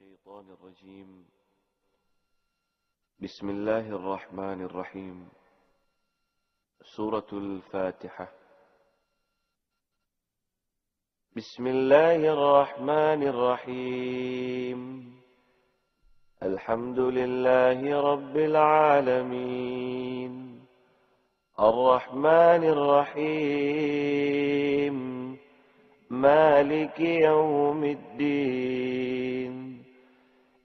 الشيطان الرجيم. بسم الله الرحمن الرحيم. سورة الفاتحة. بسم الله الرحمن الرحيم. الحمد لله رب العالمين. الرحمن الرحيم. مالك يوم الدين.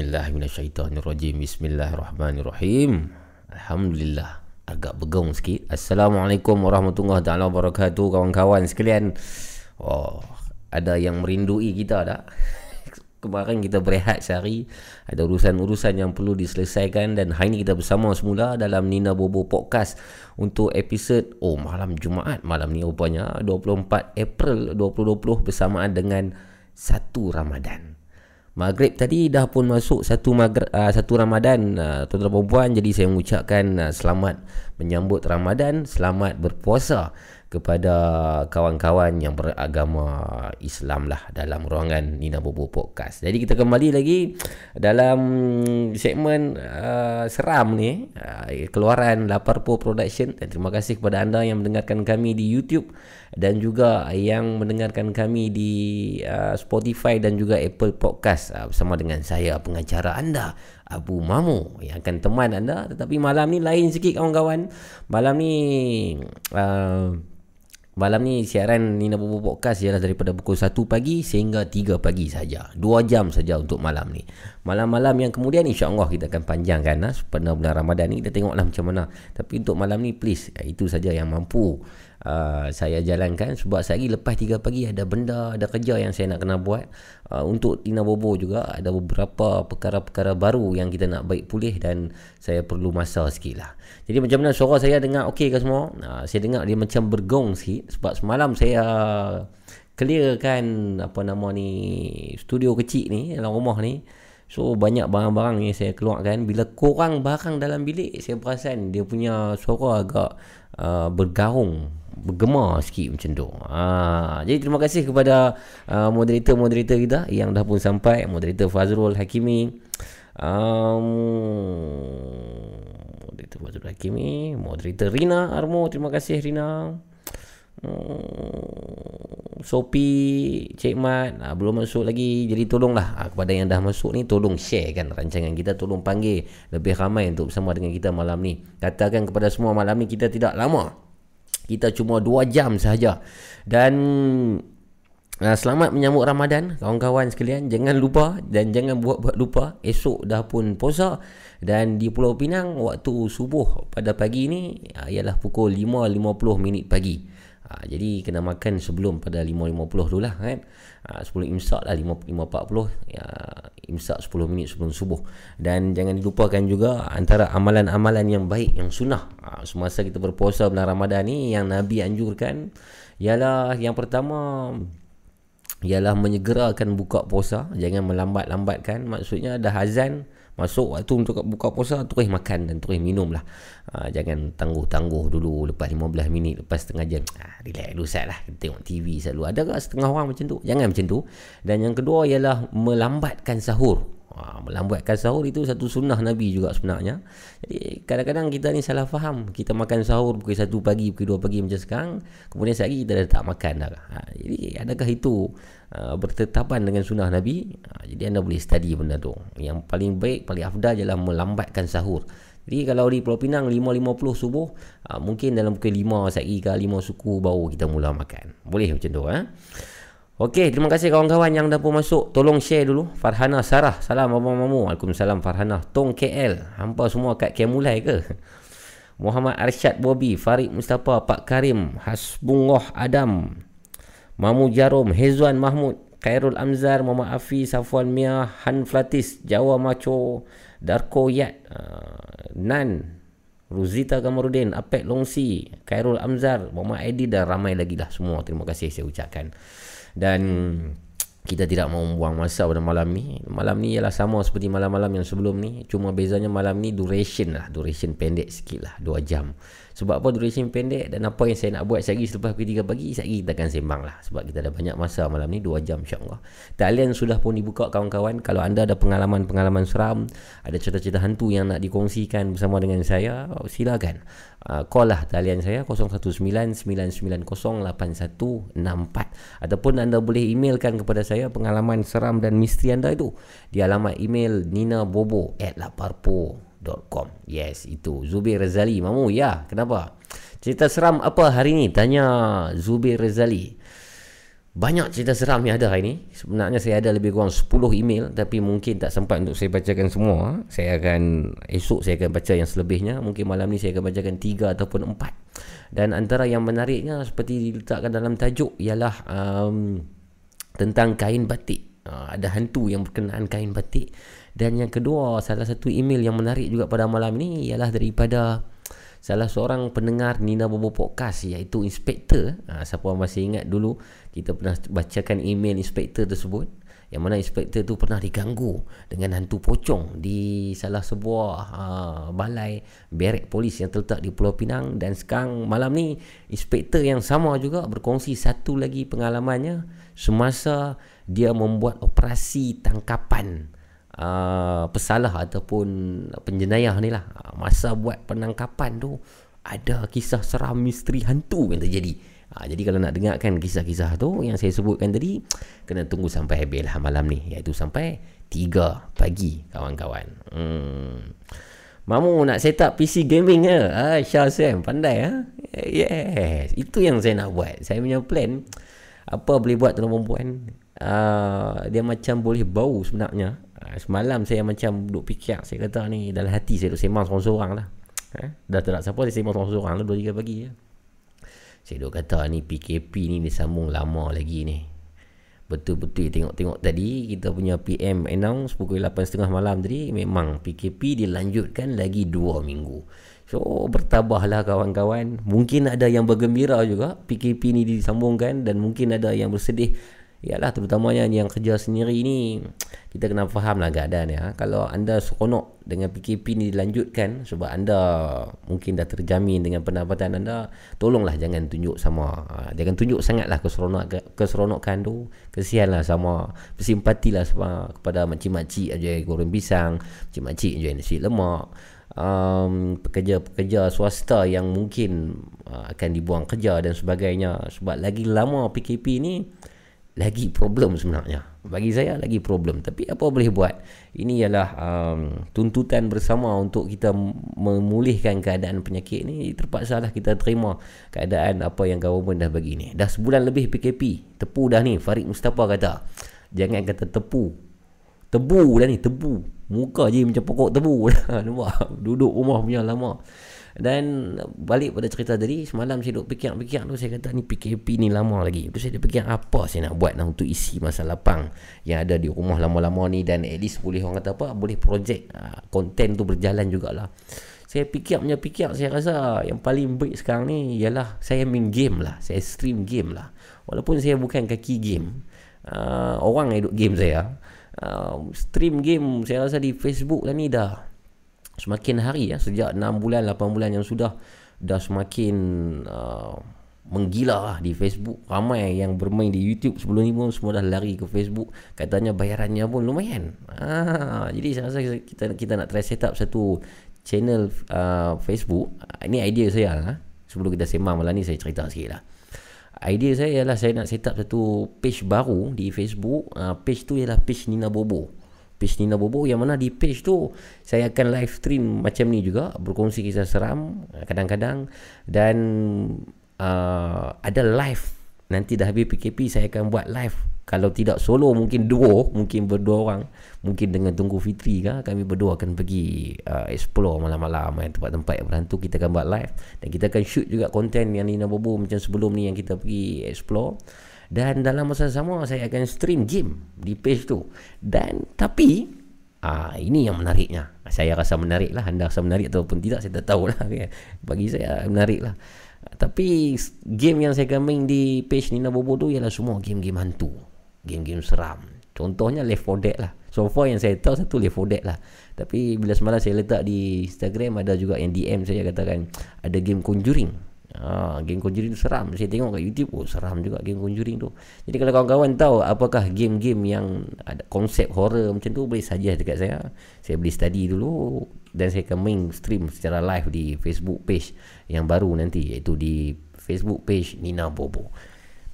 A'udzubillahiminasyaitanirrajim Bismillahirrahmanirrahim. Alhamdulillah. Agak begong sikit. Assalamualaikum warahmatullahi taala wabarakatuh Kawan-kawan sekalian. Oh, Ada yang merindui kita tak? Kemarin kita berehat sehari. Ada urusan-urusan yang perlu diselesaikan Dan hari ini kita bersama semula Dalam Nina Bobo Podcast Untuk episod Oh malam Jumaat. Malam ni rupanya 24 April 2020 Bersamaan dengan Satu Ramadan Maghrib tadi dah pun masuk satu maghrib, uh, satu Ramadan uh, tuan-tuan dan puan jadi saya mengucapkan uh, selamat menyambut Ramadan, selamat berpuasa kepada kawan-kawan yang beragama Islam lah dalam ruangan Nina Bobo Podcast. Jadi kita kembali lagi dalam segmen uh, seram ni uh, keluaran Laparpo Production dan terima kasih kepada anda yang mendengarkan kami di YouTube dan juga yang mendengarkan kami di uh, Spotify dan juga Apple Podcast uh, bersama dengan saya pengacara anda Abu Mamu yang akan teman anda tetapi malam ni lain sikit kawan-kawan. Malam ni uh, Malam ni siaran Nina Bobo Podcast ialah daripada pukul 1 pagi sehingga 3 pagi saja. 2 jam saja untuk malam ni. Malam-malam yang kemudian insya-Allah kita akan panjangkan ha, sepenuh bulan Ramadan ni kita tengoklah macam mana. Tapi untuk malam ni please itu saja yang mampu uh, saya jalankan sebab sehari lepas 3 pagi ada benda ada kerja yang saya nak kena buat. Uh, untuk Tina Bobo juga ada beberapa perkara-perkara baru yang kita nak baik pulih dan saya perlu masa sikit lah. Jadi macam mana suara saya dengar okey ke semua? Uh, saya dengar dia macam bergong sikit sebab semalam saya clear kan apa nama ni studio kecil ni dalam rumah ni. So banyak barang-barang yang saya keluarkan. Bila kurang barang dalam bilik Saya perasan dia punya suara agak uh, bergarung bergema sikit macam tu. Ha, jadi terima kasih kepada uh, moderator-moderator kita yang dah pun sampai. Moderator Fazrul Hakimi. Um, moderator Fazrul Hakimi. Moderator Rina Armo. Terima kasih Rina. Hmm, Sopi, Cik Mat ha, Belum masuk lagi Jadi tolonglah ha, Kepada yang dah masuk ni Tolong share kan rancangan kita Tolong panggil Lebih ramai untuk bersama dengan kita malam ni Katakan kepada semua malam ni Kita tidak lama kita cuma 2 jam sahaja. Dan uh, selamat menyambut Ramadan kawan-kawan sekalian. Jangan lupa dan jangan buat-buat lupa esok dah pun puasa. Dan di Pulau Pinang waktu subuh pada pagi ni uh, ialah pukul 5.50 minit pagi uh, jadi kena makan sebelum pada 5.50 dulu lah kan? Uh, sebelum imsak lah 5.40 ya, imsak 10 minit sebelum subuh. Dan jangan dilupakan juga antara amalan-amalan yang baik yang sunnah. Uh, semasa kita berpuasa bulan Ramadan ni yang Nabi anjurkan ialah yang pertama ialah menyegerakan buka puasa. Jangan melambat-lambatkan. Maksudnya dah azan Masuk waktu untuk buka puasa Terus makan dan terus minum lah ha, Jangan tangguh-tangguh dulu Lepas 15 minit Lepas setengah jam ha, Relax dulu set lah tengok TV selalu Ada tak setengah orang macam tu Jangan macam tu Dan yang kedua ialah Melambatkan sahur Ha, melambatkan sahur itu satu sunnah Nabi juga sebenarnya. Jadi kadang-kadang kita ni salah faham. Kita makan sahur pukul 1 pagi, pukul 2 pagi macam sekarang. Kemudian sehari kita dah tak makan dah. Ha, jadi adakah itu uh, bertetapan dengan sunnah Nabi? Ha, jadi anda boleh study benda tu. Yang paling baik, paling afdal ialah melambatkan sahur. Jadi kalau di Pulau Pinang 5.50 subuh, uh, mungkin dalam pukul 5 sehari ke 5 suku baru kita mula makan. Boleh macam tu. Eh? Okey, terima kasih kawan-kawan yang dah pun masuk. Tolong share dulu. Farhana Sarah. Salam abang mamu. Waalaikumsalam Farhana. Tong KL. Hampa semua kat Kemulai ke? Muhammad Arsyad Bobby. Farid Mustafa. Pak Karim. Hasbungoh Adam. Mamu Jarum. Hezwan Mahmud. Khairul Amzar. Muhammad Afi. Safwan Mia. Han Flatis. Jawa Macho. Darko Yat. Uh, Nan. Ruzita Kamarudin. Apek Longsi. Khairul Amzar. Muhammad Edi dan ramai lagi lah semua. Terima kasih saya ucapkan dan kita tidak mau buang masa pada malam ni malam ni ialah sama seperti malam-malam yang sebelum ni cuma bezanya malam ni duration lah duration pendek sikit lah 2 jam sebab apa duration pendek dan apa yang saya nak buat sehari selepas pukul 3 pagi sehari kita akan sembang lah. Sebab kita ada banyak masa malam ni 2 jam insyaAllah. Talian sudah pun dibuka kawan-kawan. Kalau anda ada pengalaman-pengalaman seram ada cerita-cerita hantu yang nak dikongsikan bersama dengan saya silakan. Uh, call lah talian saya 0199908164 ataupun anda boleh emailkan kepada saya pengalaman seram dan misteri anda itu di alamat email ninabobo at laparpo.com yes itu. Zubir Razali mamu ya kenapa? Cerita seram apa hari ni? Tanya Zubir Razali banyak cerita seram yang ada hari ni. Sebenarnya saya ada lebih kurang 10 email Tapi mungkin tak sempat untuk saya bacakan semua. Saya akan Esok saya akan baca yang selebihnya. Mungkin malam ni saya akan bacakan 3 ataupun 4 Dan antara yang menariknya Seperti diletakkan dalam tajuk Ialah um, Tentang kain batik. Uh, Ada hantu yang berkenaan kain batik Dan yang kedua Salah satu email yang menarik juga pada malam ni Ialah daripada salah seorang pendengar Nina Bobo Podcast iaitu Inspektor. Ha, siapa masih ingat dulu kita pernah bacakan email Inspektor tersebut yang mana inspektor tu pernah diganggu dengan hantu pocong di salah sebuah uh, balai berek polis yang terletak di Pulau Pinang. Dan sekarang malam ni inspektor yang sama juga berkongsi satu lagi pengalamannya semasa dia membuat operasi tangkapan uh, pesalah ataupun penjenayah ni lah masa buat penangkapan tu ada kisah seram misteri hantu yang terjadi Ha, jadi kalau nak dengarkan kisah-kisah tu yang saya sebutkan tadi kena tunggu sampai habis lah malam ni iaitu sampai 3 pagi kawan-kawan. Hmm. Mamu nak set up PC gaming ke? Ah, Syah Sam pandai ha? Yes, itu yang saya nak buat. Saya punya plan apa boleh buat tuan perempuan? Uh, dia macam boleh bau sebenarnya. Uh, semalam saya macam duduk fikir saya kata ni dalam hati saya duduk sembang seorang-seorang lah. Eh? Dah tak nak siapa saya sembang seorang-seorang lah 2 3 pagi ya. Saya duk kata ni PKP ni disambung lama lagi ni. Betul-betul tengok-tengok tadi kita punya PM announce pukul 8.30 malam tadi memang PKP dilanjutkan lagi 2 minggu. So bertabahlah kawan-kawan. Mungkin ada yang bergembira juga PKP ni disambungkan dan mungkin ada yang bersedih Yalah terutamanya yang kerja sendiri ni kita kena faham lah keadaan ya. Kalau anda seronok dengan PKP ni dilanjutkan sebab anda mungkin dah terjamin dengan pendapatan anda, tolonglah jangan tunjuk sama ha, jangan tunjuk sangatlah keseronok keseronokan tu. Kesianlah sama bersimpatilah sama kepada makcik-makcik aja goreng pisang, makcik-makcik aja nasi lemak. Um, pekerja-pekerja swasta yang mungkin uh, akan dibuang kerja dan sebagainya sebab lagi lama PKP ni lagi problem sebenarnya. Bagi saya lagi problem. Tapi apa boleh buat? Ini ialah um, tuntutan bersama untuk kita memulihkan keadaan penyakit ni. Terpaksa lah kita terima keadaan apa yang government dah bagi ni. Dah sebulan lebih PKP tepu dah ni Farid Mustafa kata. Jangan kata tepu. Tebu dah ni tebu. Muka je macam pokok tebu. Nampak? Duduk rumah punya lama dan balik pada cerita tadi Semalam saya duduk fikir-fikir tu Saya kata ni PKP ni lama lagi. Terus saya fikir apa saya nak buat nak untuk isi masa lapang Yang ada di rumah lama-lama ni? Dan at least boleh orang kata apa Boleh projek Konten ah, tu berjalan jugalah. Saya fikir punya fikir saya rasa yang paling baik sekarang ni ialah saya main game lah. Saya stream game lah. Walaupun saya bukan kaki game uh, orang yang duduk game saya uh, stream game saya rasa di Facebook lah ni dah semakin hari ya sejak 6 bulan 8 bulan yang sudah dah semakin uh, menggila lah di Facebook. Ramai yang bermain di YouTube sebelum ni pun semua dah lari ke Facebook. Katanya bayarannya pun lumayan. Ah, jadi saya rasa kita kita nak try set up satu channel uh, Facebook. Ini idea saya lah. Sebelum kita sembang malam ni saya cerita sikit lah. Idea saya ialah saya nak set up satu page baru di Facebook. Uh, page tu ialah page Nina Bobo page Nina Bobo yang mana di page tu saya akan live stream macam ni juga berkongsi kisah seram eh, kadang-kadang. Dan uh, ada live. Nanti dah habis PKP saya akan buat live. Kalau tidak solo mungkin duo mungkin berdua orang. Mungkin dengan tunggu Fitri kan kami berdua akan pergi uh, explore malam-malam eh, tempat-tempat yang berhantu. Kita akan buat live. Dan kita akan shoot juga konten yang Nina Bobo macam sebelum ni yang kita pergi explore dan dalam masa sama saya akan stream game di page tu. Dan tapi ah ini yang menariknya. Saya rasa menarik lah. Anda rasa menarik ataupun tidak saya tak tahu lah. Bagi saya menarik lah. Tapi game yang saya main di page Nina Bobo tu ialah semua game-game hantu. Game-game seram. Contohnya Left 4 Dead lah. So far yang saya tahu satu Left 4 Dead lah. Tapi bila semalam saya letak di Instagram ada juga yang DM saya katakan ada game Conjuring Ha, game Conjuring tu seram. Saya tengok kat YouTube Oh seram juga game Conjuring tu. Jadi kalau kawan-kawan tahu Apakah game-game yang Ada konsep horror macam tu Boleh saja dekat saya. Saya boleh study dulu Dan saya akan main stream secara live Di Facebook page Yang baru nanti Iaitu di Facebook page Nina Bobo.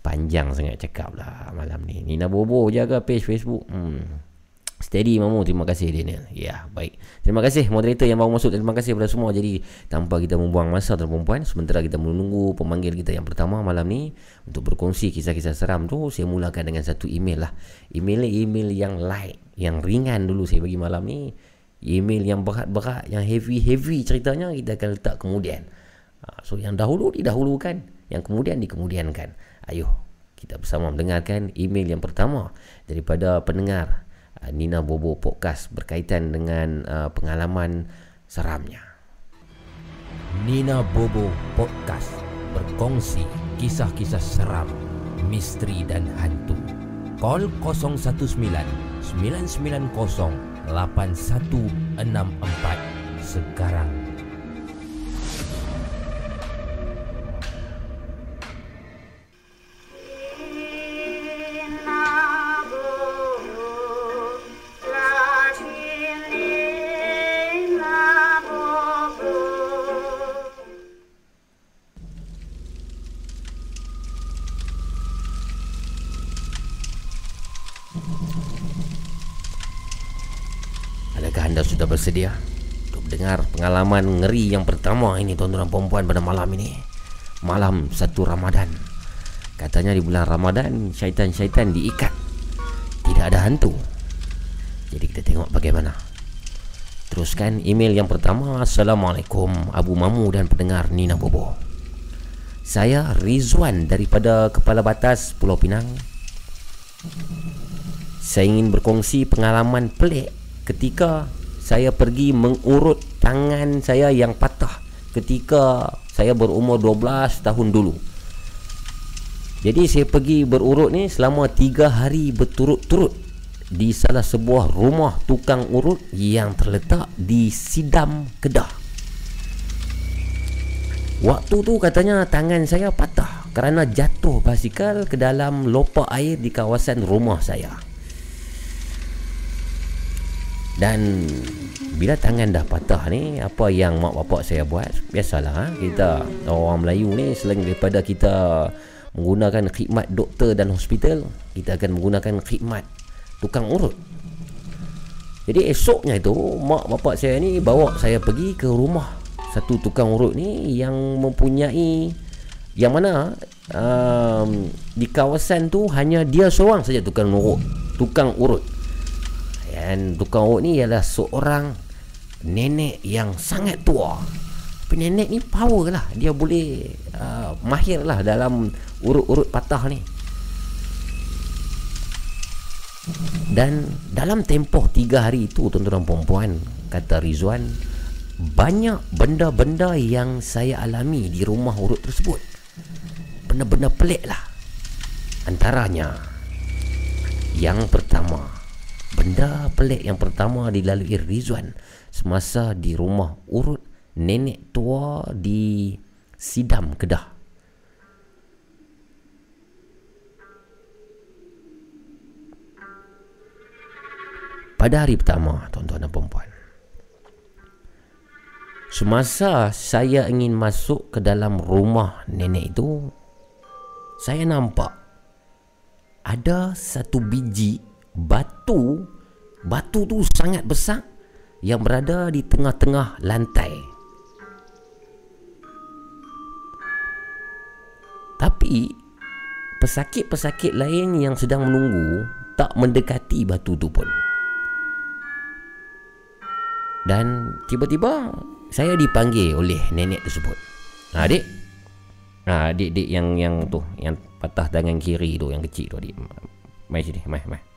Panjang sangat cakap lah Malam ni. Nina Bobo jaga page Facebook? Hmm Steady Mamu. Terima kasih Daniel. Ya baik. Terima kasih moderator yang baru masuk Terima kasih kepada semua. Jadi tanpa kita membuang masa tuan perempuan Sementara kita menunggu pemanggil kita yang pertama malam ni Untuk berkongsi kisah-kisah seram tu Saya mulakan dengan satu email lah. Email email yang light Yang ringan dulu saya bagi malam ni. Email yang berat-berat Yang heavy-heavy ceritanya Kita akan letak kemudian. Ha, So yang dahulu didahulukan Yang kemudian dikemudiankan. Ayuh kita bersama mendengarkan email yang pertama Daripada pendengar Nina Bobo Podcast berkaitan dengan uh, pengalaman seramnya. Nina Bobo Podcast berkongsi kisah-kisah seram, misteri dan hantu. Call 019 990 8164 sekarang. Bersedia untuk dengar pengalaman ngeri yang pertama ini tuan-tuan dan puan pada malam ini? Malam satu Ramadan. Katanya di bulan Ramadan syaitan-syaitan diikat. Tidak ada hantu. Jadi kita tengok bagaimana. Teruskan email yang pertama. Assalamualaikum Abu Mamu dan pendengar Nina Bobo. Saya Rizwan daripada Kepala Batas Pulau Pinang. Saya ingin berkongsi pengalaman pelik ketika saya pergi mengurut tangan saya yang patah ketika saya berumur 12 tahun dulu. Jadi saya pergi berurut ni selama 3 hari berturut-turut di salah sebuah rumah tukang urut yang terletak di Sidam Kedah. Waktu tu katanya tangan saya patah kerana jatuh basikal ke dalam lopak air di kawasan rumah saya. Dan bila tangan dah patah ni Apa yang mak bapak saya buat? Biasalah ha? Kita orang Melayu ni Selain daripada kita Menggunakan khidmat doktor dan hospital Kita akan menggunakan khidmat Tukang urut. Jadi esoknya itu Mak bapak saya ni Bawa saya pergi ke rumah Satu tukang urut ni Yang mempunyai Yang mana um, Di kawasan tu Hanya dia seorang saja tukang urut Tukang urut dan tukang urut ni ialah seorang nenek yang sangat tua. Tapi nenek ni power lah. Dia boleh uh, mahir lah dalam urut-urut patah ni. Dan dalam tempoh tiga hari itu tuan-tuan dan perempuan kata Rizwan banyak benda-benda yang saya alami di rumah urut tersebut. Benda-benda pelik lah. Antaranya yang pertama Benda pelik yang pertama dilalui Rizwan semasa di rumah urut nenek tua di Sidam Kedah. Pada hari pertama, tuan-tuan dan puan Semasa saya ingin masuk ke dalam rumah nenek itu, saya nampak ada satu biji batu batu tu sangat besar yang berada di tengah-tengah lantai. Tapi pesakit-pesakit lain yang sedang menunggu tak mendekati batu tu pun. Dan tiba-tiba saya dipanggil oleh nenek tersebut. Ha adik. Ha adik-adik yang yang tu yang patah tangan kiri tu yang kecil tu adik. Mai sini, mai mai.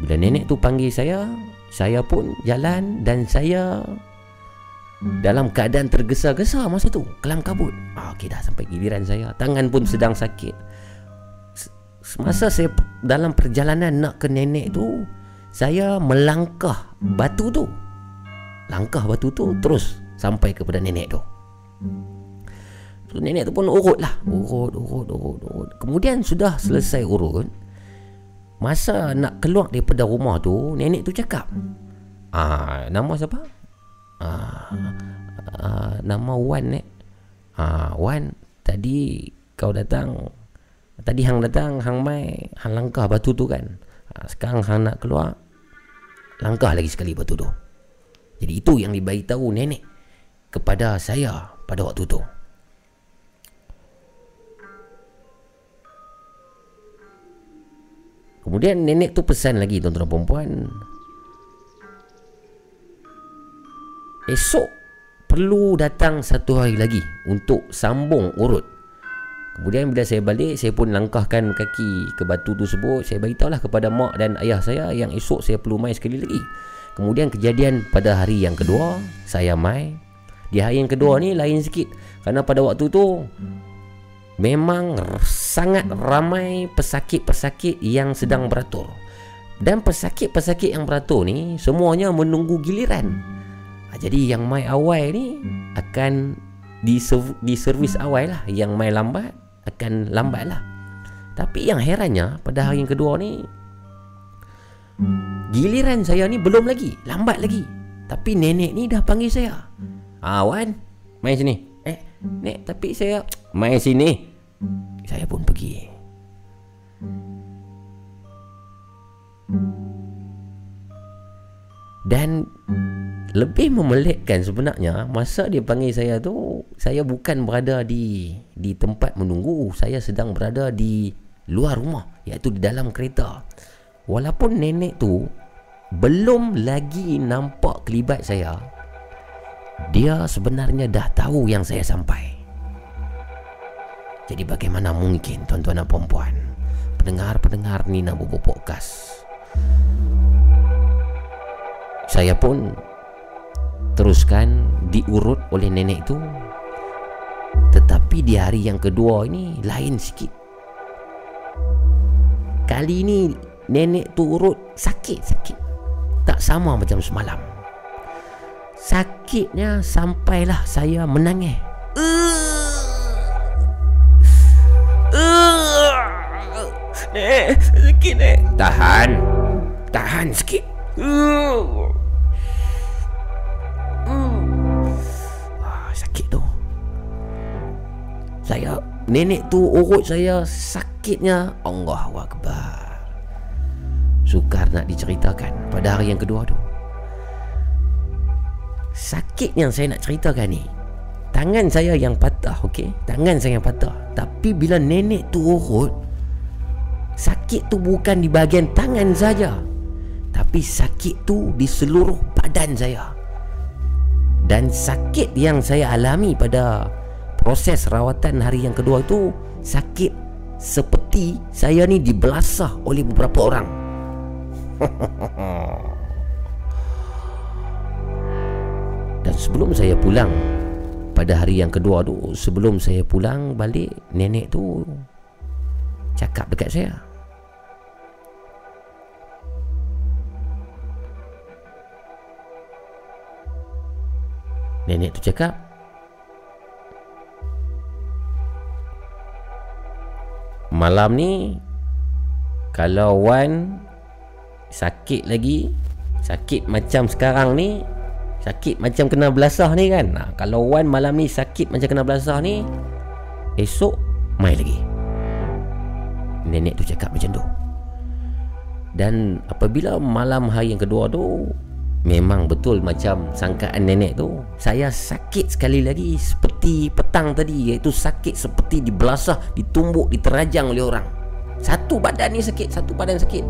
Bila nenek tu panggil saya Saya pun jalan Dan saya Dalam keadaan tergesa-gesa masa tu Kelam kabut. Ah, Okey dah sampai giliran saya. Tangan pun sedang sakit. Semasa saya dalam perjalanan nak ke nenek tu Saya melangkah batu tu. Langkah batu tu terus sampai kepada nenek tu. So, nenek tu pun urut lah Urut, urut, urut, urut. Kemudian sudah selesai urut Masa nak keluar daripada rumah tu Nenek tu cakap ah, Nama siapa? Ah, ah, nama Wan eh? ah, Wan Tadi kau datang Tadi Hang datang Hang mai Hang langkah batu tu kan ah, Sekarang Hang nak keluar Langkah lagi sekali batu tu Jadi itu yang diberitahu nenek Kepada saya pada waktu tu Kemudian nenek tu pesan lagi tuan-tuan perempuan Esok perlu datang satu hari lagi Untuk sambung urut. Kemudian bila saya balik Saya pun langkahkan kaki ke batu tu sebut Saya beritahulah kepada mak dan ayah saya Yang esok saya perlu mai sekali lagi. Kemudian kejadian pada hari yang kedua Saya mai Di hari yang kedua ni lain sikit. Kerana pada waktu tu memang sangat ramai pesakit-pesakit yang sedang beratur. Dan pesakit-pesakit yang beratur ni semuanya menunggu giliran. Ha, jadi yang mai awal ni akan di, di servis awal lah. Yang mai lambat akan lambat lah. Tapi yang herannya pada hari yang kedua ni Giliran saya ni belum lagi Lambat lagi Tapi nenek ni dah panggil saya Ah Wan Main sini Eh Nek tapi saya Main sini Saya pun pergi. Dan lebih memelitkan sebenarnya masa dia panggil saya tu saya bukan berada di di tempat menunggu. Saya sedang berada di luar rumah iaitu di dalam kereta. Walaupun nenek tu belum lagi nampak kelibat saya dia sebenarnya dah tahu yang saya sampai jadi bagaimana mungkin tuan-tuan dan puan-puan? Pendengar-pendengar Nina Bobo Podcast. Saya pun teruskan diurut oleh nenek tu. Tetapi di hari yang kedua ini lain sikit. Kali ini nenek tu urut sakit-sakit. Tak sama macam semalam. Sakitnya sampailah saya menangis Nek, sakit nek. Tahan. Tahan sikit. Uh. sakit tu Saya Nenek tu urut saya Sakitnya Allah Akbar Sukar nak diceritakan Pada hari yang kedua tu Sakit yang saya nak ceritakan ni Tangan saya yang patah okey Tangan saya yang patah Tapi bila nenek tu urut Sakit tu bukan di bahagian tangan saja Tapi sakit tu di seluruh badan saya dan sakit yang saya alami pada proses rawatan hari yang kedua itu sakit seperti saya ni dibelasah oleh beberapa orang. Dan sebelum saya pulang pada hari yang kedua tu, sebelum saya pulang balik, nenek tu cakap dekat saya. Nenek tu cakap Malam ni Kalau Wan Sakit lagi Sakit macam sekarang ni Sakit macam kena belasah ni kan? Nah, Kalau Wan malam ni sakit macam kena belasah ni Esok Mai lagi. Nenek tu cakap macam tu. Dan apabila malam hari yang kedua tu Memang betul macam sangkaan nenek tu Saya sakit sekali lagi Seperti petang tadi Iaitu sakit seperti dibelasah Ditumbuk, diterajang oleh orang. Satu badan ni sakit Satu badan sakit.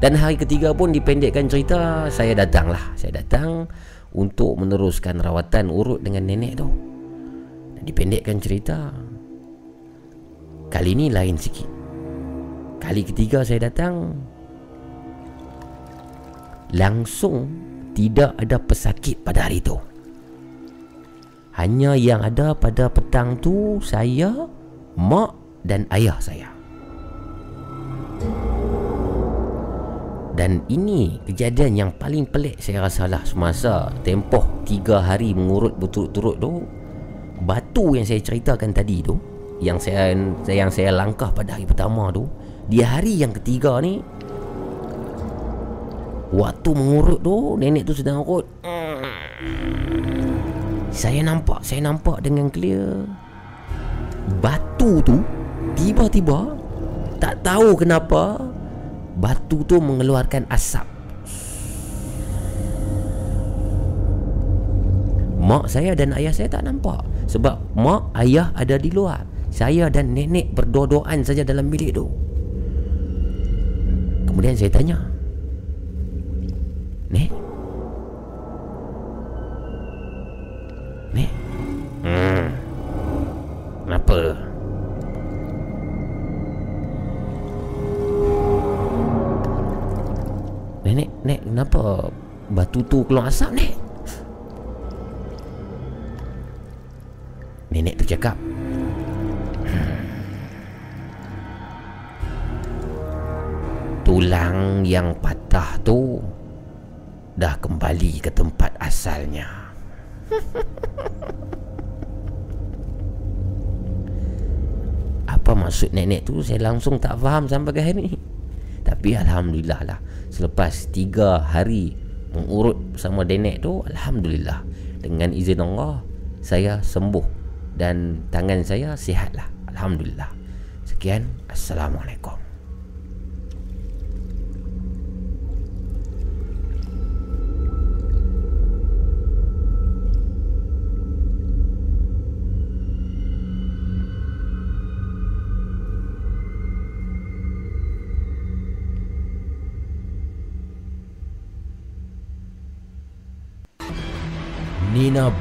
Dan hari ketiga pun dipendekkan cerita Saya datang lah Saya datang Untuk meneruskan rawatan urut dengan nenek tu. Dipendekkan cerita. Kali ni lain sikit. Kali ketiga saya datang langsung tidak ada pesakit pada hari itu. Hanya yang ada pada petang tu saya, mak dan ayah saya. Dan ini kejadian yang paling pelik saya rasa lah semasa tempoh tiga hari mengurut berturut-turut tu batu yang saya ceritakan tadi tu yang saya yang saya langkah pada hari pertama tu di hari yang ketiga ni Waktu mengurut tu Nenek tu sedang urut. Saya nampak Saya nampak dengan clear. Batu tu Tiba-tiba Tak tahu kenapa Batu tu mengeluarkan asap. Mak saya dan ayah saya tak nampak Sebab mak, ayah ada di luar. Saya dan nenek berdoa-doaan saja dalam bilik tu. Kemudian saya tanya Hmm. Nek, nek, Hmm. Kenapa? Nenek, nek, kenapa batu tu keluar asap, nek? Nenek tu cakap Tulang yang patah tu dah kembali ke tempat asalnya. Apa maksud nenek tu? Saya langsung tak faham sampai ke hari ni. Tapi Alhamdulillah lah Selepas tiga hari mengurut bersama nenek tu Alhamdulillah Dengan izin Allah Saya sembuh Dan tangan saya sihat lah. Alhamdulillah. Sekian. Assalamualaikum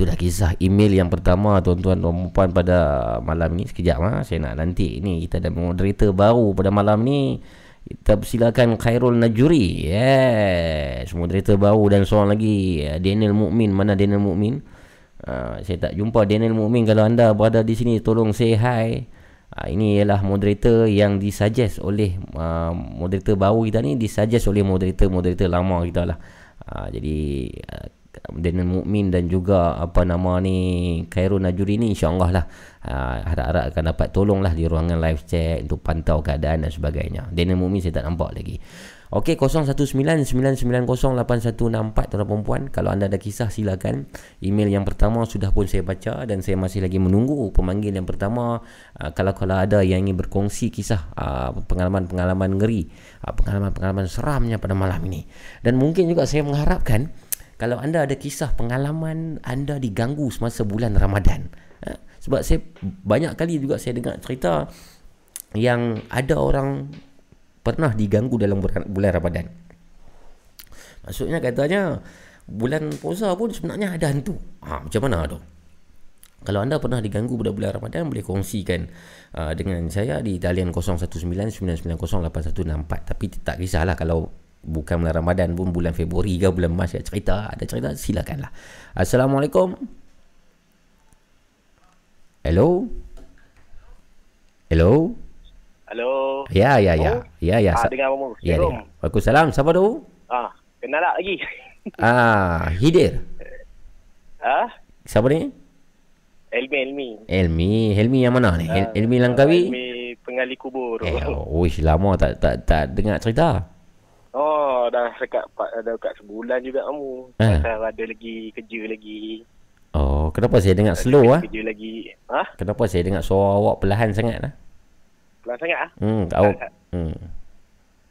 Podcast Itu dah kisah email yang pertama Tuan-tuan. Dan puan pada malam ni Sekejap ha? Saya nak nanti ni. Kita ada moderator baru pada malam ni. Kita persilakan Khairul Najuri. Yes. Moderator baru dan seorang lagi Daniel Mukmin. Mana Daniel Mukmin? Uh, Saya tak jumpa Daniel Mukmin. Kalau anda berada di sini Tolong say hi. Uh, Ini ialah moderator yang disuggest oleh uh, Moderator baru kita ni Disuggest oleh moderator-moderator lama kita lah. Uh, Jadi uh, Daniel Mukmin dan juga apa nama ni Khairul Najuri ni insyaallah lah. Uh, harap-harap akan dapat tolong lah di ruangan live chat untuk pantau keadaan dan sebagainya. Daniel Mukmin saya tak nampak lagi. Okey 0199908164 tuan perempuan kalau anda ada kisah silakan. Email yang pertama sudah pun saya baca dan saya masih lagi menunggu pemanggil yang pertama. Uh, kalau kalau ada yang ingin berkongsi kisah uh, pengalaman-pengalaman ngeri pengalaman-pengalaman seramnya pada malam ini. Dan mungkin juga saya mengharapkan kalau anda ada kisah pengalaman anda diganggu semasa bulan Ramadan. Ha? Sebab saya banyak kali juga saya dengar cerita yang ada orang pernah diganggu dalam bulan, Ramadan. Maksudnya katanya bulan puasa pun sebenarnya ada hantu. Ha, macam mana tu? Kalau anda pernah diganggu pada bulan Ramadan boleh kongsikan uh, dengan saya di talian 0199908164 tapi tak kisahlah kalau bukan bulan Ramadan pun bulan Februari ke bulan Mac ada cerita ada cerita silakanlah Assalamualaikum Hello Hello Halo. Ya ya ya Oh. ya ya Ah, dengar kamu. ya dengar. Waalaikumsalam siapa tu Ah, kenal tak lagi? Ah Hidir ah, siapa ni Elmi, Elmi. Elmi Helmi yang mana ni Ah, Elmi Langkawi Elmi pengali kubur. Eh, oh, lama tak tak tak dengar cerita. Oh, dah dekat dah dekat sebulan juga kamu. Ah. Pasal ada lagi kerja lagi. Oh, kenapa saya dengar Ada slow ah? Kerja lagi. Ah, Kenapa saya dengar suara awak perlahan sangat lah? pelan sangat ah. Hmm, awak hmm.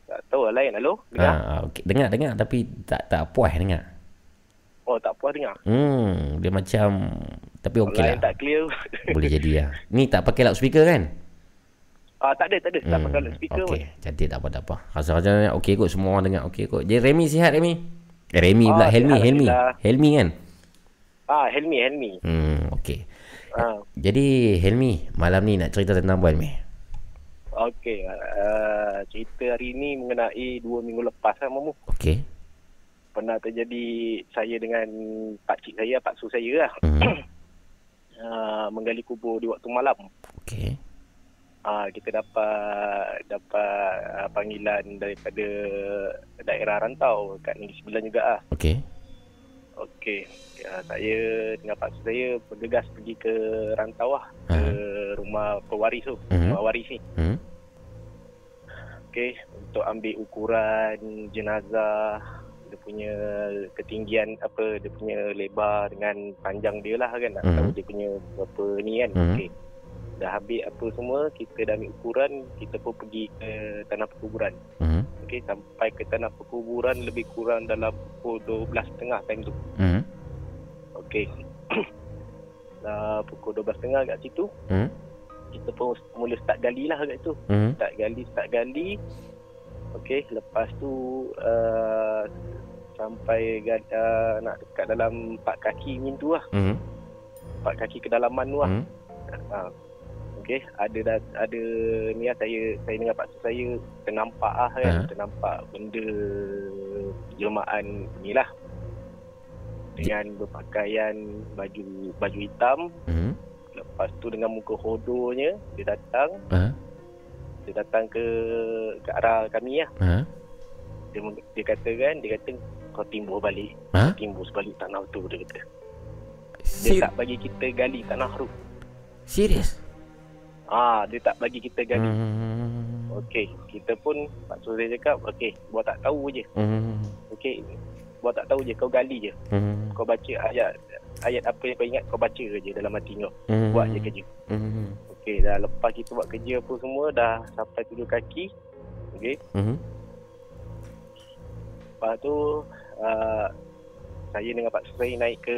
Tak tahu lah lain. Halo? Dengar? Ah, okey. Dengar dengar tapi tak tak puas dengar. Oh, tak puas dengar. Hmm, dia macam tapi okey Lain lah. tak clear. Boleh jadi lah. Ni tak pakai loudspeaker kan? Ah, tak ada, tak ada. Tak pakai speaker Okey, pun. cantik tak apa tak apa. Rasa-rasanya okey kot semua orang dengar okey kot. Jadi Remy sihat Remy? Eh, Remy Ah, pula Helmi, Helmi. Helmi kan? Ah, Helmi, Helmi. Hmm, okey. Ah, Jadi Helmi, malam ni nak cerita tentang apa Helmi? okey. Uh, cerita hari ni mengenai dua minggu lepas kan, Mamu. Okey. Pernah terjadi saya dengan pakcik saya, pak su saya lah. Hmm. uh, menggali kubur di waktu malam. Okey. Uh, kita dapat dapat uh, panggilan daripada daerah rantau kat negeri sebelah juga ah. Okey. Okey. Ya, saya dengan pak saya bergegas pergi ke rantau lah. Ke rumah pewaris tu. Mhm. Rumah waris ni. Hmm. Okey. Untuk ambil ukuran jenazah dia punya ketinggian apa dia punya lebar dengan panjang dia lah kan nak Mhm. tahu dia punya berapa ni kan Mhm. okey dah ambil apa semua kita dah ambil ukuran kita pun pergi ke tanah perkuburan Hmm. okey sampai ke tanah perkuburan lebih kurang dalam pukul 12.30 time tu Hmm. okey dah pukul 12.30 kat situ Hmm. kita pun mula start gali lah kat tu. Hmm. Start gali, start gali. Okey, lepas tu uh, sampai uh, nak dekat dalam 4 kaki macam tu lah. Hmm. 4 kaki kedalaman tu lah. Hmm. Ha. Okey, ada dah, ada ni lah saya saya dengan pakcik saya ternampak ah kan, Ha. ternampak benda jelmaan ni lah. Dengan berpakaian baju baju hitam, Hmm. lepas tu dengan muka hodohnya dia datang, Ha. dia datang ke ke arah kami lah. Ha. Dia dia kata kan, dia kata kau timbul balik. Ha? Timbul sebalik tanah tu dia kata. Dia Ser- tak bagi kita gali tanah tu. serius? Ah, dia tak bagi kita gali. Hmm. Okey, kita pun Pak Surya cakap, okey, buat tak tahu je. Hmm. Okey, buat tak tahu je, kau gali je. Hmm. Kau baca ayat ayat apa yang kau ingat, kau baca je dalam hati kau. Hmm. Buat je kerja. Hmm. Okey, dah lepas kita buat kerja apa semua, dah sampai tujuh kaki. Okey, Hmm. lepas tu uh, saya dengan Pak Surya naik ke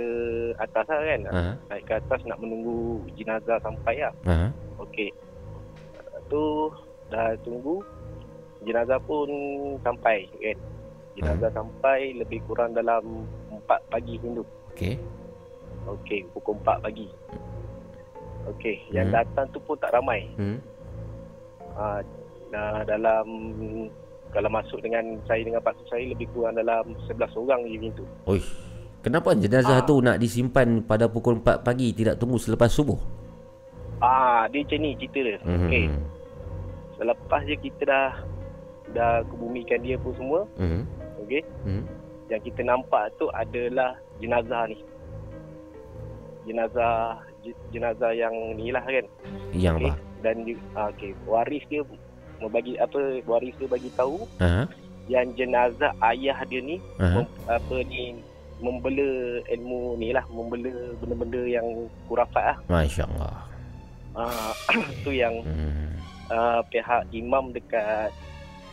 atas lah kan. Ha. Naik ke atas nak menunggu jenazah sampai lah. Ha. Okey. Lepas tu dah tunggu jenazah pun sampai kan. Jenazah sampai lebih kurang dalam 4 pagi tu. Okey. Okey, pukul 4 pagi. Okey, yang Hmm. datang tu pun tak ramai. Hmm. Ha, nah, dalam kalau masuk dengan saya dengan pak saya lebih kurang dalam 11 orang je macam tu. Oi. Kenapa jenazah Ah. tu nak disimpan pada pukul 4 pagi tidak tunggu selepas subuh? Ah, dia macam ni cerita dia. Hmm. Okey, selepas je kita dah dah kebumikan dia pun semua, Hmm. okey. Hmm. yang kita nampak tu adalah jenazah ni. Jenazah je- jenazah yang ni lah kan. Yang Okey. apa? Dan di, ah, okey, waris dia membagi apa waris dia bagi tahu Ha. yang jenazah ayah dia ni Ha. mem, apa ni membela ilmu ni lah, membela benda-benda yang kurafat lah. Masya-Allah. Ah, tu yang Hmm. uh, pihak imam dekat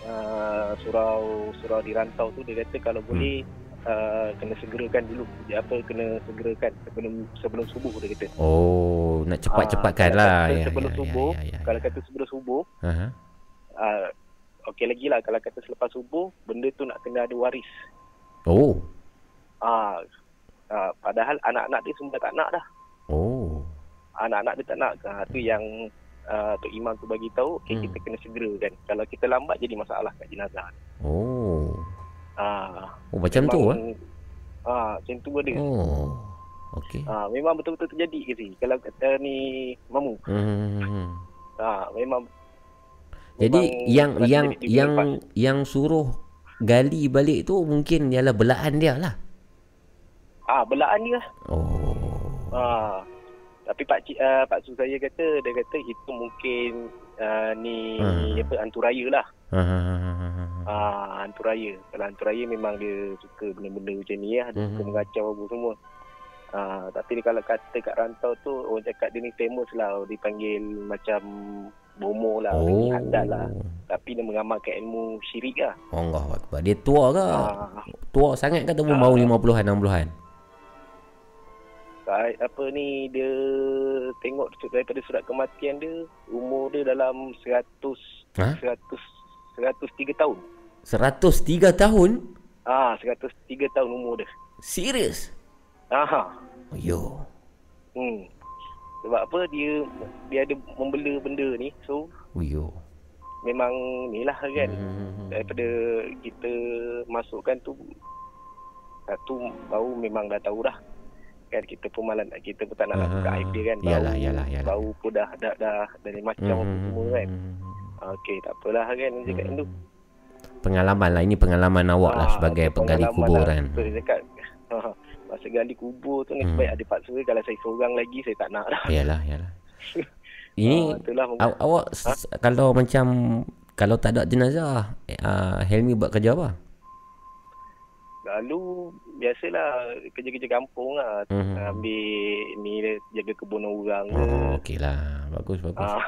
uh, surau surau di rantau tu dia kata kalau Hmm. boleh uh, kena segerakan dulu dia apa kena segerakan sebelum sebelum subuh dia kata Oh, nak cepat-cepatkan Ah, lah. Ya, sebelum ya, subuh, ya, ya, ya. kalau kata sebelum subuh Ha. Uh, okey lagi lah kalau kata selepas subuh benda tu nak kena ada waris Oh. ah uh, padahal anak-anak dia semua tak nak dah Oh. anak-anak dia tak nak uh, tu yang uh, Tok Imam tu bagi tahu okay, Hmm. kita kena segerakan kalau kita lambat jadi masalah kat jenazah Oh. ah Oh, macam tu ah. Ah, macam tu ada. Oh. Okey. Ah, memang betul-betul terjadi ke sih. Kalau kata ni mamu. Hmm. Ah, memang Jadi memang yang yang yang lepas. yang suruh gali balik tu mungkin ialah belaan dia lah. ah belaan dia. Oh. Ah. Tapi pak cik uh, pak su saya kata dia kata itu mungkin uh, ni Hmm. apa hantu raya lah. Ha. Ah, hantu raya. Kalau hantu raya memang dia suka benda-benda macam ni lah. Dia suka Mhm. mengacau apa semua. Ah, tapi ni kalau kata kat rantau tu orang cakap dia ni famous lah dipanggil macam bomo lah, Oh. handal lah. Tapi dia mengamalkan ilmu syirik lah. Allah Akbar. Dia tua ke? Ah, Tua sangat ke ataupun Ah. baru 50-an 60-an? Ka- apa ni dia tengok daripada surat kematian dia umur dia dalam 100 Ha? 100 103 tahun. 103 tahun? Ah 103 tahun umur dia. Serius? Ah. Yo. Hmm. Sebab apa dia dia ada membela benda ni. So Yo. memang ni lah kan. Hmm. Daripada kita masukkan tu satu bau memang dah tahu dah. Kan kita pun malah nak kita pun tak nak nak buka aib dia kan. Bau, yalah, yalah, yalah. bau pun dah dah dah dari macam apa Hmm. semua kan. Okey, tak apalah kan dia cakap tu. Pengalaman lah. Ini pengalaman awak lah Ah, sebagai tu penggali pengalaman kubur lah. Tu dia cakap masa gali kubur tu ni Hmm. sebaik ada Pak Surya kalau saya seorang lagi saya tak nak dah. Yalah, yalah. Ini Ah, itulah mungkin. aw, awak s- kalau macam kalau tak ada jenazah, uh, Helmi buat kerja apa? Lalu biasalah kerja-kerja kampung lah. Mhm. Ambil ni jaga kebun orang ke. Oh, okeylah. Bagus, bagus. Ah,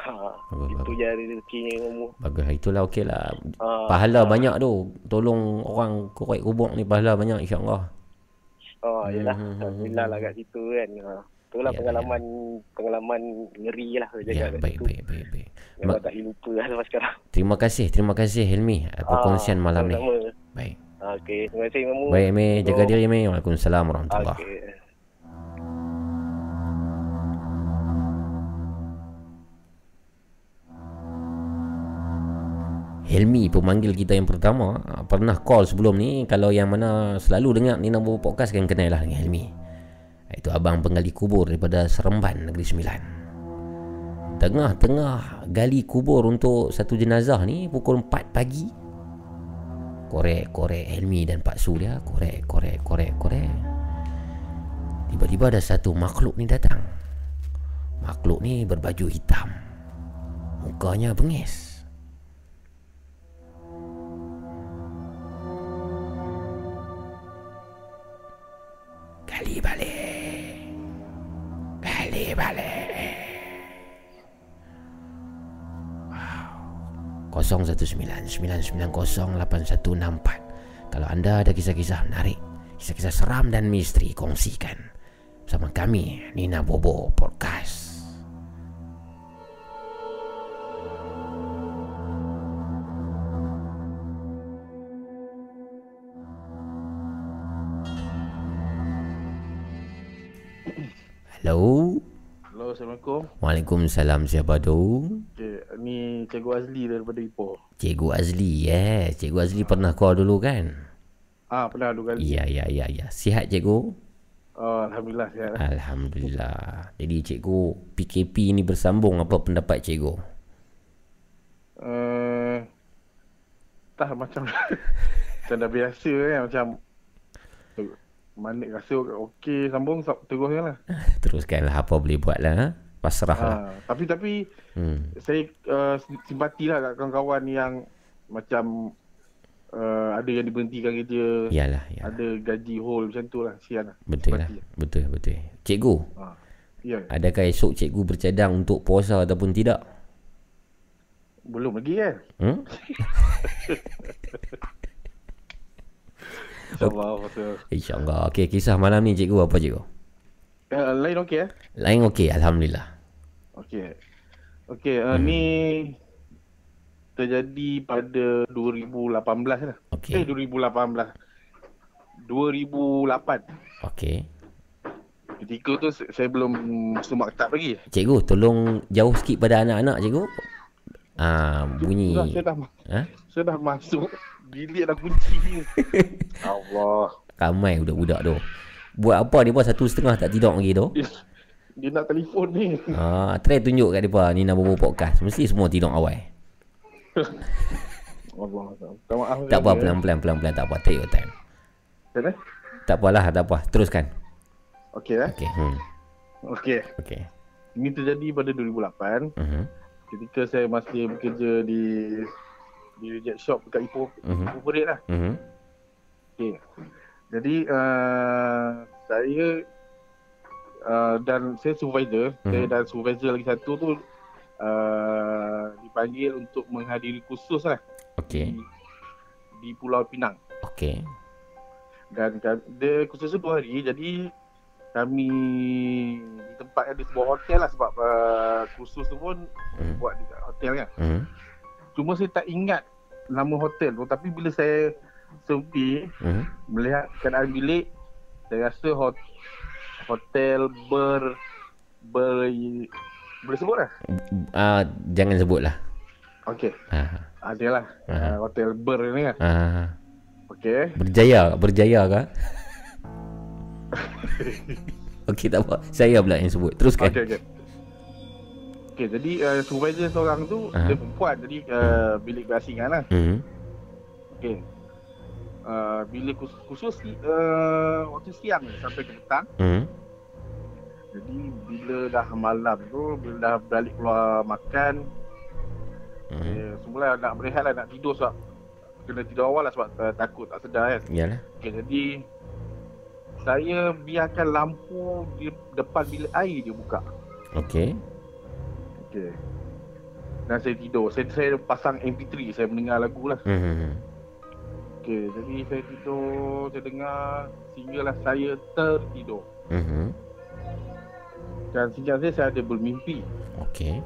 Bagus, itu bagus. je rezekinya umur. Bagus. Itulah okeylah. Ah, Pahala banyak tu. Tolong orang korek kubur ni pahala banyak insya-Allah. Oh. Hmm, hmm, hmm, Alhamdulillah lah kat situ kan. Ah. itulah Ya, pengalaman pengalaman ngeri lah Ya, jaga kat baik, situ. baik, baik, baik. Memang Ma- tak lupa lah sampai sekarang. Terima kasih, terima kasih Helmi perkongsian Ah, malam ni. sama-sama. Baik. Okey, terima kasih Mamu. Baik, Mi. Jaga diri, Mi. Waalaikumsalam warahmatullahi Okey. Helmi pemanggil kita yang pertama. Ah, Pernah call sebelum ni Kalau yang mana selalu dengar Nina Bobo Podcast Kan kenal lah dengan Helmi. Itu abang penggali kubur Daripada Seremban Negeri Sembilan. Tengah-tengah gali kubur untuk satu jenazah ni Pukul 4 pagi. Korek-korek Helmi dan Pak Su dia Korek-korek-korek-korek Tiba-tiba ada satu makhluk ni datang. Makhluk ni berbaju hitam. Mukanya bengis Gali balik. Gali balik. Wow. 0199908164 Kalau anda ada kisah-kisah menarik Kisah-kisah seram dan misteri Kongsikan Bersama kami Nina Bobo Podcast Hello Hello, Assalamualaikum. Waalaikumsalam siapa tu? Ni Cikgu Azli daripada Ipoh. Cikgu Azli eh. Cikgu Azli pernah call dulu kan? Ah, pernah dua kali. Ya ya ya ya. Sihat cikgu? Oh, Alhamdulillah sihat. Alhamdulillah. Jadi cikgu PKP ni bersambung apa pendapat cikgu? Uh, tak macam macam dah biasa kan macam mana rasa okey sambung sa- teruskan lah. Teruskanlah apa boleh buat lah. ha? Pasrah lah. Ha, tapi tapi Hmm. saya uh, simpati lah kat kawan-kawan yang macam uh, ada yang diberhentikan kerja, Yalah, yalah. ada gaji whole macam tu lah. Sian lah. Betul lah. Simpati. Betul, betul. Cikgu, Ha. Ya, adakah esok cikgu bercadang untuk puasa ataupun tidak? belum lagi kan? Hmm? InsyaAllah. InsyaAllah. Okey, kisah malam ni cikgu apa cikgu? Uh, lain okey eh? Lain okey, Alhamdulillah. Okey. Okey, uh, hmm. ni terjadi pada 2018 lah. Okey. Eh 2018. 2008. Okey. Ketika tu saya belum masuk maktab lagi. Cikgu, tolong jauh sikit pada anak-anak cikgu. Ah, bunyi. Dah, saya dah Ha? saya dah masuk bilik dah kunci. Allah. Ramai budak-budak tu. Buat apa dia buat satu setengah tak tidur lagi tu? Dia, dia nak telefon ni. Ah, try tunjuk kat depa Nina Bobo Podcast. Mesti semua tidur awal. Allah. Maaf. Tak apa, pelan-pelan, pelan-pelan. Tak apa, take your time. Mana? Tak apalah, tak apa. Teruskan. Okey eh. Okey. Hmm. Okey. Okey. Ini terjadi pada 2008 Mhm. ketika saya masih bekerja di di reject shop dekat Ipoh. Mhm. Ipoh Parade lah. Mhm. Okey. Jadi uh, saya uh, dan saya supervisor, Mhm. saya dan supervisor lagi satu tu uh, dipanggil untuk menghadiri kursus lah Okey. di, di Pulau Pinang. Okey. Dan kan, dia kursus tu dua hari jadi kami di sebuah hotel lah sebab uh, kursus tu pun Mhm. buat di hotel kan. Mhm. Cuma saya tak ingat nama hotel tu tapi bila saya sempi Mhm. melihat keadaan bilik saya rasa hot, hotel ber ber boleh sebut lah Ah, jangan sebutlah. okey Ah. adalah Aha. uh, hotel ber ni kan Ah. okey Berjaya, berjaya kah? Okey tak apa. Saya pula yang sebut. Teruskan. okey okey okey jadi uh, supervisor seorang tu Aha. dia perempuan jadi uh, bilik berasingan lah Mhm. okey uh, bilik khusus, khusus uh, waktu siang sampai ke petang Mhm. jadi bila dah malam tu bila dah balik keluar makan Mhm. Eh, semula nak berehat lah, nak tidur sebab kena tidur awal lah sebab uh, takut tak sedar kan. Yalah. Okay, jadi saya biarkan lampu di depan bilik air dia buka. Okey. Okay. Dan saya tidur. Saya, saya pasang MP3, saya mendengar lagu lah. Mhm. Okay, jadi saya tidur, saya dengar sehinggalah saya tertidur. Mhm. Dan singkat saya, saya ada bermimpi. Okey.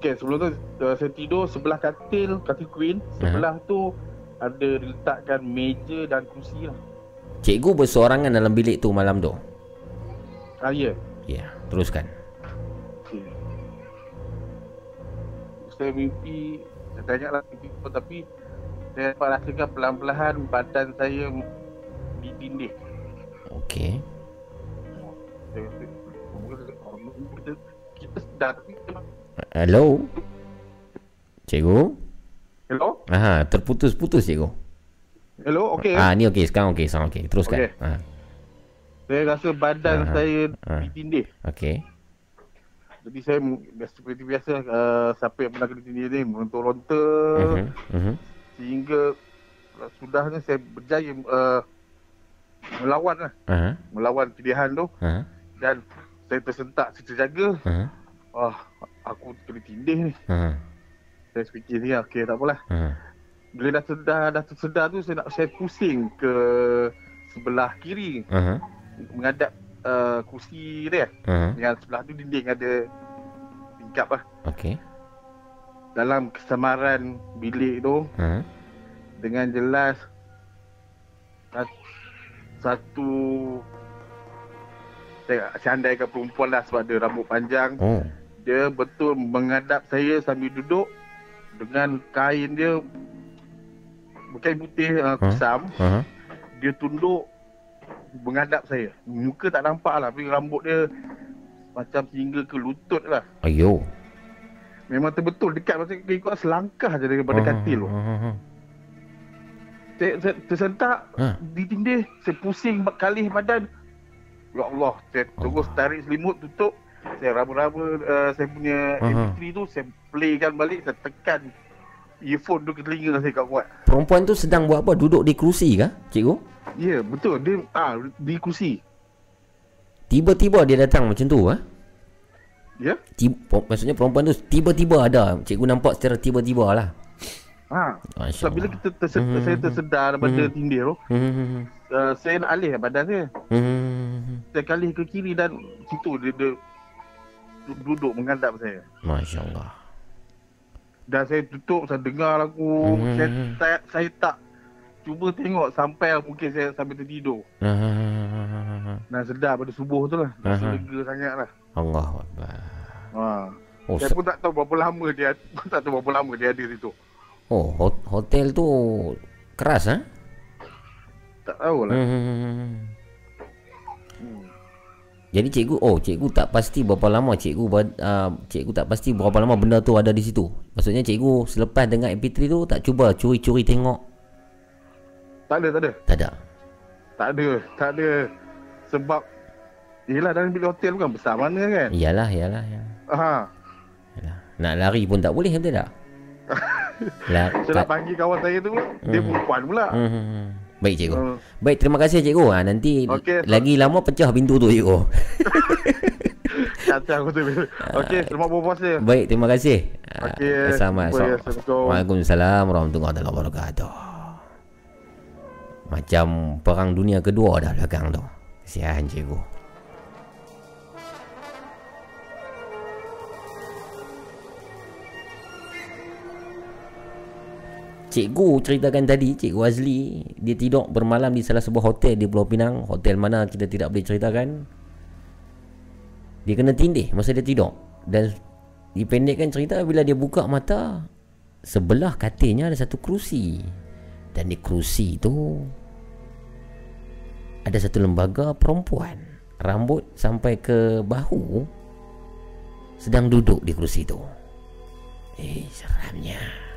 Okey, sebelum tu uh, saya tidur sebelah katil, katil queen. Sebelah tu ada diletakkan meja dan kerusi lah. Cikgu bersorangan dalam bilik tu malam tu. Ah, ya. Ya, teruskan. Saya mimpi, saya tanya mimpi apa tapi saya dapat rasakan pelan-pelan badan saya di dinding. Okey. Kita- sedar Hello. Cikgu? Hello? Aha, terputus-putus cikgu. Hello, okey. Ah, ni okey, sekarang okey, sekarang okey. Teruskan. Okey. Ah, Saya rasa badan Aha. saya Ah. di dinding. okey. Jadi saya seperti biasa uh, siapa yang pernah kena tindih ni meronta-ronta Mhm. Mhm. sehingga uh, sudahnya saya berjaya uh, melawan lah Aha. melawan pilihan tu Aha. dan saya tersentak saya terjaga Aha. ah aku kena tindih ni Aha. saya fikir ni okey tak apalah Aha. bila dah sedar dah tersedar tu saya nak saya pusing ke sebelah kiri Aha. menghadap uh, kursi dia Aha. yang sebelah tu dinding ada tingkap lah Okey. dalam kesamaran bilik tu Aha. dengan jelas sat- satu saya, saya andaikan perempuan lah sebab dia rambut panjang Oh. dia betul menghadap saya sambil duduk dengan kain dia bukan putih uh, kusam Aha. dia tunduk menghadap saya muka tak nampak lah tapi rambut dia macam hingga ke lutut lah Ayo. memang terbetul dekat masa ikut selangkah je daripada katil tu Aha. saya, saya tersentak Ha. ditindih saya pusing kali badan ya Allah saya terus tarik selimut tutup saya raba-raba uh, saya punya Aha. MP3 tu saya playkan balik saya tekan earphone tu ke telinga saya kat kuat Perempuan tu sedang buat apa? Duduk di kerusi kah, cikgu? Ya betul dia ah di kursi Tiba-tiba dia datang macam tu, ah? ya Tiba, maksudnya perempuan tu tiba-tiba ada. Cikgu nampak secara tiba-tiba lah. ha Masya sebab bila kita tersedar, Hmm. saya tersedar daripada Hmm. tindih tu Hmm. uh, saya nak alih badan saya Hmm. saya kalih ke kiri dan situ dia, dia du- duduk menghadap saya Masya Allah. Dan saya tutup, saya dengar lagu. Hmm. Saya, saya, saya tak cuba tengok sampai mungkin saya sampai tertidur. Ah. Dan sedar pada subuh tu lah. Rasa lega sangat lah. Allah Akbar. Ha. Oh, saya pun tak tahu berapa lama dia tak tahu berapa lama dia ada situ. oh hot- hotel tu keras, ah? Tak tahu lah. Hmm. Hmm. Jadi cikgu, oh cikgu tak pasti berapa lama cikgu uh, cikgu tak pasti berapa lama benda tu ada di situ. Maksudnya cikgu selepas dengar MP3 tu tak cuba curi-curi tengok. Tak ada, tak ada. Tak ada. Tak ada, tak ada. Sebab Yelah dalam bilik hotel bukan besar mana kan. Iyalah, iyalah, iyalah. Ha. Nak lari pun tak boleh betul tak? La- Saya nak panggil kawan saya tu, dia perempuan pula. Hmm, hmm, hmm. Baik cikgu. Hmm. Baik, terima kasih cikgu. Ha, nanti Okey, so- lagi lama pecah pintu tu cikgu. Kacau aku tu. Okey, selamat berpuasa. Baik, terima kasih. Okey, Selamat. jumpa ya. Assalamualaikum. Waalaikumsalam warahmatullahi wabarakatuh. Macam perang dunia kedua dah belakang tu. Kesian cikgu. Cikgu ceritakan tadi, Cikgu Azli, dia tidur bermalam di salah sebuah hotel di Pulau Pinang. Hotel mana kita tidak boleh ceritakan. Dia kena tindih masa dia tidur. Dan dipendekkan cerita bila dia buka mata, sebelah katilnya ada satu kerusi. Dan di kerusi itu ada satu lembaga perempuan. Rambut sampai ke bahu sedang duduk di kerusi itu. Eh, seramnya.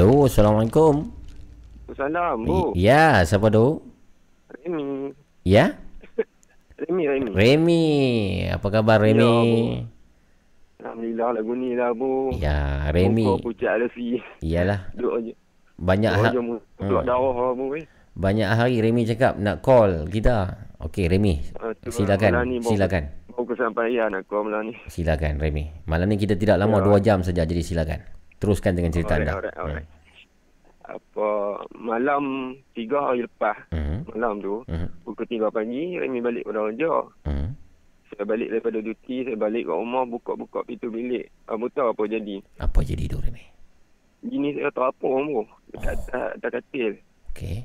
Halo, Assalamualaikum. Salam, Bu. Ya, siapa tu? Remy. Ya? Remy, Remy. Remy. Apa khabar Remy? Ya, Alhamdulillah lagu ni lah, Bu. Ya, Remy. Muka pucat Alfi. Iyalah. Duduk je. Banyak Duduk ha- keluar darah lah, Bu. Eh. banyak hari Remy cakap nak call kita. Okey, Remy. Ah, lah, malam Silakan. ni Silakan. Baru kesampaian aku malam ni. Silakan Remy. Malam ni kita tidak lama Ya. dua jam saja jadi silakan. Teruskan dengan cerita Alright, anda. alright, alright. Apa, malam tiga hari lepas, Hmm. malam tu, Hmm. pukul tiga pagi, Remy balik pada kerja. Hmm. Saya balik daripada duty, saya balik kat rumah, buka-buka pintu bilik. Kamu tahu apa jadi? Apa jadi tu Remy? Gini saya terapung, Bu. Dekat atas, atas katil. Okey.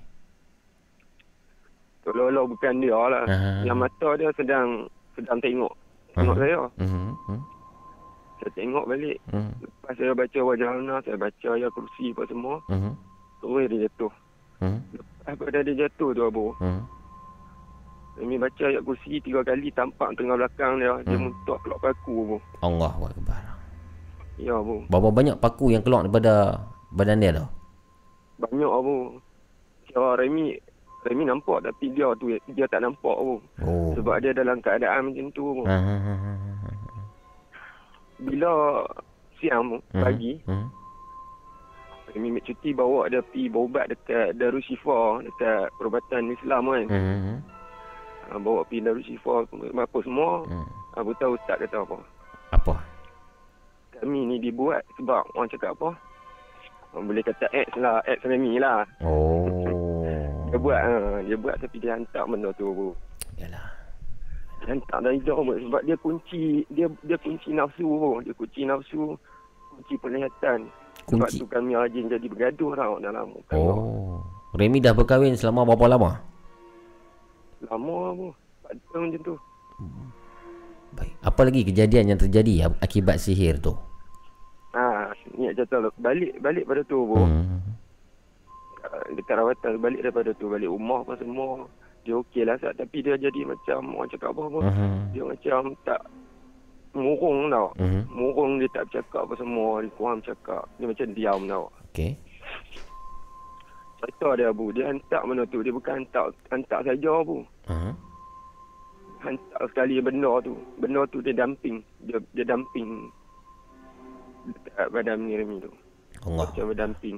Tolong-tolong bukan dia lah. Aha. Yang mata dia sedang sedang tengok. Tengok Aha. saya. Hmm. Hmm. Saya tengok balik. Hmm. Lepas saya baca wajah Ana, saya baca ayat kursi apa semua. Hmm. Terus dia jatuh. Hmm. Lepas pada dia jatuh tu Abu. Hmm. Kami baca ayat kursi tiga kali tampak tengah belakang dia. Dia Hmm. muntah keluar paku Abu. Allahu akbar. Ya Abu. Berapa banyak paku yang keluar daripada badan dia tu? Banyak Abu. Kira Remy, Remy nampak tapi dia tu dia tak nampak Abu. Oh. Sebab dia dalam keadaan macam tu Abu. Ha, ha, ha, ha, ha. Bila siang Mhm. pagi, Hmm. Kami ambil cuti bawa dia pergi berubat dekat Darul Shifa dekat perubatan Islam kan. Hmm. Ha, bawa pergi Darul Shifa apa semua. Hmm. Abu tahu ustaz kata apa. Apa? Kami ni dibuat sebab orang cakap apa? Boleh kata ex lah, ex Remy lah. Oh. Dia buat, ha, dia buat tapi dia hantar benda tu. Yalah. Dari jauh bu. sebab dia kunci, dia dia kunci nafsu. Dia kunci nafsu, kunci penglihatan. Sebab Kunci. tu kami rajin jadi bergaduh tau dalam. Oh. Remy dah berkahwin selama berapa lama? Lama bu. Empat tahun macam tu. Baik. Apa lagi kejadian yang terjadi ak- akibat sihir tu? Ha, ni jatuh balik balik pada tu. Hmm. Uh, dekat rawatan balik daripada tu balik rumah apa semua. Dia okey lah Sat. tapi dia jadi macam orang cakap apa apa. Hmm. Dia macam tak murung tau. Hmm. Murung dia tak bercakap apa semua. Dia kurang bercakap. Dia macam diam tau. Okey. Cerita dia bu. Dia hantar benda tu. Dia bukan hantar hantar saja bu. Ha. Hantar sekali benda tu. Benda tu dia dumping. Dia dia dumping dekat badan Remy tu. Allah. Macam berdamping.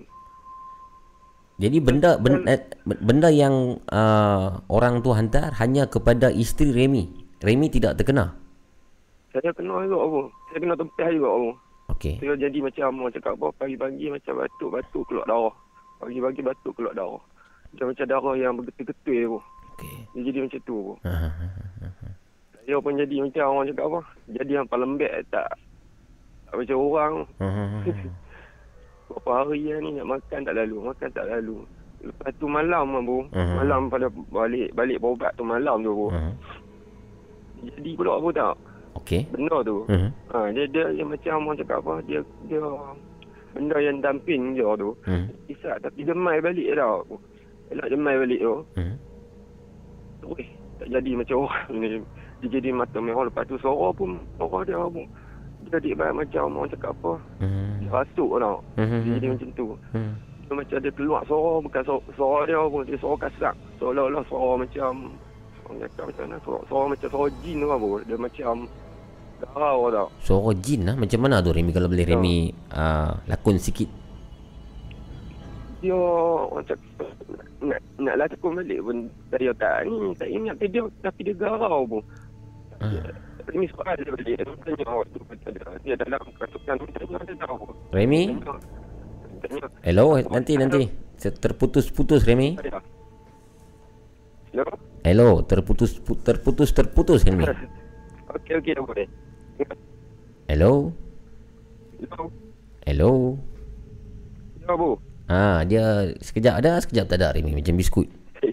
Jadi benda benda, benda yang uh, orang tu hantar hanya kepada isteri Remy. Remy tidak terkena. Saya kena juga bu. Saya kena tempah juga bu. Okey. Saya jadi macam orang cakap apa pagi-pagi macam batuk-batuk keluar darah. Pagi-pagi batuk keluar darah. Macam macam darah yang bergetul-getul tu. Okey. Dia jadi macam tu. bu. Ha, ha, ha. Saya pun jadi macam orang cakap apa. Jadi yang paling lembek tak, tak macam orang. Berapa hari yang ni nak makan tak lalu. Makan tak lalu. Lepas tu malam lah bu. Mhm. Malam pada balik balik berubat tu malam tu bu. Ha. Jadi pula apa tak. Okey. Benda tu. Hmm. Ha, dia dia yang macam orang cakap apa. Dia dia benda yang damping je tu. Hmm. Isap tapi demai balik tau. Elak demai balik tu. Hmm. Weh, tak jadi macam orang ni. Dia jadi mata merah lepas tu suara pun suara dia pun. Dia jadi baik macam orang cakap apa. Hmm. Dia rasuk tau. Hmm. Dia jadi macam tu. Hmm. Dia macam dia keluar suara bukan suara, suara dia pun. Dia suara kasak. Seolah-olah suara macam orang cakap macam mana. Suara, suara macam suara jin tu apa. Dia macam garau tau. Suara jin lah Macam mana tu Remy Kalau boleh Ya. Remy uh, Lakon sikit Dia orang cakap nak, nak tekun balik pun saya tak ni tak ingat tapi dia tapi dia garau pun. Ah. Ini soal dia balik. Dia tanya waktu kata dia. Dia dalam kasukan ni tanya dia tahu. Remy. Tanya. Hello Nanti nanti Terputus-putus Remy. Hello? Hello Terputus pu- Terputus Terputus Remy Okey, okey, dah boleh. Hello Hello? Hello Bu. Ah dia sekejap ada sekejap tak ada Remy macam biskut.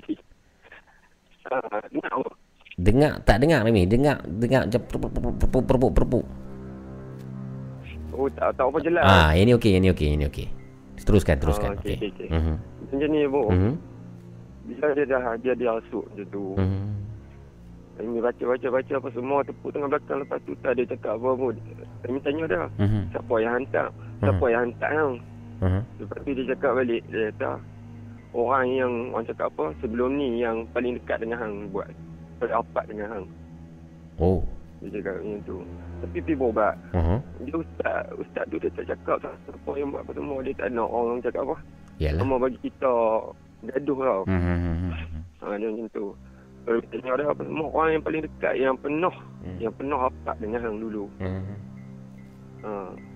Ah, nak, Bu. Dengar tak dengar Remy? Dengar dengar macam perpuk perpuk perpuk. Oh, tak, tak apa jelas. Ah yang ni okey yang ni okey yang ni okey. Teruskan teruskan Ah, okey, okey, okey. Mhm. Macam ni, Bu. Mhm. Bila dia dah, dia dia asuk macam tu. Mhm. Kami baca-baca-baca apa semua tepuk tengah belakang lepas tu tak dia cakap apa pun. Kami tanya dia, Mhm. siapa yang hantar? Siapa yang hantar tau? Uh-huh. Lepas tu dia cakap balik Dia kata Orang yang Orang cakap apa Sebelum ni yang paling dekat dengan Hang buat Rapat dengan Hang Oh. Dia cakap macam tu Tapi pergi berobat Uh-huh. Dia ustaz Ustaz tu dia tak cakap Siapa yang buat apa semua Dia tak nak orang cakap apa Yalah. Sama bagi kita Gaduh tau Hmm. ha, Dia macam tu Kalau kita tengok dia apa semua Orang yang paling dekat Yang penuh Hmm. Yang penuh rapat dengan Hang dulu Hmm. ha,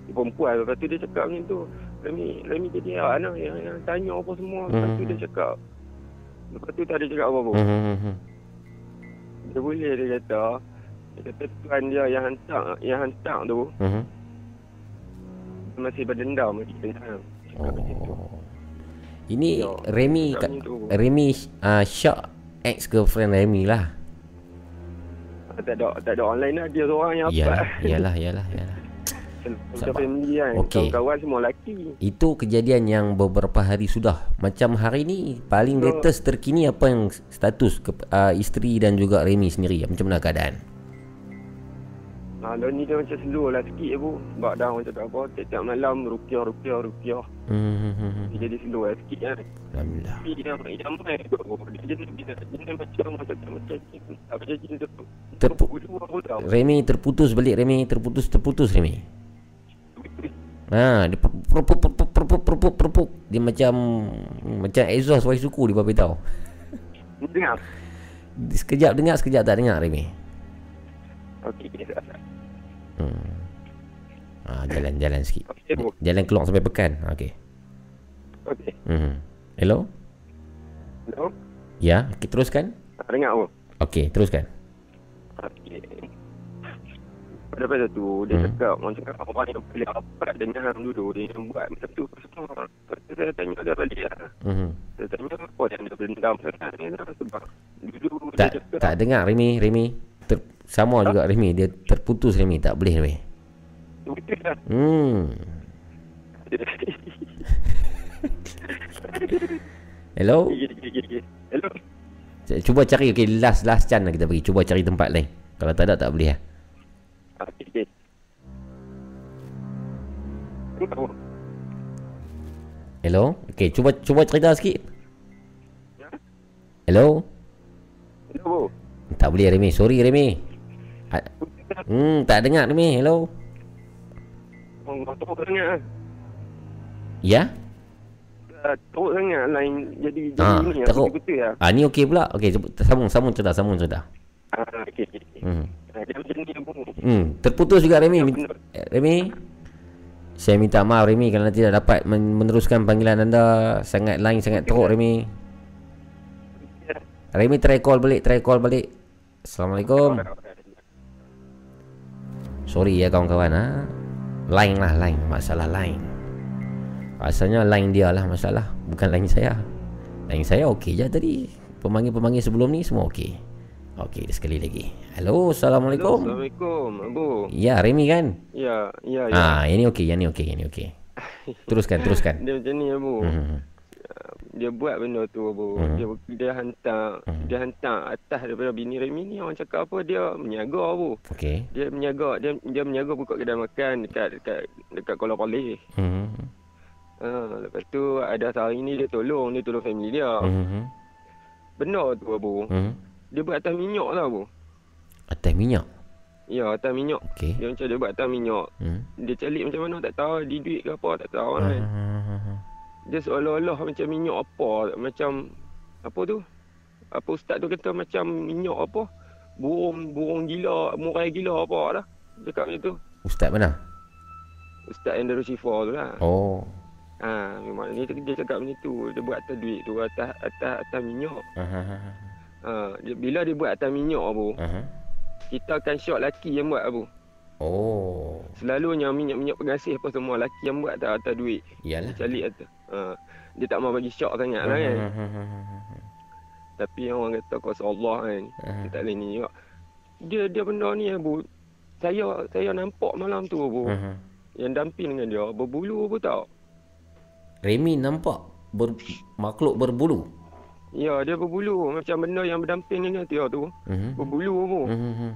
Dia perempuan Lepas tu dia cakap macam tu Remy, Remy jadi anak yang, yang tanya apa semua Lepas tu dia cakap Lepas tu tak ada cakap apa-apa Hmm. Dia boleh dia kata Dia kata tuan dia yang hantar Yang hantar tu dia Masih berdendam macam tu Oh. Ini Ya, Remy kat. Remy uh, Syak ex girlfriend Remy lah. Ah, Tak ada, tak ada lain lah Dia seorang yang Iyalah, apa iyalah, iyalah, iyalah. Macam family kan Okey. Kawan-kawan semua lelaki Itu kejadian yang beberapa hari sudah. Macam hari ni paling Ya. latest terkini apa yang status ke, uh, isteri dan juga Remy sendiri. Macam mana keadaan? Ha, ni dia macam slow lah sikit bu Sebab dah orang cakap apa Tiap-tiap malam rupiah, rupiah, rupiah Hmm. Dia jadi slow lah sikit kan Alhamdulillah. Tapi dia tu Dia jadi dia, dia macam macam macam Apa jadi dia tu Terpu- Dulu aku tahu Remy terputus balik Remy terputus terputus Remy. Ha, dia per- perpuk perpuk perpuk perpuk perpuk. Dia macam macam exhaust voice suku di bawah tahu. Dengar Sekejap dengar sekejap tak dengar Remy. Okey okay, Hmm. Ha, jalan jalan sikit. Okey bu Jalan keluar sampai pekan. Okey. Okey Hmm. Hello? Hello Ya, okay, teruskan. Tak dengar bu Okey, teruskan. Okey pada pada tu dia Hmm. cakap orang cakap orang yang paling rapat dengan hang dulu dia yang buat macam tu semua tu saya tanya dia balik lah Hmm. Saya tanya apa yang dia berdendam sangat ni lah sebab dulu Tak dia cakap tak dengar Remy, Remy. Ter, sama juga Remy, dia terputus Remy, tak boleh Remy. betul lah Hmm. Hello? Hello Cuba cari okey last last chance lah kita pergi. Cuba cari tempat lain. Kalau tak ada tak boleh lah. Okey Tahu Hello? Okey, cuba cuba cerita sikit. Ya? Hello? Hello bu Tak boleh Remy. Sorry Remy. A- Hmm, tak dengar Remy. Hello? Orang teruk sangat Ya? lah. Teruk sangat lain jadi jadi Ah, ni teruk. Lah Ah ni okey pula. Okey, sambung sambung cerita, sambung cerita. Ah, okey okey. okey. Hmm. Hmm, terputus juga Remy. Ya, eh, Remy. Saya minta maaf Remy kerana tidak dapat men- meneruskan panggilan anda. Sangat line sangat teruk Remy. Remy try call balik, try call balik. Assalamualaikum. Sorry ya kawan-kawan ha. Line lah line, masalah line. Rasanya line dia lah masalah, bukan line saya. Line saya okey je tadi. Pemanggil-pemanggil sebelum ni semua okey. Okey, sekali lagi. Hello, Assalamualaikum. Assalamualaikum Abu. Ya, Remy kan? Ya, ya, ya. Ah, ini okey, yang ni okey, yang ni okey. Teruskan, teruskan. Dia macam ni Abu. Hmm. Dia buat benda tu Abu. Hmm. Dia dia hantar Hmm. dia hantar atas daripada bini Remy ni orang cakap apa dia menyaga Abu. Okey. Dia menyaga dia dia menyaga buka kedai makan dekat dekat dekat Kuala Palih. Hmm. Ha, lepas tu ada sehari ni dia tolong, dia tolong family dia. Hmm. Benda tu Abu. Hmm. Dia buat atas minyak tau Abu. Atas minyak. Ya, atas minyak. Okey. Dia macam dia buat atas minyak. Hmm. Dia calik macam mana tak tahu. Di duit ke apa tak tahu kan. Ah. Dia seolah-olah macam minyak apa. Macam apa tu? Apa ustaz tu kata macam minyak apa? Burung burung gila, murai gila apa dah. Dia cakap macam tu. Ustaz mana? Ustaz yang dari Syifa tu lah. Oh. Ha, memang dia, dia cakap macam tu. Dia buat atas duit tu, atas atas atas minyak. Aha. Ha, bila dia buat atas minyak Abu, Aha. Kita akan syok laki yang buat Abu. Oh. Selalunya minyak-minyak pengasih apa semua laki yang buat atas, atas duit. Iyalah. Calik atas. Ha, dia tak mau bagi syok sangat lah kan. Tapi orang kata kuasa Allah kan. Aha. Dia tak boleh ni juga. Dia dia benda ni Abu. Saya saya nampak malam tu Abu. Aha. Yang damping dengan dia berbulu Abu tau. Remy nampak ber, makhluk berbulu. Ya dia berbulu macam benda yang berdamping dengan dia tu. Mhm. Berbulu Abu. Mhm.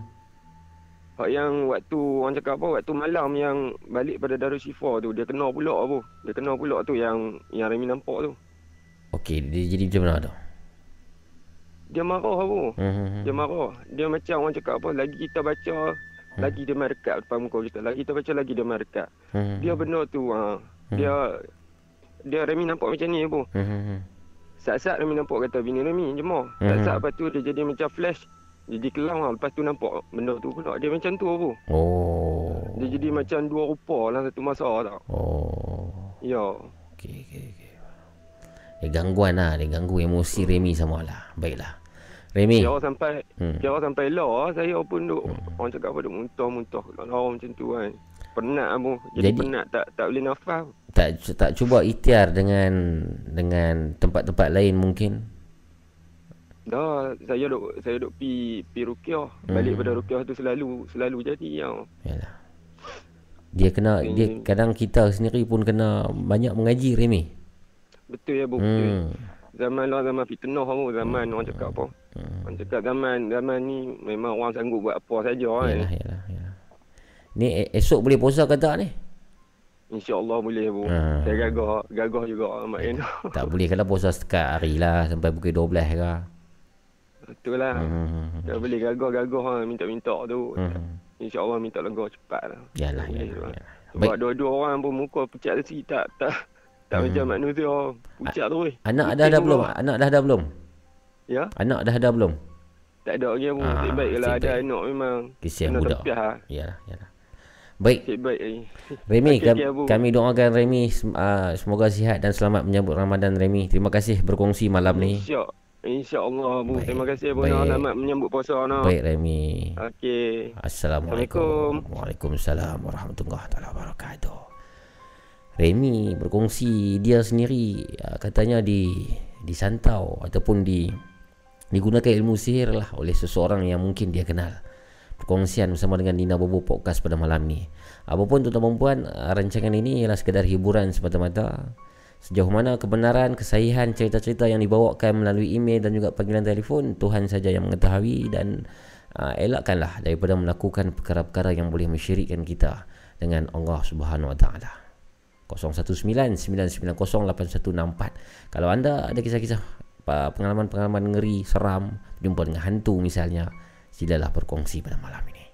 Hak yang waktu orang cakap apa waktu malam yang balik pada Darushifa tu dia kena pula apa. Dia kena pula tu yang yang Remy nampak tu. Okey, dia jadi macam mana tu? Dia marah apa? Hmm, hmm, hmm. Dia marah. Dia macam orang cakap apa lagi kita baca lagi dia main dekat depan muka kita. Lagi kita baca lagi dia main dekat. Hmm, Dia benda tu ha. Dia dia Remy nampak macam ni apa. hmm, hmm, hmm. Sat-sat Remy nampak kata bini Remy jemah. Mhm. Sat-sat lepas tu dia jadi macam flash. Jadi kelam lah. Lepas tu nampak benda tu pula. Dia macam tu apa. Oh. Dia jadi macam dua rupa lah satu masa tau. Oh. Ya. Okey, okey, okey. Dia gangguan lah. Dia ganggu emosi Remy sama lah. Baiklah. Remy. Kira sampai Hmm. kira sampai lah saya pun duk orang cakap apa duk muntah-muntah kalau macam tu kan. Penat apa. Jadi, Jadi- penat tak tak boleh nafas. Tak tak cuba ikhtiar dengan dengan tempat-tempat lain mungkin. Dah saya duk saya duk pi pi rukyah. Balik Hmm. pada rukyah tu selalu selalu jadi yang Yalah. Dia kena dia Hmm. kadang kita sendiri pun kena banyak mengaji Remy. betul ya bu. betul. Hmm. Zaman lah zaman fitnah apa zaman orang cakap apa. Hmm. Orang cakap zaman zaman ni memang orang sanggup buat apa saja kan. Yalah, yalah, yalah. Ni e- esok boleh puasa ke tak ni? InsyaAllah boleh bu. Ha. Saya gagah gagah juga Mak Eno. Tak boleh kalau puasa sekat hari lah sampai pukul 12 ke. Betul lah. Hmm. Tak boleh gagah-gagah ha, minta-minta tu. Hmm. InsyaAllah minta lega cepat lah. Yalah, Boleh yalah, lah. yalah. Sebab dua-dua orang pun muka pucat resi tak tak tak Hmm. macam manusia pucat tu weh. Anak dah ada semua. belum? Anak dah ada belum? Ya, Anak dah ada belum? tak ada lagi pun. Ah, Nasib baik kalau nasib ada anak memang kena budak. tepiah lah. Yalah, yalah. Baik, Nasib baik lagi. Remy, Okey, kam- okey, Abu. kami doakan Remy ah, semoga sihat dan selamat menyambut Ramadan Remy. Terima kasih berkongsi malam ni. Insya InsyaAllah. Baik. Terima kasih. Nak selamat menyambut puasa nak. Baik Remy. Okey. Assalamualaikum. Waalaikumsalam warahmatullahi taala wabarakatuh. Remy berkongsi dia sendiri ah, katanya di disantau ataupun di digunakan ilmu sihir lah oleh seseorang yang mungkin dia kenal. Perkongsian bersama dengan Nina Bobo Podcast pada malam ni. Apapun tuan-tuan dan puan, ah, rancangan ini ialah sekadar hiburan semata-mata. Sejauh mana kebenaran, kesahihan cerita-cerita yang dibawakan melalui email dan juga panggilan telefon, Tuhan saja yang mengetahui dan uh, elakkanlah daripada melakukan perkara-perkara yang boleh mensyirikkan kita dengan Allah Subhanahu Wa Taala. 0199908164. Kalau anda ada kisah-kisah pengalaman-pengalaman ngeri, seram, jumpa dengan hantu misalnya, silalah berkongsi pada malam ini.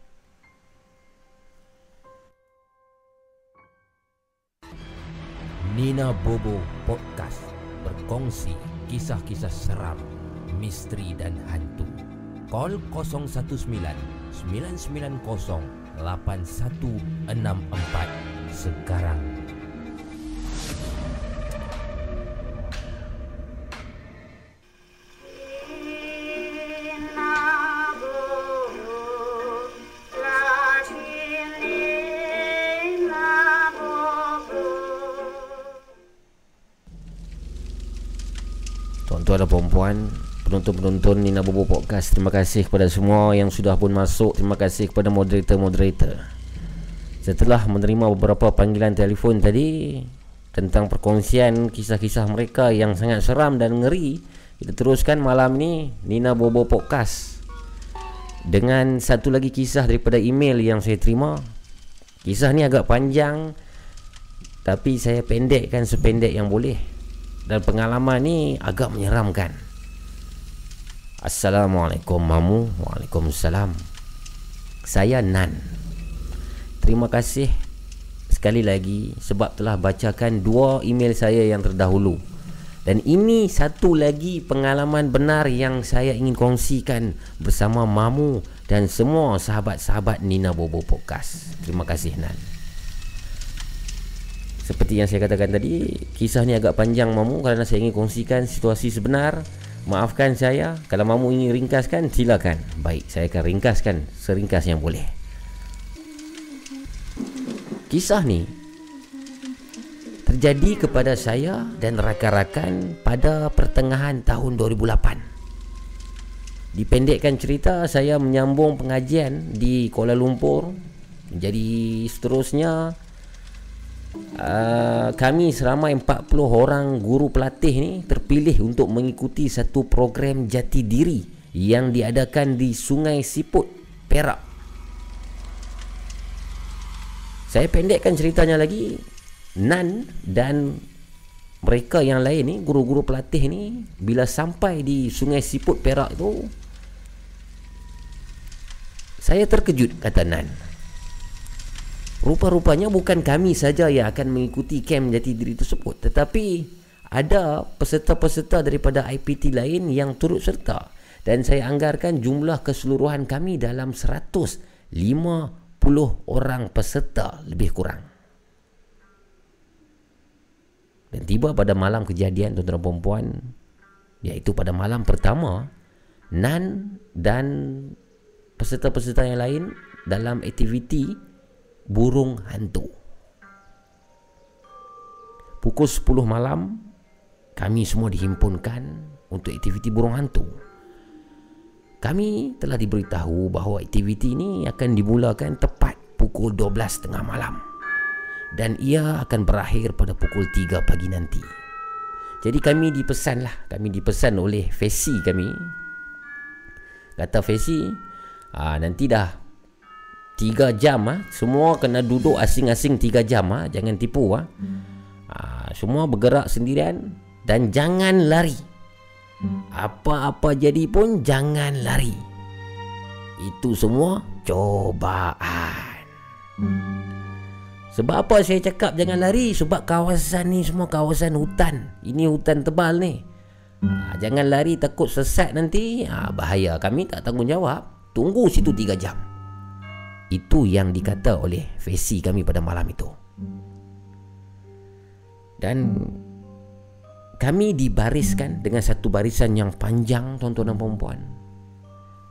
Nina Bobo Podcast berkongsi kisah-kisah seram, misteri dan hantu. Call 019 990 8164 sekarang. Puan-puan Penonton-penonton Nina Bobo Podcast Terima kasih kepada semua yang sudah pun masuk. Terima kasih kepada moderator-moderator. Setelah menerima beberapa panggilan telefon tadi Tentang perkongsian kisah-kisah mereka yang sangat seram dan ngeri. Kita teruskan malam ni Nina Bobo Podcast. Dengan satu lagi kisah daripada email yang saya terima. Kisah ni agak panjang Tapi saya pendekkan sependek yang boleh. Dan pengalaman ni agak menyeramkan. Assalamualaikum mamu. Waalaikumsalam. Saya Nan. Terima kasih sekali lagi sebab telah bacakan dua email saya yang terdahulu. Dan ini satu lagi pengalaman benar yang saya ingin kongsikan bersama mamu dan semua sahabat-sahabat Nina Bobo Podcast. Terima kasih Nan. Seperti yang saya katakan tadi, kisah ni agak panjang mamu kerana saya ingin kongsikan situasi sebenar. Maafkan saya kalau mamu ingin ringkaskan silakan. Baik, saya akan ringkaskan seringkas yang boleh. Kisah ni terjadi kepada saya dan rakan-rakan pada pertengahan tahun 2008. Dipendekkan cerita, saya menyambung pengajian di Kuala Lumpur. Jadi seterusnya Uh, kami seramai 40 orang guru pelatih ni terpilih untuk mengikuti satu program jati diri yang diadakan di Sungai Siput, Perak. Saya pendekkan ceritanya lagi Nan dan mereka yang lain ni guru-guru pelatih ni bila sampai di Sungai Siput Perak tu saya terkejut kata Nan rupa-rupanya bukan kami saja yang akan mengikuti kem jati diri tersebut. Tetapi ada peserta-peserta daripada IPT lain yang turut serta. Dan saya anggarkan jumlah keseluruhan kami dalam 150 orang peserta lebih kurang. Dan tiba pada malam kejadian tuan-tuan dan puan iaitu pada malam pertama Nan dan peserta-peserta yang lain dalam aktiviti burung hantu. Pukul 10 malam kami semua dihimpunkan untuk aktiviti burung hantu. Kami telah diberitahu bahawa aktiviti ini akan dimulakan tepat pukul 12.30 malam dan ia akan berakhir pada pukul 3 pagi nanti. Jadi kami dipesan lah, kami dipesan oleh Fesi kami. Kata Fesi, ah, nanti dah 3 jam ah, semua kena duduk asing-asing 3 jam ah, jangan tipu ah. ah. semua bergerak sendirian dan jangan lari. Apa-apa jadi pun jangan lari. Itu semua cobaan. Sebab apa saya cakap jangan lari? Sebab kawasan ni semua kawasan hutan. Ini hutan tebal ni. Ha, jangan lari takut sesat nanti. Ha, bahaya. Kami tak tanggungjawab. Tunggu situ 3 jam. Itu yang dikata oleh Fesi kami pada malam itu. Dan kami dibariskan dengan satu barisan yang panjang tuan-tuan dan perempuan.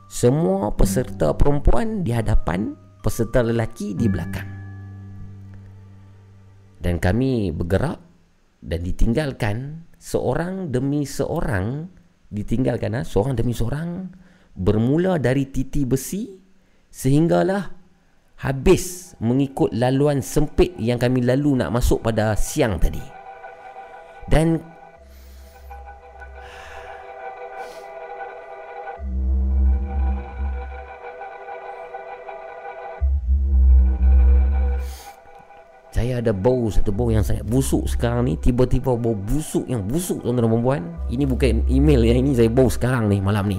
Semua peserta perempuan di hadapan, peserta lelaki di belakang dan kami bergerak dan ditinggalkan seorang demi seorang ditinggalkan ha? seorang demi seorang bermula dari titi besi sehinggalah habis mengikut laluan sempit yang kami lalu nak masuk pada siang tadi. Dan Saya ada bau satu bau yang sangat busuk sekarang ni. Tiba-tiba bau busuk yang busuk tuan-tuan dan perempuan Ini bukan email yang ini saya bau sekarang ni malam ni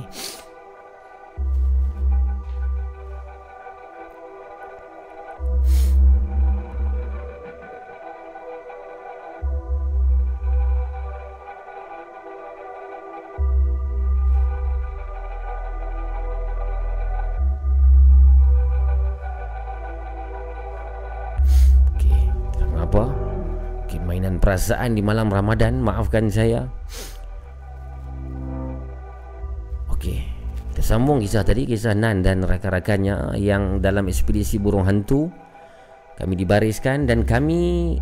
perasaan di malam Ramadan Maafkan saya. Okey. Kita sambung kisah tadi Kisah Nan dan rakan-rakannya Yang dalam ekspedisi burung hantu. Kami dibariskan Dan kami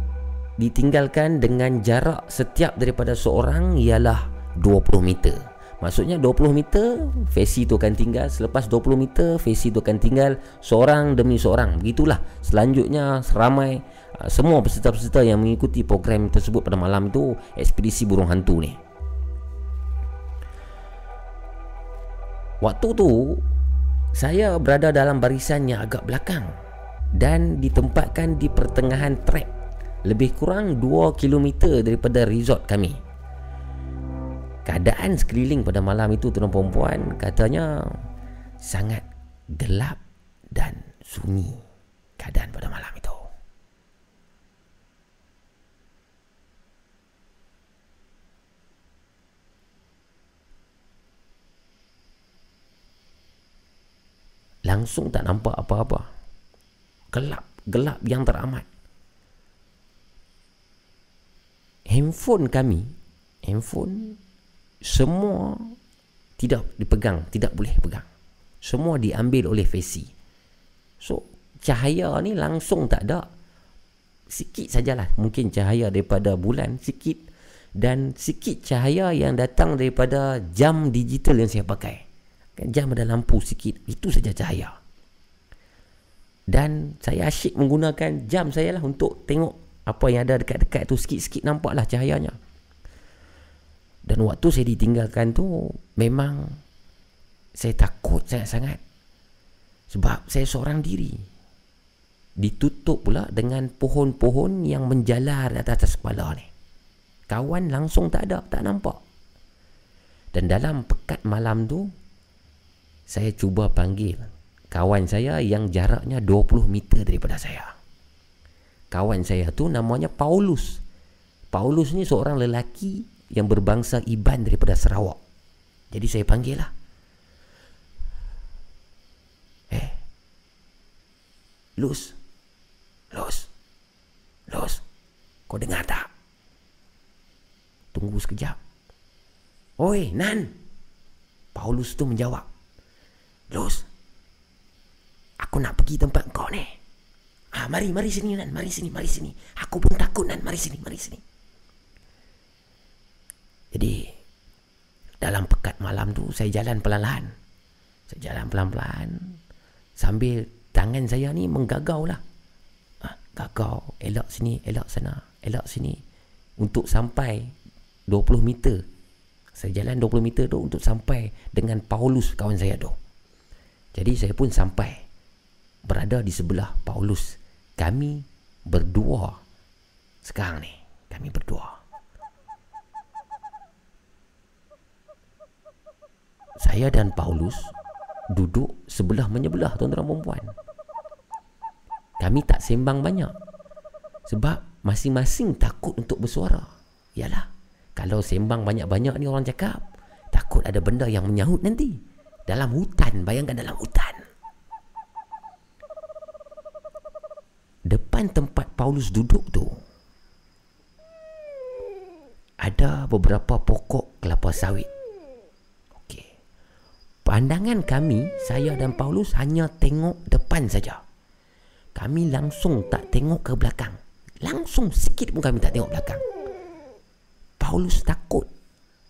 ditinggalkan dengan jarak setiap daripada seorang Ialah 20 meter Maksudnya 20 meter Fesi tu akan tinggal. Selepas 20 meter Fesi tu akan tinggal Seorang demi seorang. Begitulah Selanjutnya Seramai uh, Semua peserta-peserta yang mengikuti program tersebut pada malam itu Ekspedisi burung hantu ni. Waktu tu Saya berada dalam barisan yang agak belakang Dan ditempatkan di pertengahan trek. Lebih kurang 2 km daripada resort kami keadaan sekeliling pada malam itu tuan perempuan katanya sangat gelap dan sunyi keadaan pada malam itu. Langsung tak nampak apa-apa. Gelap, gelap yang teramat. Handphone kami, handphone semua tidak dipegang, tidak boleh pegang. Semua diambil oleh Fesi. So, cahaya ni langsung tak ada. Sikit sajalah mungkin cahaya daripada bulan, sikit. Dan sikit cahaya yang datang daripada jam digital yang saya pakai. Kan jam ada lampu sikit, itu saja cahaya. Dan saya asyik menggunakan jam saya lah untuk tengok apa yang ada dekat-dekat tu sikit-sikit nampaklah cahayanya. Dan waktu saya ditinggalkan tu Memang Saya takut sangat-sangat Sebab saya seorang diri ditutup pula dengan pohon-pohon yang menjalar di atas kepala ni. Kawan langsung tak ada, tak nampak. Dan dalam pekat malam tu, saya cuba panggil kawan saya yang jaraknya 20 meter daripada saya. Kawan saya tu namanya Paulus. Paulus ni seorang lelaki yang berbangsa Iban daripada Sarawak. Jadi saya panggil lah. Eh, Lus, Los. Los. Kau dengar tak? Tunggu sekejap. Oi, Nan. Paulus tu menjawab. Los. Aku nak pergi tempat kau ni. Ah, mari, mari sini Nan. Mari sini, mari sini. Aku pun takut Nan. Mari sini, mari sini. Jadi, dalam pekat malam tu, saya jalan pelan-pelan. Saya jalan pelan-pelan. Sambil tangan saya ni menggagau lah. Gagau. Elok sini elok sana elok sini. Untuk sampai 20 meter. Saya jalan 20 meter tu untuk sampai dengan Paulus kawan saya tu. Jadi saya pun sampai berada di sebelah Paulus. Kami berdua sekarang ni. Kami berdua saya dan Paulus duduk sebelah menyebelah tuan-tuan dan kami tak sembang banyak. Sebab masing-masing takut untuk bersuara. Yalah, kalau sembang banyak-banyak ni orang cakap, takut ada benda yang menyahut nanti. Dalam hutan, bayangkan dalam hutan. Depan tempat Paulus duduk tu, ada beberapa pokok kelapa sawit. Pandangan kami, saya dan Paulus hanya tengok depan saja kami langsung tak tengok ke belakang. Langsung sikit pun kami tak tengok belakang. Paulus takut.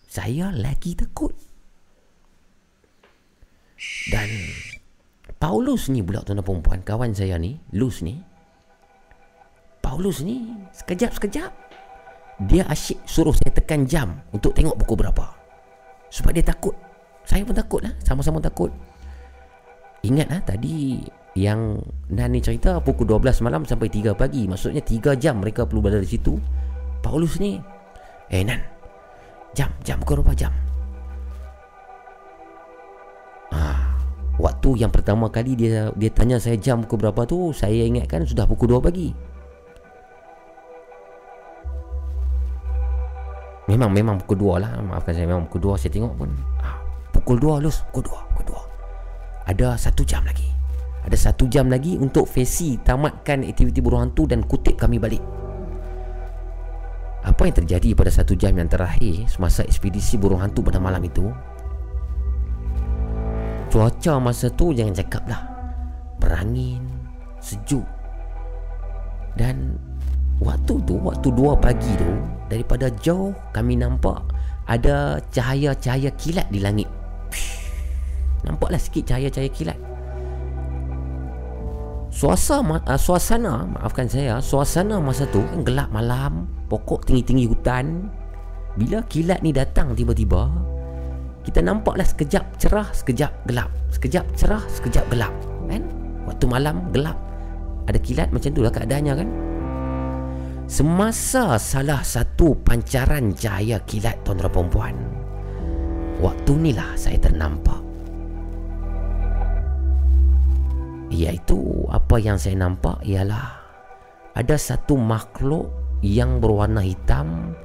Saya lagi takut. Dan Paulus ni pula tuan-tuan perempuan, kawan saya ni, Luz ni. Paulus ni sekejap-sekejap dia asyik suruh saya tekan jam untuk tengok pukul berapa. Sebab dia takut. Saya pun takut lah. Sama-sama takut. Ingat lah tadi yang Nani cerita pukul 12 malam sampai 3 pagi. Maksudnya 3 jam mereka perlu berada di situ. Paulus ni eh Nan jam jam pukul berapa jam? Ah, waktu yang pertama kali dia dia tanya saya jam pukul berapa tu saya ingatkan sudah pukul 2 pagi. Memang memang pukul 2 lah. Maafkan saya memang pukul 2 saya tengok pun. Ah, pukul 2 Lus pukul 2 pukul 2 ada satu jam lagi ada satu jam lagi untuk Fesi tamatkan aktiviti burung hantu dan kutip kami balik. Apa yang terjadi pada satu jam yang terakhir semasa ekspedisi burung hantu pada malam itu? Cuaca masa tu jangan cakap lah. Berangin, sejuk. Dan waktu tu, waktu dua pagi tu, daripada jauh kami nampak ada cahaya-cahaya kilat di langit. Nampaklah sikit cahaya-cahaya kilat. Suasana uh, suasana maafkan saya suasana masa tu kan gelap malam pokok tinggi-tinggi hutan. Bila kilat ni datang tiba-tiba kita nampaklah sekejap cerah sekejap gelap. Sekejap cerah sekejap gelap kan? Waktu malam gelap. Ada kilat macam tu lah keadaannya kan? Semasa salah satu pancaran cahaya kilat tuan-tuan perempuan waktu ni lah saya ternampak Iaitu apa yang saya nampak ialah Ada satu makhluk yang berwarna hitam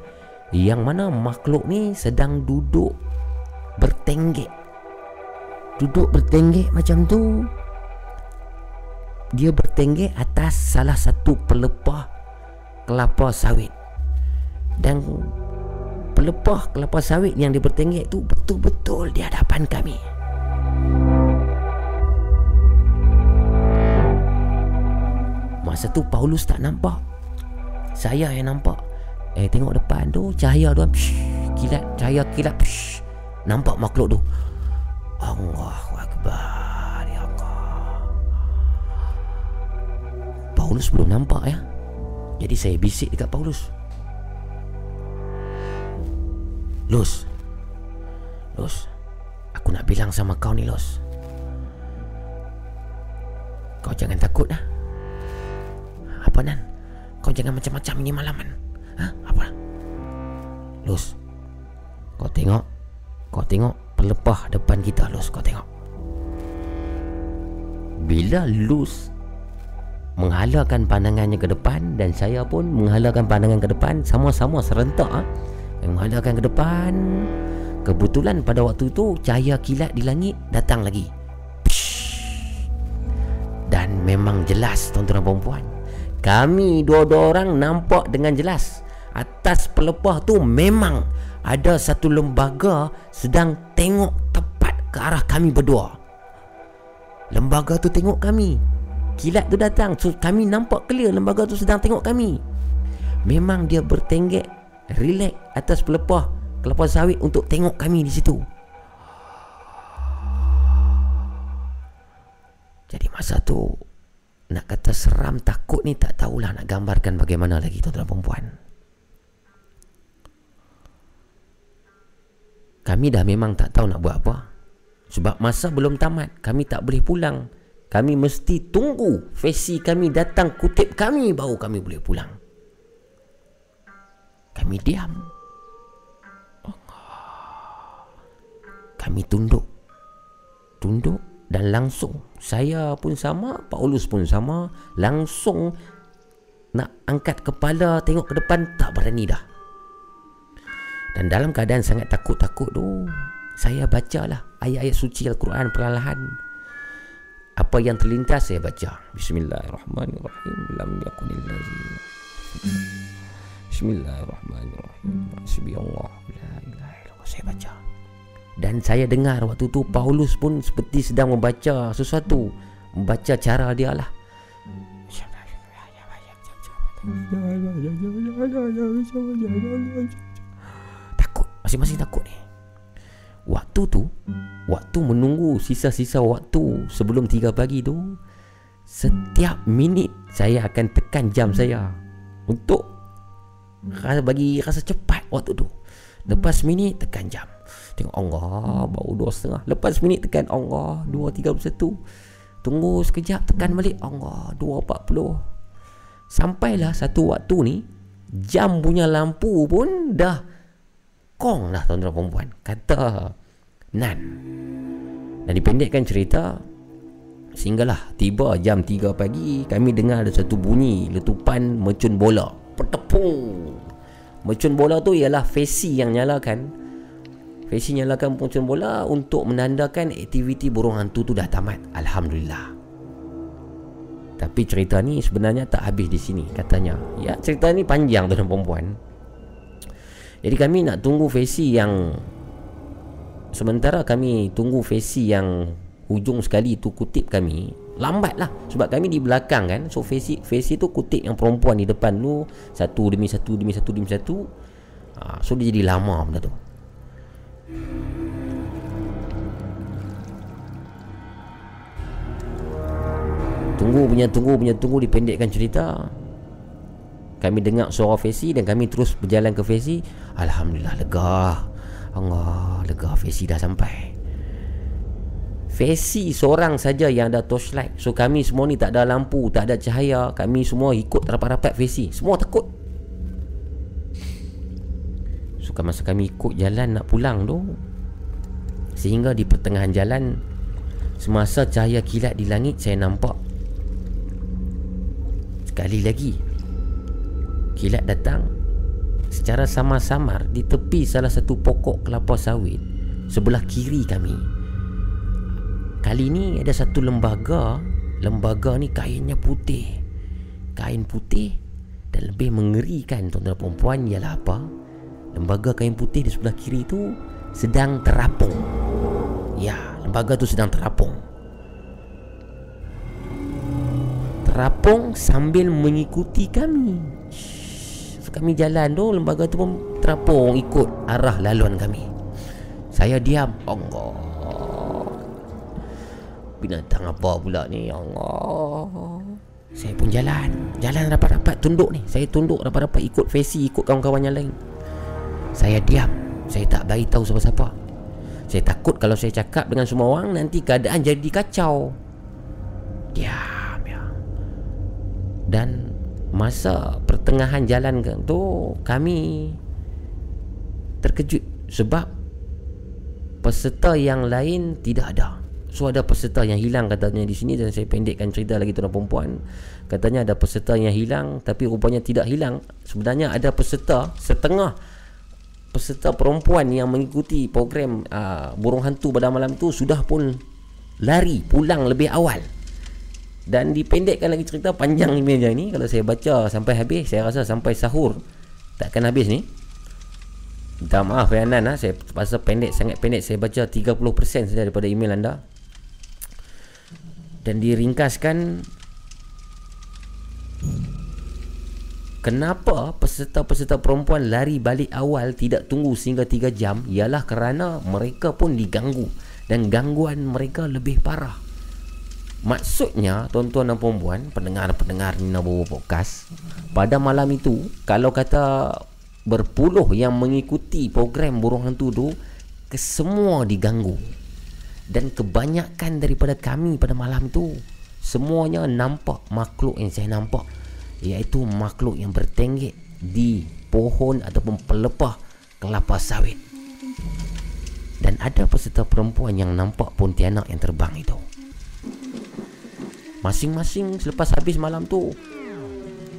Yang mana makhluk ni sedang duduk bertenggek. Duduk bertenggek macam tu. Dia bertenggek atas salah satu pelepah kelapa sawit. Dan pelepah kelapa sawit yang dia bertenggek tu betul-betul di hadapan kami Masa tu Paulus tak nampak. Saya yang nampak. Eh tengok depan tu Cahaya tu psh, Kilat Cahaya kilat psh, Nampak makhluk tu. Allahu Akbar Ya Allah. Paulus belum nampak ya. Jadi saya bisik dekat Paulus. Lus Lus Aku nak bilang sama kau ni Lus Kau jangan takut lah Apa Nan? Kau jangan macam-macam ini malaman Ha? Apa? Lus Kau tengok Kau tengok pelepah depan kita Lus Kau tengok Bila Lus Menghalakan pandangannya ke depan Dan saya pun menghalakan pandangan ke depan Sama-sama serentak ha? Menghalakan ke depan Kebetulan pada waktu itu Cahaya kilat di langit datang lagi Dan memang jelas tuan-tuan dan perempuan Kami dua-dua orang nampak dengan jelas. Atas pelepah tu memang Ada satu lembaga sedang tengok tepat ke arah kami berdua. Lembaga tu tengok kami. Kilat tu datang. So, Kami nampak clear lembaga tu sedang tengok kami. Memang dia bertenggek Relax atas pelepah Kelapa sawit untuk tengok kami di situ. Jadi masa tu Nak kata seram takut ni tak tahulah nak gambarkan bagaimana lagi tuan-tuan perempuan Kami dah memang tak tahu nak buat apa. Sebab masa belum tamat Kami tak boleh pulang. Kami mesti tunggu Fesi kami datang kutip kami Baru kami boleh pulang. Kami diam. Kami tunduk. Tunduk dan langsung Saya pun sama Paulus pun sama Langsung Nak angkat kepala Tengok ke depan Tak berani dah. Dan dalam keadaan sangat takut-takut tu Saya bacalah Ayat-ayat suci Al-Quran perlahan Apa yang terlintas saya baca. Bismillahirrahmanirrahim. Lam yakunil Bismillahirrahmanirrahim. Hasbi Allah. La ilaha illallah. Saya baca dan saya dengar waktu tu Paulus pun seperti sedang membaca sesuatu. Membaca cara dia lah. Takut. Masing-masing takut ni. Waktu tu Waktu menunggu sisa-sisa waktu Sebelum tiga pagi tu Setiap minit Saya akan tekan jam saya Untuk Bagi rasa cepat waktu tu. Lepas minit tekan jam Tengok Allah Baru dua setengah. Lepas minit tekan Allah Dua tiga puluh satu. Tunggu sekejap Tekan balik. Allah Dua empat puluh. Sampailah satu waktu ni Jam punya lampu pun dah Kong lah tuan-tuan perempuan Kata Nan. Dan dipendekkan cerita Sehinggalah Tiba jam 3 pagi Kami dengar ada satu bunyi Letupan mercun bola. Petepung. Mercun bola tu ialah fesi yang nyalakan Fesi nyalakan mercun bola Untuk menandakan aktiviti burung hantu tu dah tamat. Alhamdulillah. Tapi cerita ni sebenarnya tak habis di sini Katanya. Ya cerita ni panjang tuan perempuan Jadi kami nak tunggu fesi yang Sementara kami tunggu fesi yang Hujung sekali tu kutip kami Lambat lah. Sebab kami di belakang kan So Fesi, Fesi tu kutip yang perempuan di depan tu Satu demi satu demi satu demi satu. Ha, So dia jadi lama benda tu Tunggu punya tunggu punya tunggu dipendekkan cerita. Kami dengar suara Fesi dan kami terus berjalan ke Fesi. Alhamdulillah lega. Allah lega Fesi dah sampai. Fesi seorang saja yang ada torchlight. So kami semua ni tak ada lampu Tak ada cahaya. Kami semua ikut rapat-rapat Fesi. Semua takut So masa kami ikut jalan nak pulang tu. Sehingga di pertengahan jalan Semasa cahaya kilat di langit Saya nampak Sekali lagi Kilat datang Secara samar-samar Di tepi salah satu pokok kelapa sawit Sebelah kiri kami. Kali ni ada satu lembaga. Lembaga ni kainnya putih. Kain putih Dan lebih mengerikan tuan-tuan perempuan Ialah apa? Lembaga kain putih di sebelah kiri tu Sedang terapung. Ya, lembaga tu sedang terapung. Terapung sambil mengikuti kami. So, Kami jalan tu Lembaga tu pun terapung Ikut arah laluan kami. Saya diam. Allah binatang apa pula ni? Allah Saya pun jalan. Jalan rapat-rapat tunduk ni. Saya tunduk rapat-rapat ikut Fesi Ikut kawan-kawan yang lain Saya diam. Saya tak bagi tahu siapa-siapa. Saya takut kalau saya cakap dengan semua orang Nanti keadaan jadi kacau. Diam ya. Dan Masa pertengahan jalan tu Kami Terkejut Sebab Peserta yang lain Tidak ada. So ada peserta yang hilang katanya di sini Dan saya pendekkan cerita lagi tuan perempuan Katanya ada peserta yang hilang Tapi rupanya tidak hilang. Sebenarnya ada peserta Setengah Peserta perempuan yang mengikuti program uh, Burung Hantu pada malam tu Sudah pun lari pulang lebih awal Dan dipendekkan lagi cerita panjang emailnya ni Kalau saya baca sampai habis Saya rasa sampai sahur Takkan habis ni Minta maaf ya Anan ha? Saya pasal pendek sangat pendek Saya baca 30% saja daripada email anda dan diringkaskan Kenapa peserta-peserta perempuan lari balik awal tidak tunggu sehingga 3 jam? Ialah kerana mereka pun diganggu dan gangguan mereka lebih parah. Maksudnya tuan-tuan dan puan pendengar-pendengar Nina Bobo Podcast pada malam itu kalau kata berpuluh yang mengikuti program burung hantu tu kesemua diganggu. Dan kebanyakan daripada kami pada malam tu semuanya nampak makhluk yang saya nampak iaitu makhluk yang bertenggek di pohon ataupun pelepah kelapa sawit. Dan ada peserta perempuan yang nampak pontianak yang terbang itu. Masing-masing selepas habis malam tu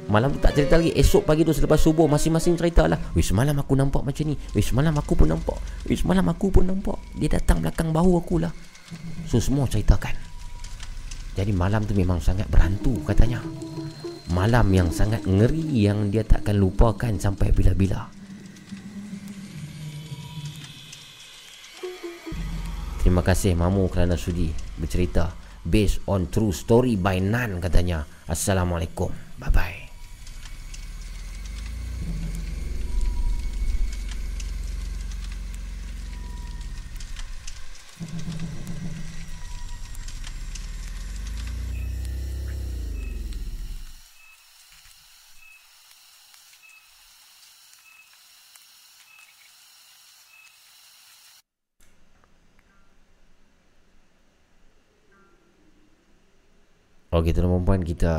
Malam tu tak cerita lagi Esok pagi tu selepas subuh Masing-masing cerita lah Wih semalam aku nampak macam ni Wih semalam aku pun nampak Wih semalam aku pun nampak. Dia datang belakang bahu aku lah So semua ceritakan. Jadi malam tu memang sangat berhantu katanya Malam yang sangat ngeri Yang dia takkan lupakan sampai bila-bila. Terima kasih Mamu kerana sudi bercerita Based on true story by Nan katanya. Assalamualaikum. Bye bye Okey tuan perempuan kita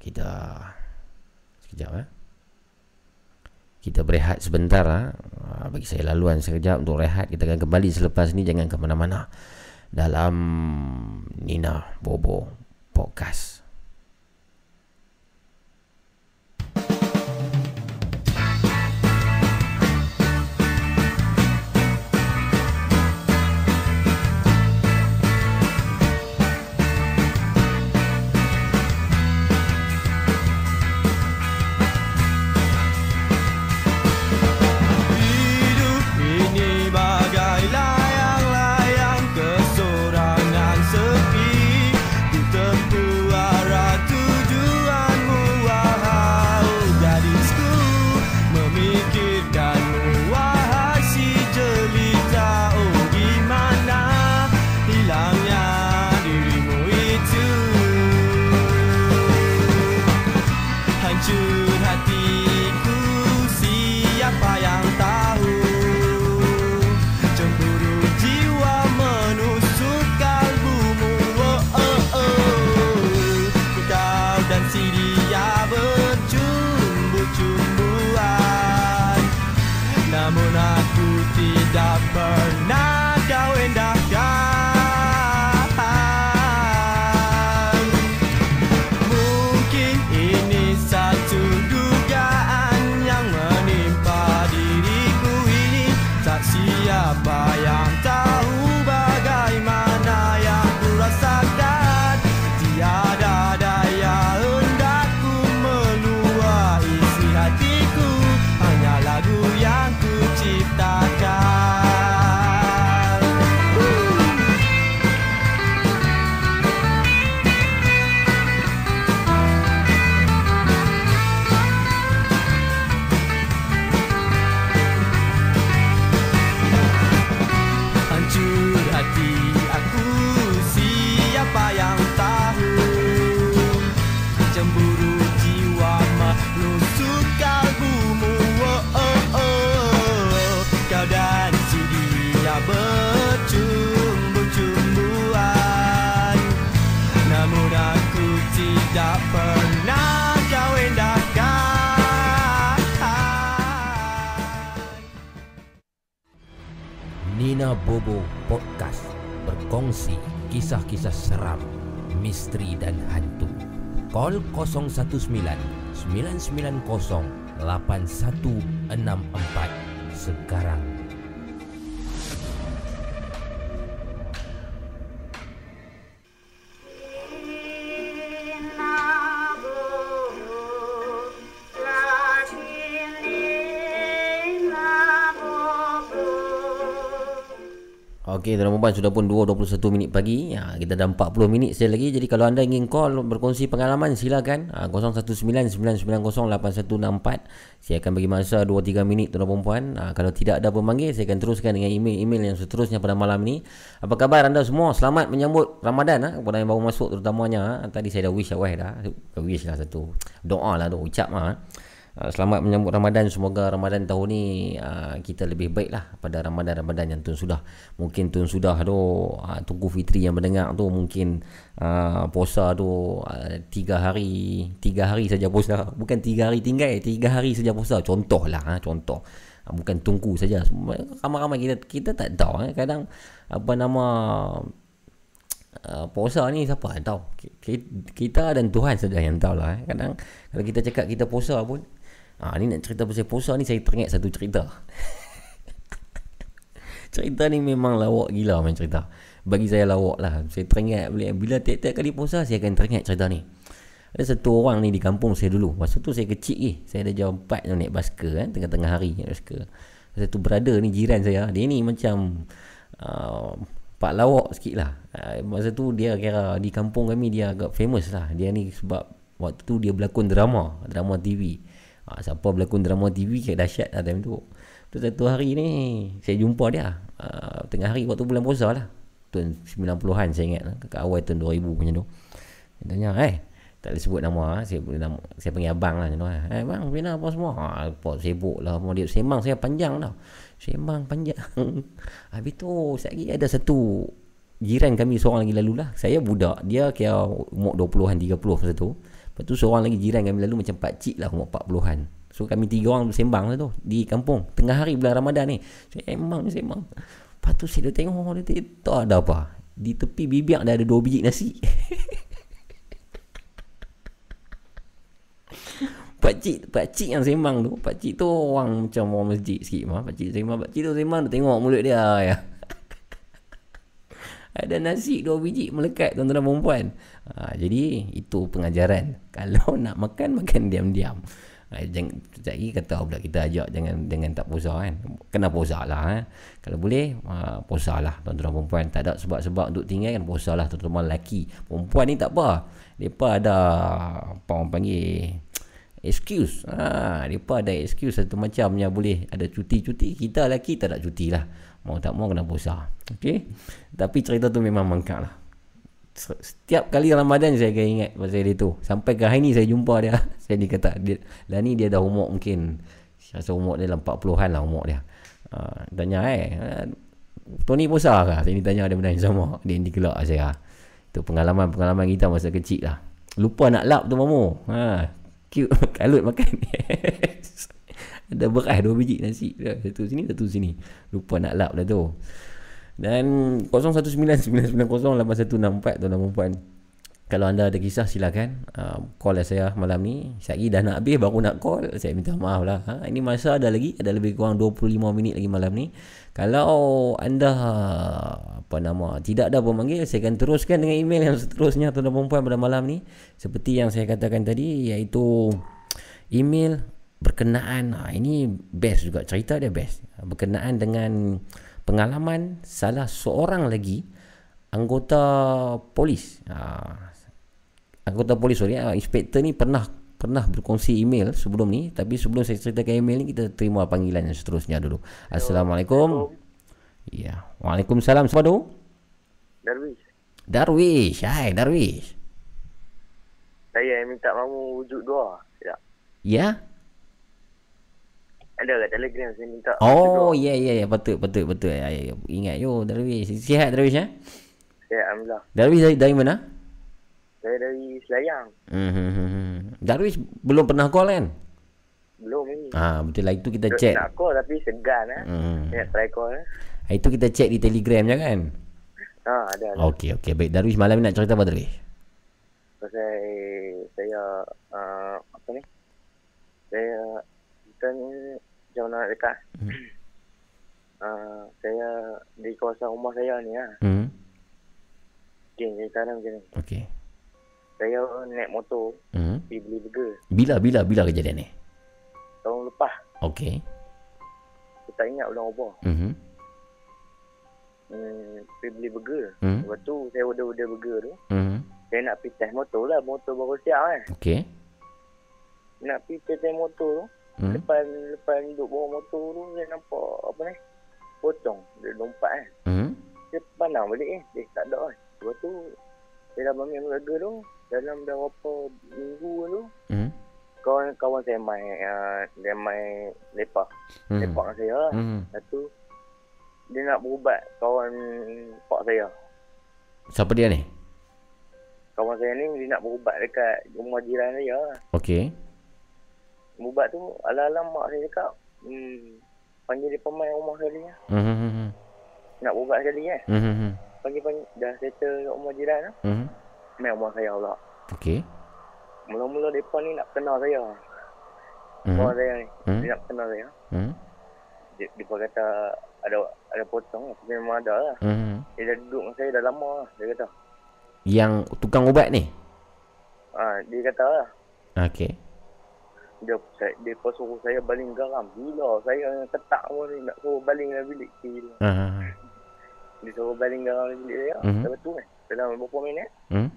kita sekejap eh. Kita berehat sebentar ah. Ha. Bagi saya laluan sekejap untuk rehat. Kita akan kembali selepas ni jangan ke mana-mana. Dalam Nina Bobo Podcast. Call 019 990 8164 sekarang. Okey, tuan perempuan sudah pun 2.21 minit pagi. Ya, kita dah 40 minit saja lagi. Jadi kalau anda ingin call berkongsi pengalaman silakan. Ha, 0199908164. Saya akan bagi masa 2-3 minit tuan perempuan. Ha, kalau tidak ada pemanggil, saya akan teruskan dengan email-email yang seterusnya pada malam ini. Apa khabar anda semua? Selamat menyambut Ramadan ha, kepada yang baru masuk terutamanya. Ha. Tadi saya dah wish awal dah. Wish lah satu. Doa lah tu, ucap lah. Ha. Uh, selamat menyambut Ramadan. Semoga Ramadan tahun ni uh, Kita lebih baik lah Pada Ramadan-Ramadan yang tuan sudah. Mungkin tuan sudah tu uh, Tunggu Fitri yang mendengar tu Mungkin Puasa tu Tiga hari Tiga hari saja puasa. Bukan tiga hari tinggal Tiga hari saja puasa. Contoh lah Contoh. Bukan tunggu saja. Ramai-ramai kita Kita tak tahu uh, Kadang Apa nama Uh, puasa ni siapa yang tahu? Kita dan Tuhan saja yang tahu lah eh. kadang kalau kita cakap kita puasa pun Ha, ni nak cerita pasal puasa ni saya teringat satu cerita. cerita ni memang lawak gila main cerita. Bagi saya lawak lah. Saya teringat bila, bila tiap-tiap kali puasa saya akan teringat cerita ni. Ada satu orang ni di kampung saya dulu. Masa tu saya kecil ni. Saya ada jam 4 naik basikal kan. Tengah-tengah hari naik basikal. Satu brother ni jiran saya. Dia ni macam... Uh, Pak lawak sikit lah uh, Masa tu dia kira di kampung kami dia agak famous lah Dia ni sebab waktu tu dia berlakon drama Drama TV ha, Siapa berlakon drama TV Kaya dahsyat lah time tu. Tu satu hari ni Saya jumpa dia. Ha, Tengah hari waktu bulan puasa lah. Tahun 90-an saya ingat lah Kat awal tahun 2000 macam tu. Dia tanya Eh tak boleh sebut nama ha. saya, nama, saya panggil abang lah macam tu Eh bang Bina apa semua? Ha, Apa sibuk lah Mau dia. Semang saya panjang tau. Semang panjang. Habis tu lagi ada satu Jiran kami seorang lagi lalu lah. Saya budak Dia kira umur 20-an 30 masa tu Lepas tu seorang lagi jiran kami lalu macam pakcik lah umur 40-an. So kami tiga orang sembang lah tu di kampung. Tengah hari bulan Ramadan ni. Sembang ni sembang. Lepas tu saya tengok dia tak ada apa. Di tepi bibir dah ada dua biji nasi. Pakcik, pakcik yang sembang tu Pakcik tu orang macam orang masjid sikit mah. Pakcik sembang, pakcik tu sembang tengok mulut dia ya. Ada nasi dua biji melekat tuan-tuan dan perempuan. Ha, jadi itu pengajaran. Kalau nak makan makan diam-diam. Ha, jangan lagi kata pula kita ajak jangan dengan tak puasa kan. Kena puasa lah eh. Kalau boleh ha, puasa lah tuan-tuan dan perempuan. Tak ada sebab-sebab untuk tinggal kan puasa lah tuan-tuan lelaki. Perempuan ni tak apa. Depa ada apa orang panggil excuse. Ha, depa ada excuse satu macam yang boleh ada cuti-cuti. Kita lelaki tak ada cuti lah. Mau tak mau kena puasa. Okey. Tapi cerita tu memang mangkak lah. Setiap kali Ramadan saya akan ingat pasal dia tu. Sampai ke hari ni saya jumpa dia. Saya ni kata, dia, lah ni dia dah umur mungkin. Saya rasa umur dia dalam 40-an lah umur dia. Uh, tanya eh. Uh, Tony puasa ke? Saya ni tanya dia benda yang sama. Dia ni gelak saya. Itu pengalaman-pengalaman kita masa kecil lah. Lupa nak lap tu mamu. Ha. Cute. Kalut makan. Ada beras dua biji nasi. Satu sini, satu sini. Lupa nak lap dah tu. Dan 0199908164 tuan-tuan dan puan. Kalau anda ada kisah silakan uh, call lah saya malam ni. Saya dah nak habis baru nak call. Saya minta maaf lah. Ha, ini masa ada lagi. Ada lebih kurang 25 minit lagi malam ni. Kalau anda apa nama tidak ada pemanggil saya akan teruskan dengan email yang seterusnya tuan-tuan puan pada malam ni. Seperti yang saya katakan tadi iaitu email berkenaan ha, ini best juga cerita dia best. Berkenaan dengan pengalaman salah seorang lagi anggota polis. Ha, anggota polis sorry ha, inspektor ni pernah pernah berkongsi email sebelum ni tapi sebelum saya ceritakan email ni kita terima panggilan yang seterusnya dulu. Assalamualaikum. Ya Waalaikumsalam. Siapa tu? Darwish. Darwish. Hai Darwish. Saya yang minta mamu wujud doa ya. Ya ada kat telegram saya minta Oh ya ya ya betul betul betul ya, ya, ya. Ingat yo Darwish Sihat Darwish eh Ya Alhamdulillah Darwish dari, dari mana Saya dari Selayang hmm. Darwish belum pernah call kan Belum ni Ah betul lah itu kita Nak- check Nak call tapi segan eh Hmm. Saya nak try call eh Itu kita check di Telegram je kan? Ha, ada. ada. Okey, okey. Baik, Darwish malam ni nak cerita apa Darwish? Pasal saya uh, apa ni? Saya ni jauh nak dekat. Hmm. Uh, saya di kawasan rumah saya ni lah. Hmm. Okay, cerita dia macam ni. Okey. Saya naik motor Hmm. pergi beli burger Bila bila bila kejadian ni? tahun lepas. Okey. Saya tak ingat bulan apa. Mhm. Hmm, pergi beli burger. Hmm. Lepas tu saya order-order burger tu. Mhm. Saya nak pergi test motor lah. Motor baru siap kan. Okey. Nak pergi test motor tu. Hmm. Lepas lepas duduk bawah motor tu saya nampak apa ni? Potong dia lompat kan. Mhm. Saya pandang balik eh. Eh tak ada kan. Lepas tu saya dah ambil burger tu. Dalam dah berapa minggu tu. Mhm. Kawan kawan saya main uh, dia main lepak. Mhm. Lepak dengan saya lah. Mhm. Lepas tu dia nak berubat kawan pak saya. Siapa dia ni? Kawan saya ni dia nak berubat dekat rumah jiran saya. Okey. Berubat tu ala-ala mak saya cakap hmm, panggil dia pemain rumah sekali lah. Mhm. Nak berubat sekali kan. Mhm. Panggil-panggil dah settle kat rumah jiran lah. Mhm. Main rumah saya pula. Okey. Mula-mula mereka ni nak kenal saya. Mhm. Kawan saya ni. Hmm. Dia nak kenal saya. Mhm. Dia, dia kata ada ada potong lah. Tapi memang ada lah. Mhm. Dia dah duduk dengan saya dah lama lah. Dia kata. Yang tukang ubat ni? Ha, dia kata lah. Okey. Dia, saya, dia pun suruh saya baling garam. Gila. Saya yang ketak pun ni nak suruh baling dalam bilik. Gila. Ah. Dia suruh baling garam dalam bilik saya. Mhm. Lepas tu kan. Dalam beberapa minit. Hmm.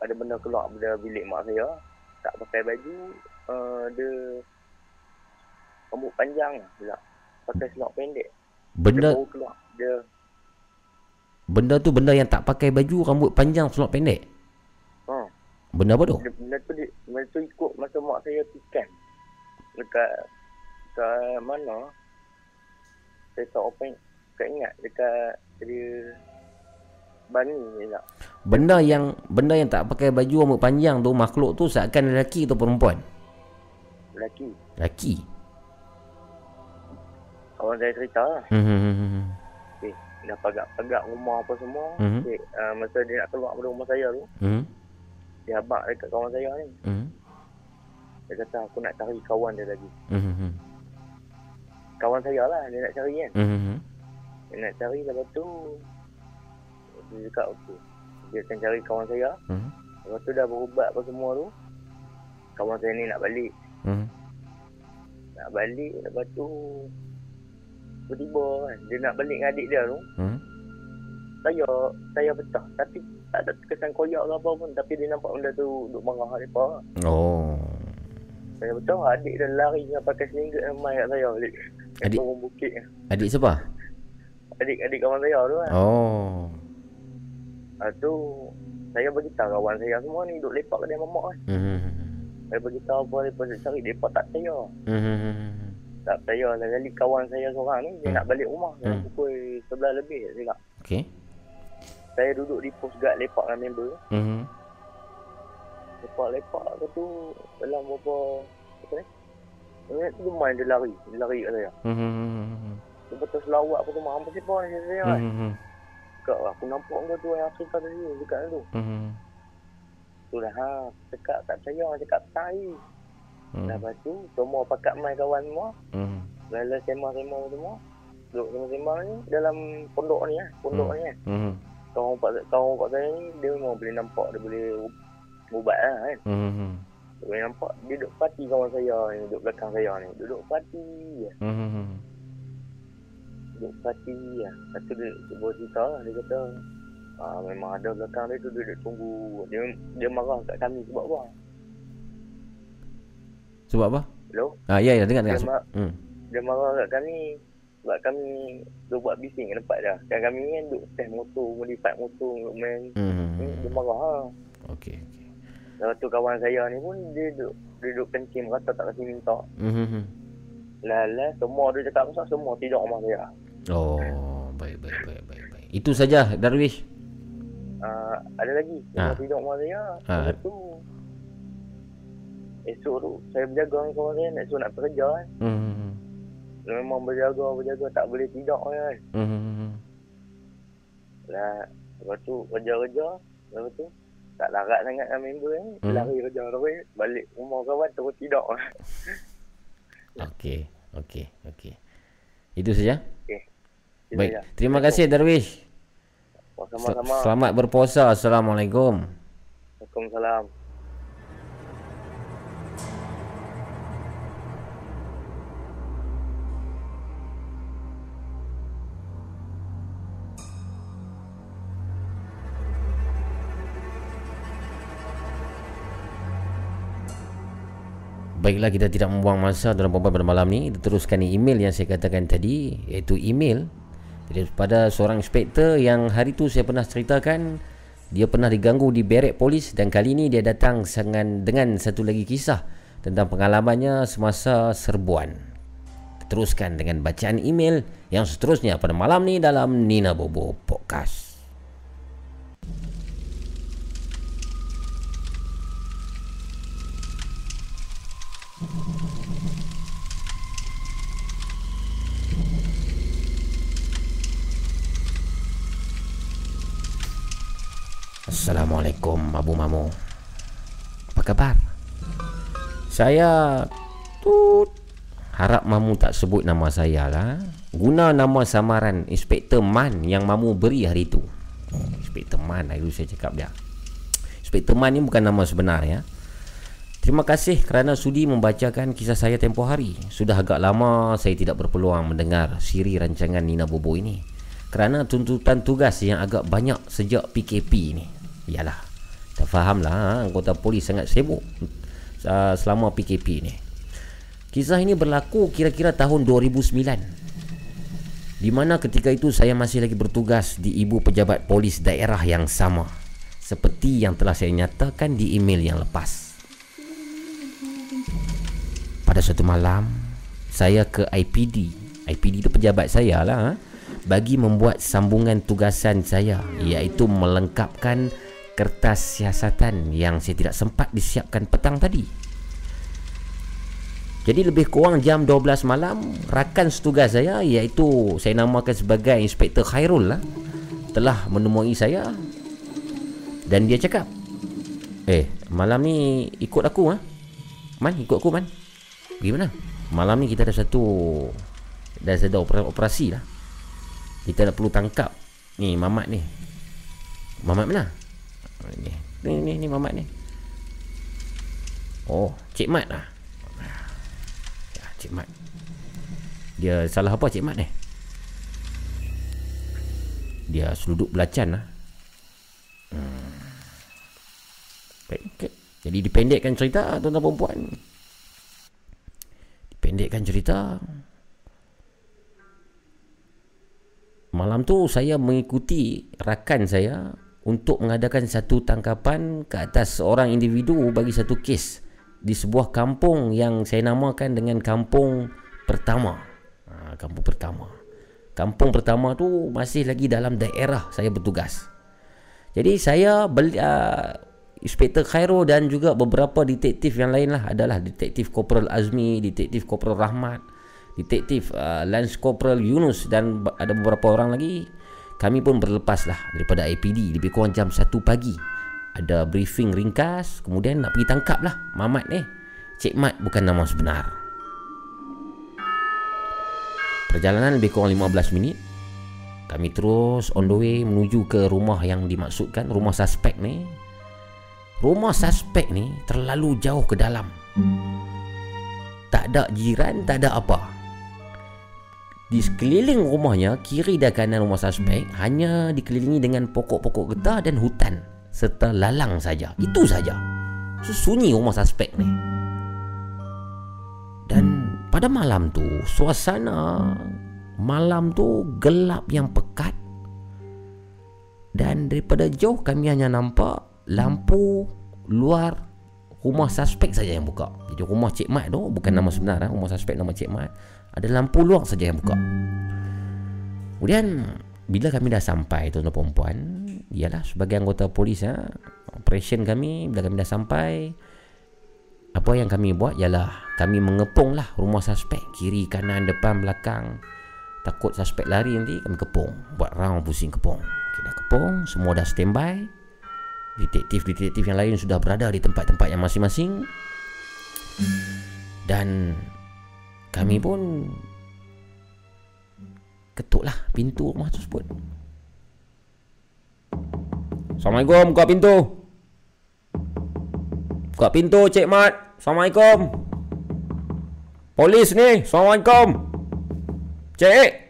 Ada benda keluar dari bilik mak saya. Tak pakai baju. Uh, dia rambut panjang. Pula. Pakai selok pendek. Dia Benda baru keluar. Dia benda tu benda yang tak pakai baju, rambut panjang, selok pendek. Benda apa tu? benda tu dia, benda tu ikut masa mak saya tikan. Dekat dekat mana? Saya tak apa tak ingat dekat dia Bani je tak. Benda yang benda yang tak pakai baju rambut panjang tu makhluk tu seakan lelaki atau perempuan? Lelaki. Lelaki. Kawan saya cerita lah. Hmm. Okay. Dah pagak-pagak rumah apa semua. Mhm. Okay. Uh, masa dia nak keluar dari rumah saya tu. Hmm. Dia habak dekat kawan saya ni. Hmm. Dia kata aku nak cari kawan dia lagi. Hmm. Kawan saya lah dia nak cari kan. Hmm. Dia nak cari lepas tu. Dia cakap okey. Dia akan cari kawan saya. Hmm. Lepas tu dah berubat apa semua tu. Kawan saya ni nak balik. Hmm. Nak balik lepas tu. Tiba-tiba kan. Dia nak balik dengan adik dia tu. Hmm. Saya saya pecah. Tapi tak ada kesan koyak ke apa pun. Tapi dia nampak benda tu duk marah mereka. Oh. Saya betul adik dia lari dengan pakai singgit dan main kat saya balik. Adik- turun bukit. Adik siapa? Adik-adik kawan saya tu kan. Oh. Lepas tu saya beritahu kawan saya semua ni duduk lepak kedai mamak kan. Hmm. Saya beritahu apa mereka nak cari. Mereka tak percaya. Hmm. Tak percaya. Lain kali kawan saya seorang ni dia Hmm. nak balik rumah. Hmm. pukul 11 lebih. Saya cakap. Okey. Saya duduk di pos guard lepak dengan member. Hmm. Lepak-lepak ke tu dalam berapa apa ni? Minit tu dia main dia lari. Dia lari kat saya. Hmm. Dia betul selawat apa tu. Apa siapa ni saya kan. Hmm. Cakap aku nampak kau tu yang Afrika tadi. Dekat tu. Hmm. Tu dah ha. Cakap tak percaya. Cakap tai. Hmm. Lepas tu semua pakat main kawan semua. Hmm. Lala sembang-sembang semua. Duduk sembang-sembang ni dalam pondok ni lah. Pondok Hmm. ni kan. Hmm. Kawan pak kawan pak saya ni dia memang boleh nampak dia boleh ubat lah kan. Hmm. Dia boleh nampak dia duduk parti kawan saya ni. Duduk belakang saya ni. Duduk parti je. Hmm. Duduk parti je. Lepas tu dia, dia buat cerita lah. Dia kata ah, memang ada belakang dia tu dia duduk tunggu. Dia dia marah kat kami sebab apa? Sebab apa? Hello? Ah ya ya dengar dengar. Dia, mar- Hmm. dia marah kat kami sebab kami duk buat bising kat tempat dah. Dan kami kan duk test motor, modify motor, duk main. Hmm. Hmm. Dia marah lah. Okey okey. Lepas tu kawan saya ni pun dia duk dia duk kencing kata tak kasi minta. Hmm. Lala semua dia cakap pasal semua tidur rumah saya. Oh, baik baik baik baik baik. Itu saja Darwish. Uh, ada lagi Ha. tidur rumah saya. Ha. Lepas tu esok tu saya berjaga dengan kawan saya esok nak kerja kan. Hmm. Memang berjaga berjaga tak boleh tidak kan. Hmm. Lah lepas tu kerja-kerja lepas tu tak larat sangat dengan member ni. Hmm. Lari kerja terus balik rumah kawan terus tidak. Okey, okey, okey. Itu saja. Itu Baik. saja. Terima kasih Darwish. Sama-sama. Selamat berpuasa. Assalamualaikum. Waalaikumsalam. Baiklah kita tidak membuang masa dalam perbualan pada malam ni. Kita teruskan email yang saya katakan tadi Iaitu email Daripada seorang inspektor yang hari tu saya pernah ceritakan Dia pernah diganggu di berek polis Dan kali ini dia datang dengan, dengan satu lagi kisah Tentang pengalamannya semasa serbuan. Teruskan dengan bacaan email yang seterusnya pada malam ni dalam Nina Bobo Podcast Assalamualaikum Abu Mamu. Apa khabar? Saya Tut Harap Mamu tak sebut nama saya lah. Guna nama samaran Inspektor Man yang Mamu beri hari itu Inspektor Man Hari itu saya cakap dia. Inspektor Man ni bukan nama sebenar ya Terima kasih kerana sudi membacakan kisah saya tempoh hari. Sudah agak lama saya tidak berpeluang mendengar siri rancangan Nina Bobo ini. Kerana tuntutan tugas yang agak banyak sejak PKP ini. Yalah, tak fahamlah ha, anggota polis sangat sibuk uh, selama PKP ni Kisah ini berlaku kira-kira tahun 2009 Di mana ketika itu saya masih lagi bertugas di ibu pejabat polis daerah yang sama Seperti yang telah saya nyatakan di email yang lepas pada suatu malam saya ke IPD IPD itu pejabat saya lah ha? bagi membuat sambungan tugasan saya iaitu melengkapkan kertas siasatan yang saya tidak sempat disiapkan petang tadi jadi lebih kurang jam 12 malam rakan setugas saya iaitu saya namakan sebagai Inspektor Khairul lah telah menemui saya dan dia cakap eh malam ni ikut aku ha? Man ikut aku man Pergi mana? Malam ni kita ada satu Dah ada opera- operasi lah Kita dah perlu tangkap Ni Mamat ni Mamat mana? Ni ni ni, ni Mamat ni Oh Cik Mat lah ya, Cik Mat Dia salah apa Cik Mat ni? Dia seluduk belacan lah hmm. Jadi dipendekkan cerita Tuan-tuan perempuan Pendekkan cerita. Malam tu saya mengikuti rakan saya Untuk mengadakan satu tangkapan Ke atas seorang individu bagi satu kes Di sebuah kampung yang saya namakan dengan kampung pertama. Ha, Kampung pertama. Kampung pertama tu masih lagi dalam daerah saya bertugas. Jadi saya beli, uh, Inspektor Khairo dan juga beberapa detektif yang lain lah adalah detektif Corporal Azmi, detektif Corporal Rahmat, detektif uh, Lance Corporal Yunus dan ada beberapa orang lagi. Kami pun berlepas lah daripada IPD lebih kurang jam 1 pagi. Ada briefing ringkas, kemudian nak pergi tangkap lah Mamat ni. Cik Mat bukan nama sebenar. Perjalanan lebih kurang 15 minit. Kami terus on the way menuju ke rumah yang dimaksudkan, rumah suspek ni. Rumah suspek ni terlalu jauh ke dalam. Tak ada jiran, tak ada apa. Di sekeliling rumahnya, kiri dan kanan rumah suspek hanya dikelilingi dengan pokok-pokok getah dan hutan serta lalang saja. Itu saja. So, sunyi rumah suspek ni. Dan pada malam tu, suasana malam tu gelap yang pekat. Dan daripada jauh kami hanya nampak lampu luar rumah suspek saja yang buka. Jadi rumah Cik Mat tu bukan nama sebenar, eh. rumah suspek nama Cik Mat. Ada lampu luar saja yang buka. Kemudian bila kami dah sampai tuan-tuan perempuan, ialah sebagai anggota polis ya, operation kami bila kami dah sampai Apa yang kami buat ialah kami mengepung lah rumah suspek kiri kanan depan belakang takut suspek lari nanti kami kepung buat round pusing kepung okay, dah kepung semua dah standby detektif-detektif yang lain sudah berada di tempat-tempat yang masing-masing. Dan kami pun ketuklah pintu rumah tersebut. Assalamualaikum buka pintu. Buka pintu Cik Mat. Assalamualaikum. Polis ni Assalamualaikum. Cik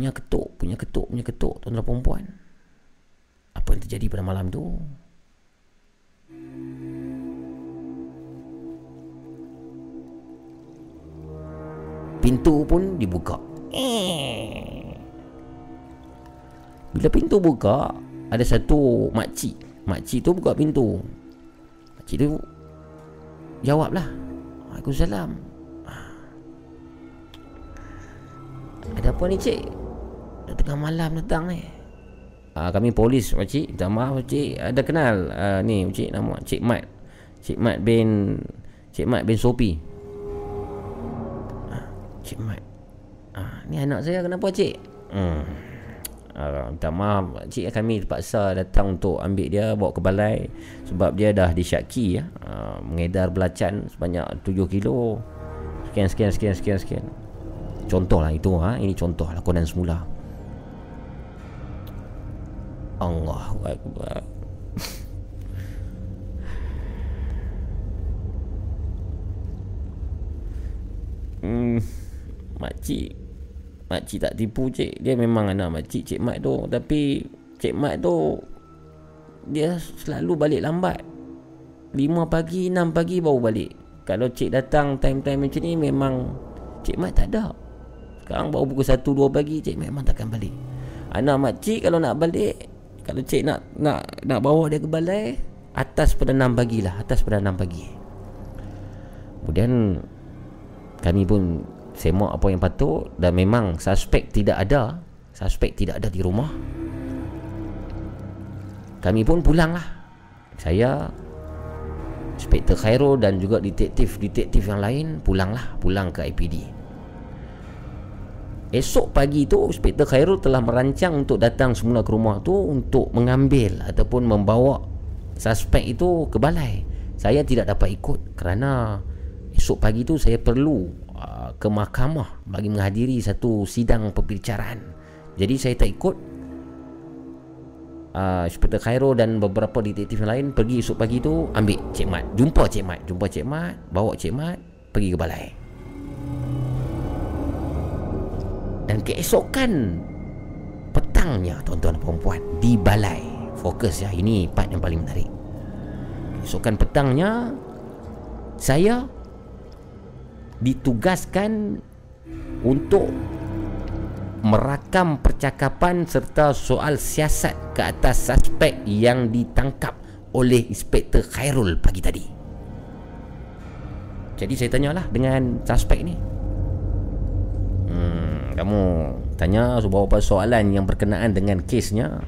punya ketuk Punya ketuk punya ketuk Tuan-tuan perempuan Apa yang terjadi pada malam tu? Pintu pun dibuka. Bila pintu buka Ada satu makcik. Makcik tu buka pintu. Makcik tu Jawablah. Waalaikumsalam. Ah. Ada apa ni cik? Dah tengah malam datang ni. Ah, kami polis makcik Minta maaf makcik Ada kenal. Ah, Ni makcik nama Cik Mat. Cik Mat bin Cik Mat bin Sopi ah, Cik Mat. Ah, Ni anak saya kenapa cik? Hmm. Uh, minta maaf Cik. Kami terpaksa datang untuk ambil dia Bawa ke balai. Sebab dia dah disyaki ya. Uh, mengedar belacan sebanyak 7 kilo. Sekian sekian sekian sekian sekian. Contoh lah itu ha? Ini contoh lakonan semula Allahu Akbar Hmm, makcik Makcik tak tipu cik. Dia memang anak makcik Cik Mat tu. Tapi Cik Mat tu Dia selalu balik lambat. 5 pagi 6 pagi baru balik. Kalau cik datang time-time macam ni Memang Cik Mat tak ada. Sekarang baru pukul 1 2 pagi Cik memang takkan balik. Anak makcik kalau nak balik Kalau cik nak nak nak bawa dia ke balai Atas pada 6 pagi lah Atas pada 6 pagi Kemudian Kami pun semak apa yang patut dan memang suspek tidak ada suspek tidak ada di rumah. Kami pun pulang lah saya Inspektor Khairul dan juga detektif-detektif yang lain pulanglah pulang ke IPD esok pagi tu Inspektor Khairul telah merancang untuk datang semula ke rumah tu untuk mengambil ataupun membawa suspek itu ke balai saya tidak dapat ikut kerana esok pagi tu saya perlu uh, ke mahkamah bagi menghadiri satu sidang pembicaraan. Jadi saya tak ikut. Uh, Inspektor Khairul dan beberapa detektif lain pergi esok pagi tu ambil Cik Mat. Jumpa Cik Mat. Jumpa Cik Mat. Bawa Cik Mat pergi ke balai. Dan keesokan petangnya tuan-tuan dan puan di balai. Fokus ya. Ini part yang paling menarik. Keesokan petangnya saya ditugaskan untuk merakam percakapan serta soal siasat ke atas suspek yang ditangkap oleh Inspektor Khairul pagi tadi. Jadi saya tanyalah dengan suspek ni. Hmm, kamu tanya beberapa soalan yang berkenaan dengan kesnya.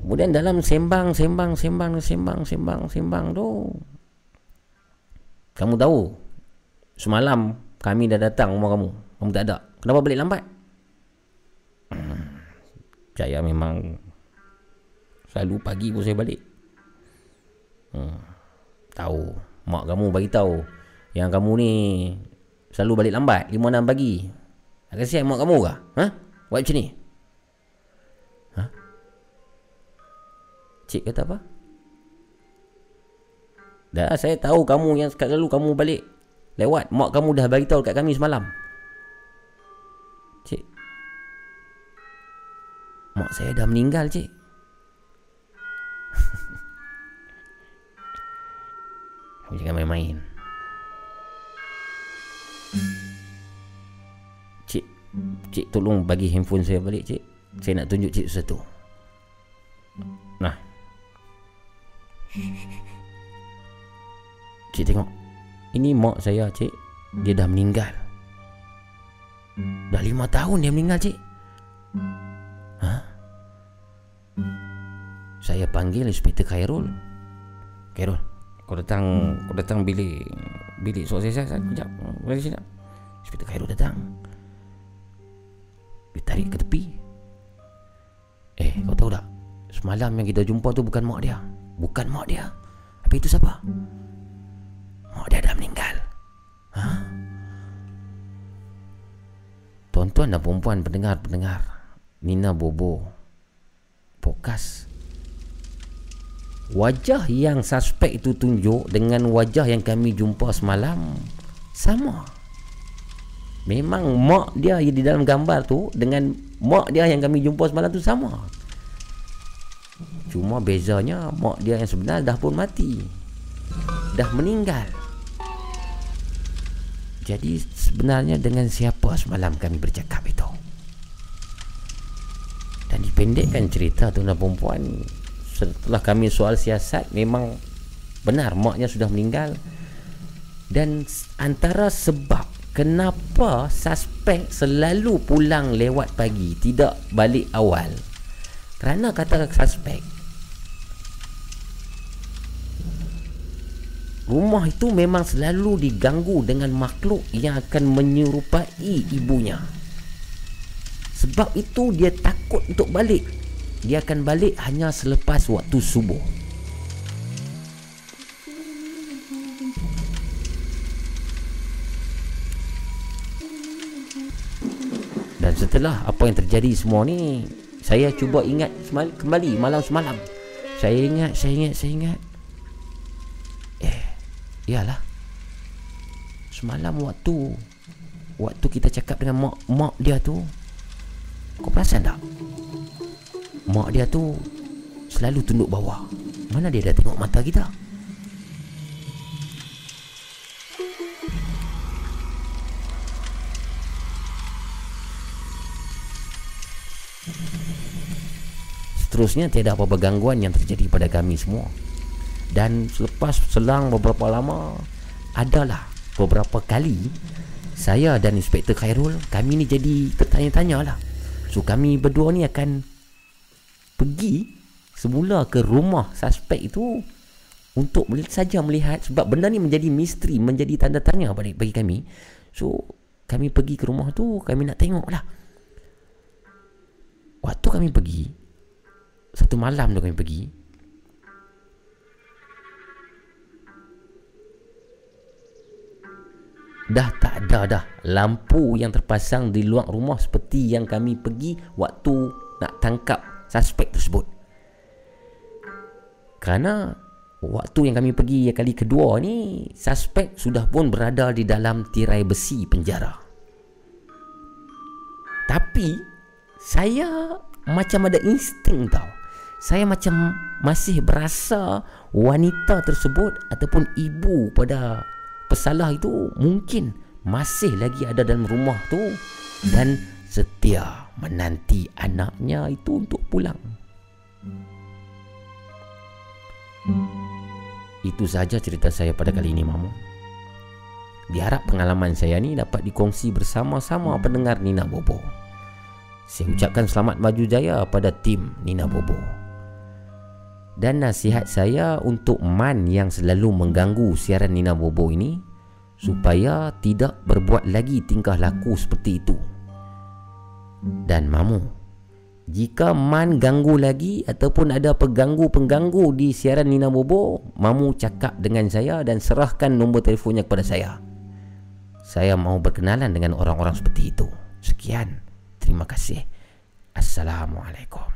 Kemudian dalam sembang, sembang, sembang, sembang, sembang, sembang tu kamu tahu Semalam kami dah datang rumah kamu Kamu tak ada Kenapa balik lambat? Hmm, saya memang Selalu pagi pun saya balik hmm. Tahu Mak kamu bagi tahu Yang kamu ni Selalu balik lambat 5-6 pagi Tak kasihan mak kamu kah? Ha? Buat macam ni? Ha? Cik kata apa? Dah saya tahu kamu yang selalu kamu balik Lewat Mak kamu dah bagi tahu kat kami semalam Cik Mak saya dah meninggal cik Kamu jangan main-main Cik Cik tolong bagi handphone saya balik cik. Saya nak tunjuk cik sesuatu Nah. Cik tengok. Ini mak saya cik. Dia dah meninggal. Dah lima tahun dia meninggal cik. Ha? Saya panggil Inspektor Khairul. Khairul Kau datang Kau datang bilik Bilik. Suara saya Sekejap Boleh sini Inspektor Khairul datang Dia tarik ke tepi. Eh kau tahu tak? Semalam yang kita jumpa tu bukan mak dia. Bukan mak dia. Habis itu siapa? Mak dia dah meninggal. Ha? Tuan-tuan dan perempuan pendengar-pendengar. Nina Bobo. Podcast. Wajah yang suspek itu tunjuk Dengan wajah yang kami jumpa semalam Sama Memang mak dia di dalam gambar tu Dengan mak dia yang kami jumpa semalam tu sama. Cuma bezanya Mak dia yang sebenar dah pun mati. Dah meninggal. Jadi sebenarnya dengan siapa semalam kami bercakap itu? Dan dipendekkan cerita tu dan perempuan Setelah kami soal siasat Memang benar maknya sudah meninggal. Dan antara sebab Kenapa suspek selalu pulang lewat pagi Tidak balik awal Kerana kata suspek Rumah itu memang selalu diganggu dengan makhluk yang akan menyerupai ibunya. Sebab itu dia takut untuk balik. Dia akan balik hanya selepas waktu subuh. Dan setelah apa yang terjadi semua ni, saya cuba ingat kembali malam semalam. Saya ingat, saya ingat, saya ingat. Iyalah Semalam waktu Waktu kita cakap dengan mak Mak dia tu Kau perasan tak Mak dia tu Selalu tunduk bawah Mana dia dah tengok mata kita Seterusnya tiada apa-apa gangguan yang terjadi pada kami semua. Dan selepas selang beberapa lama adalah beberapa kali saya dan Inspektor Khairul kami ni jadi tertanya-tanya lah. So kami berdua ni akan pergi semula ke rumah suspek itu untuk saja melihat sebab benda ni menjadi misteri menjadi tanda tanya bagi, bagi kami. So kami pergi ke rumah tu kami nak tengok lah waktu kami pergi satu malam tu kami pergi Dah tak ada dah lampu yang terpasang di luar rumah seperti yang kami pergi waktu nak tangkap suspek tersebut. Kerana waktu yang kami pergi yang kali kedua ni suspek sudah pun berada di dalam tirai besi penjara. Tapi saya macam ada insting tau. Saya macam masih berasa wanita tersebut ataupun ibu pada pesalah itu mungkin masih lagi ada dalam rumah tu dan setia menanti anaknya itu untuk pulang. Itu saja cerita saya pada kali ini, Mamu. Diharap pengalaman saya ni dapat dikongsi bersama-sama pendengar Nina Bobo. Saya ucapkan selamat maju jaya pada tim Nina Bobo. Dan nasihat saya untuk Man yang selalu mengganggu siaran Nina Bobo ini Supaya tidak berbuat lagi tingkah laku seperti itu. Dan Mamu Jika Man ganggu lagi Ataupun ada pengganggu-pengganggu di siaran Nina Bobo Mamu cakap dengan saya dan serahkan nombor telefonnya kepada saya. Saya mau berkenalan dengan orang-orang seperti itu. Sekian Terima kasih. Assalamualaikum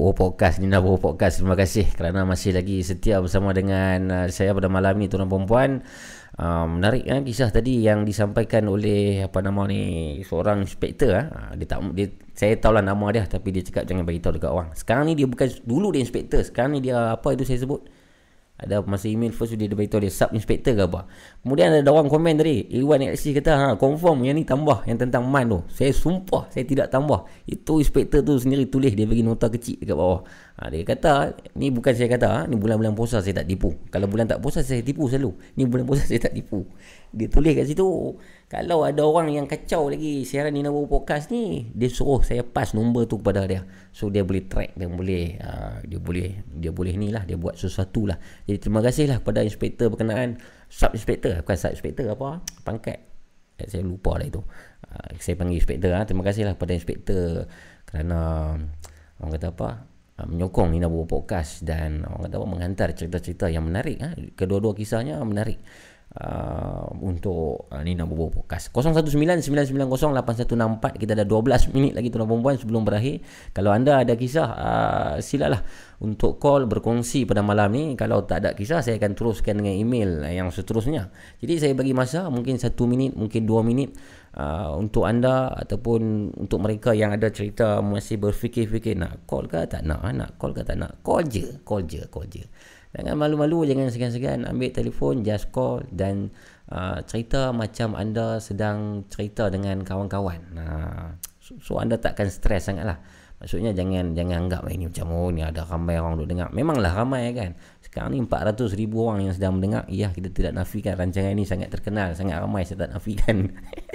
Bobo Podcast Nina Bobo Podcast Terima kasih kerana masih lagi setia bersama dengan uh, saya pada malam ni tuan perempuan uh, Menarik kan kisah tadi yang disampaikan oleh apa nama ni seorang inspektor uh. dia tak dia saya tahu lah nama dia tapi dia cakap jangan bagi tahu dekat orang. Sekarang ni dia bukan dulu dia inspektor, sekarang ni dia apa itu saya sebut? Ada masa email first dia, dia dia sub inspector ke apa. Kemudian ada orang komen tadi. Iwan Alexis kata ha, confirm yang ni tambah yang tentang man tu. Saya sumpah saya tidak tambah. Itu inspector tu sendiri tulis dia bagi nota kecil dekat bawah. Ha, dia kata ni bukan saya kata ha, ni bulan-bulan puasa saya tak tipu. Kalau bulan tak puasa saya tipu selalu. Ni bulan puasa saya tak tipu. Dia tulis kat situ kalau ada orang yang kacau lagi siaran Nina Bobo Podcast ni, dia suruh saya pass nombor tu kepada dia. So dia boleh track dia boleh uh, dia boleh dia boleh ni lah dia buat sesuatu lah. Jadi terima kasih lah kepada inspektor berkenaan sub inspektor bukan sub inspektor apa pangkat eh, saya lupa lah itu. Uh, saya panggil inspektor lah. Terima kasih lah kepada inspektor kerana orang kata apa uh, menyokong Nina Bobo Podcast dan orang kata apa menghantar cerita-cerita yang menarik. Ha? Kedua-dua kisahnya menarik uh, untuk uh, ni nak buat podcast. 0199908164 kita ada 12 minit lagi tuan perempuan sebelum berakhir. Kalau anda ada kisah uh, silalah untuk call berkongsi pada malam ni. Kalau tak ada kisah saya akan teruskan dengan email yang seterusnya. Jadi saya bagi masa mungkin 1 minit mungkin 2 minit uh, untuk anda ataupun untuk mereka yang ada cerita masih berfikir-fikir nak call ke tak nak? Nak call ke tak nak? Call je call je call je Jangan malu-malu, jangan segan-segan ambil telefon, just call dan uh, cerita macam anda sedang cerita dengan kawan-kawan. Uh, so, so anda takkan stres sangatlah. Maksudnya jangan jangan anggap ini macam oh ni ada ramai orang duk dengar. Memanglah ramai kan. Sekarang ni 400 ribu orang yang sedang mendengar. Ya kita tidak nafikan rancangan ini sangat terkenal, sangat ramai saya tak nafikan.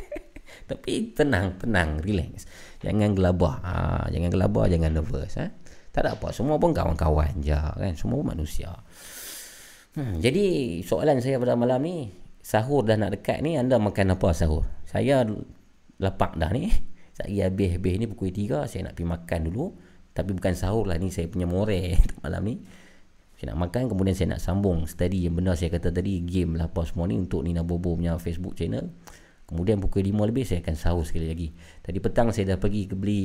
Tapi tenang, tenang, relax. Jangan gelabah. Ha, jangan gelabah, jangan nervous. Ha? Tak ada apa. Semua pun kawan-kawan je kan. Semua pun manusia. Hmm, jadi soalan saya pada malam ni. Sahur dah nak dekat ni. Anda makan apa sahur? Saya lapak dah ni. Saya habis-habis ni pukul 3. Saya nak pergi makan dulu. Tapi bukan sahur lah ni. Saya punya more malam ni. Saya nak makan. Kemudian saya nak sambung. Study yang benar saya kata tadi. Game lah apa semua ni. Untuk Nina Bobo punya Facebook channel. Kemudian pukul 5 lebih saya akan sahur sekali lagi. Tadi petang saya dah pergi ke beli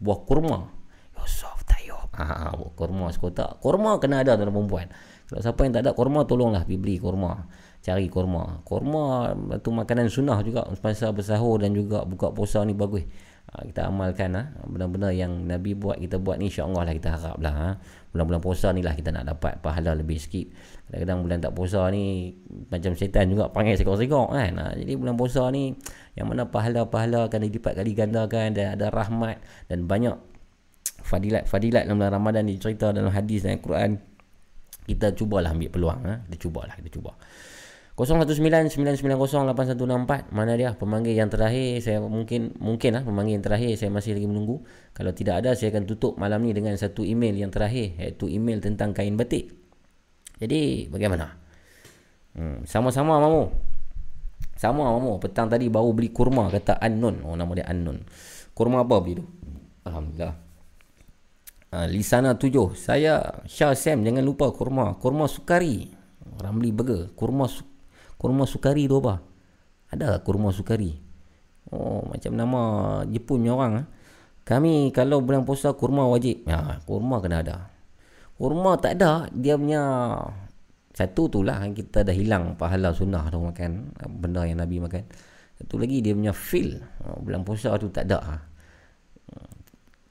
buah kurma. Yusuf tayo. Ah, kurma sekotak. Kurma kena ada tuan perempuan. Kalau siapa yang tak ada kurma tolonglah pergi beli kurma. Cari kurma. Kurma tu makanan sunnah juga semasa bersahur dan juga buka puasa ni bagus. Ha, kita amalkan ha. Benar-benar yang Nabi buat kita buat ni insya-Allah lah kita harap lah ha. Bulan-bulan puasa ni lah kita nak dapat pahala lebih sikit. Kadang-kadang bulan tak puasa ni macam setan juga panggil sekok-sekok kan. Ha, jadi bulan puasa ni yang mana pahala-pahala akan dilipat kali gandakan dan ada rahmat dan banyak fadilat-fadilat dalam bulan Ramadan dicerita dalam hadis dan Al-Quran kita cubalah ambil peluang ha? kita cubalah kita cuba. 0199908164 mana dia? Pemanggil yang terakhir saya mungkin mungkin lah pemanggil yang terakhir saya masih lagi menunggu. Kalau tidak ada saya akan tutup malam ni dengan satu email yang terakhir iaitu email tentang kain batik. Jadi bagaimana? Hmm, sama-sama mamu. Sama mamu. Petang tadi baru beli kurma kata Annun. Oh nama dia Annun. Kurma apa beli tu? Alhamdulillah Ha, Lisana tujuh. Saya Syah Sam jangan lupa kurma. Kurma sukari. Beli burger. Kurma su kurma sukari tu apa? Ada kurma sukari. Oh macam nama Jepun punya orang. Ha? Kami kalau bulan puasa kurma wajib. Ya, kurma kena ada. Kurma tak ada. Dia punya satu tu lah kita dah hilang pahala sunnah tu makan. Benda yang Nabi makan. Satu lagi dia punya feel. Oh, bulan puasa tu tak ada. Ha.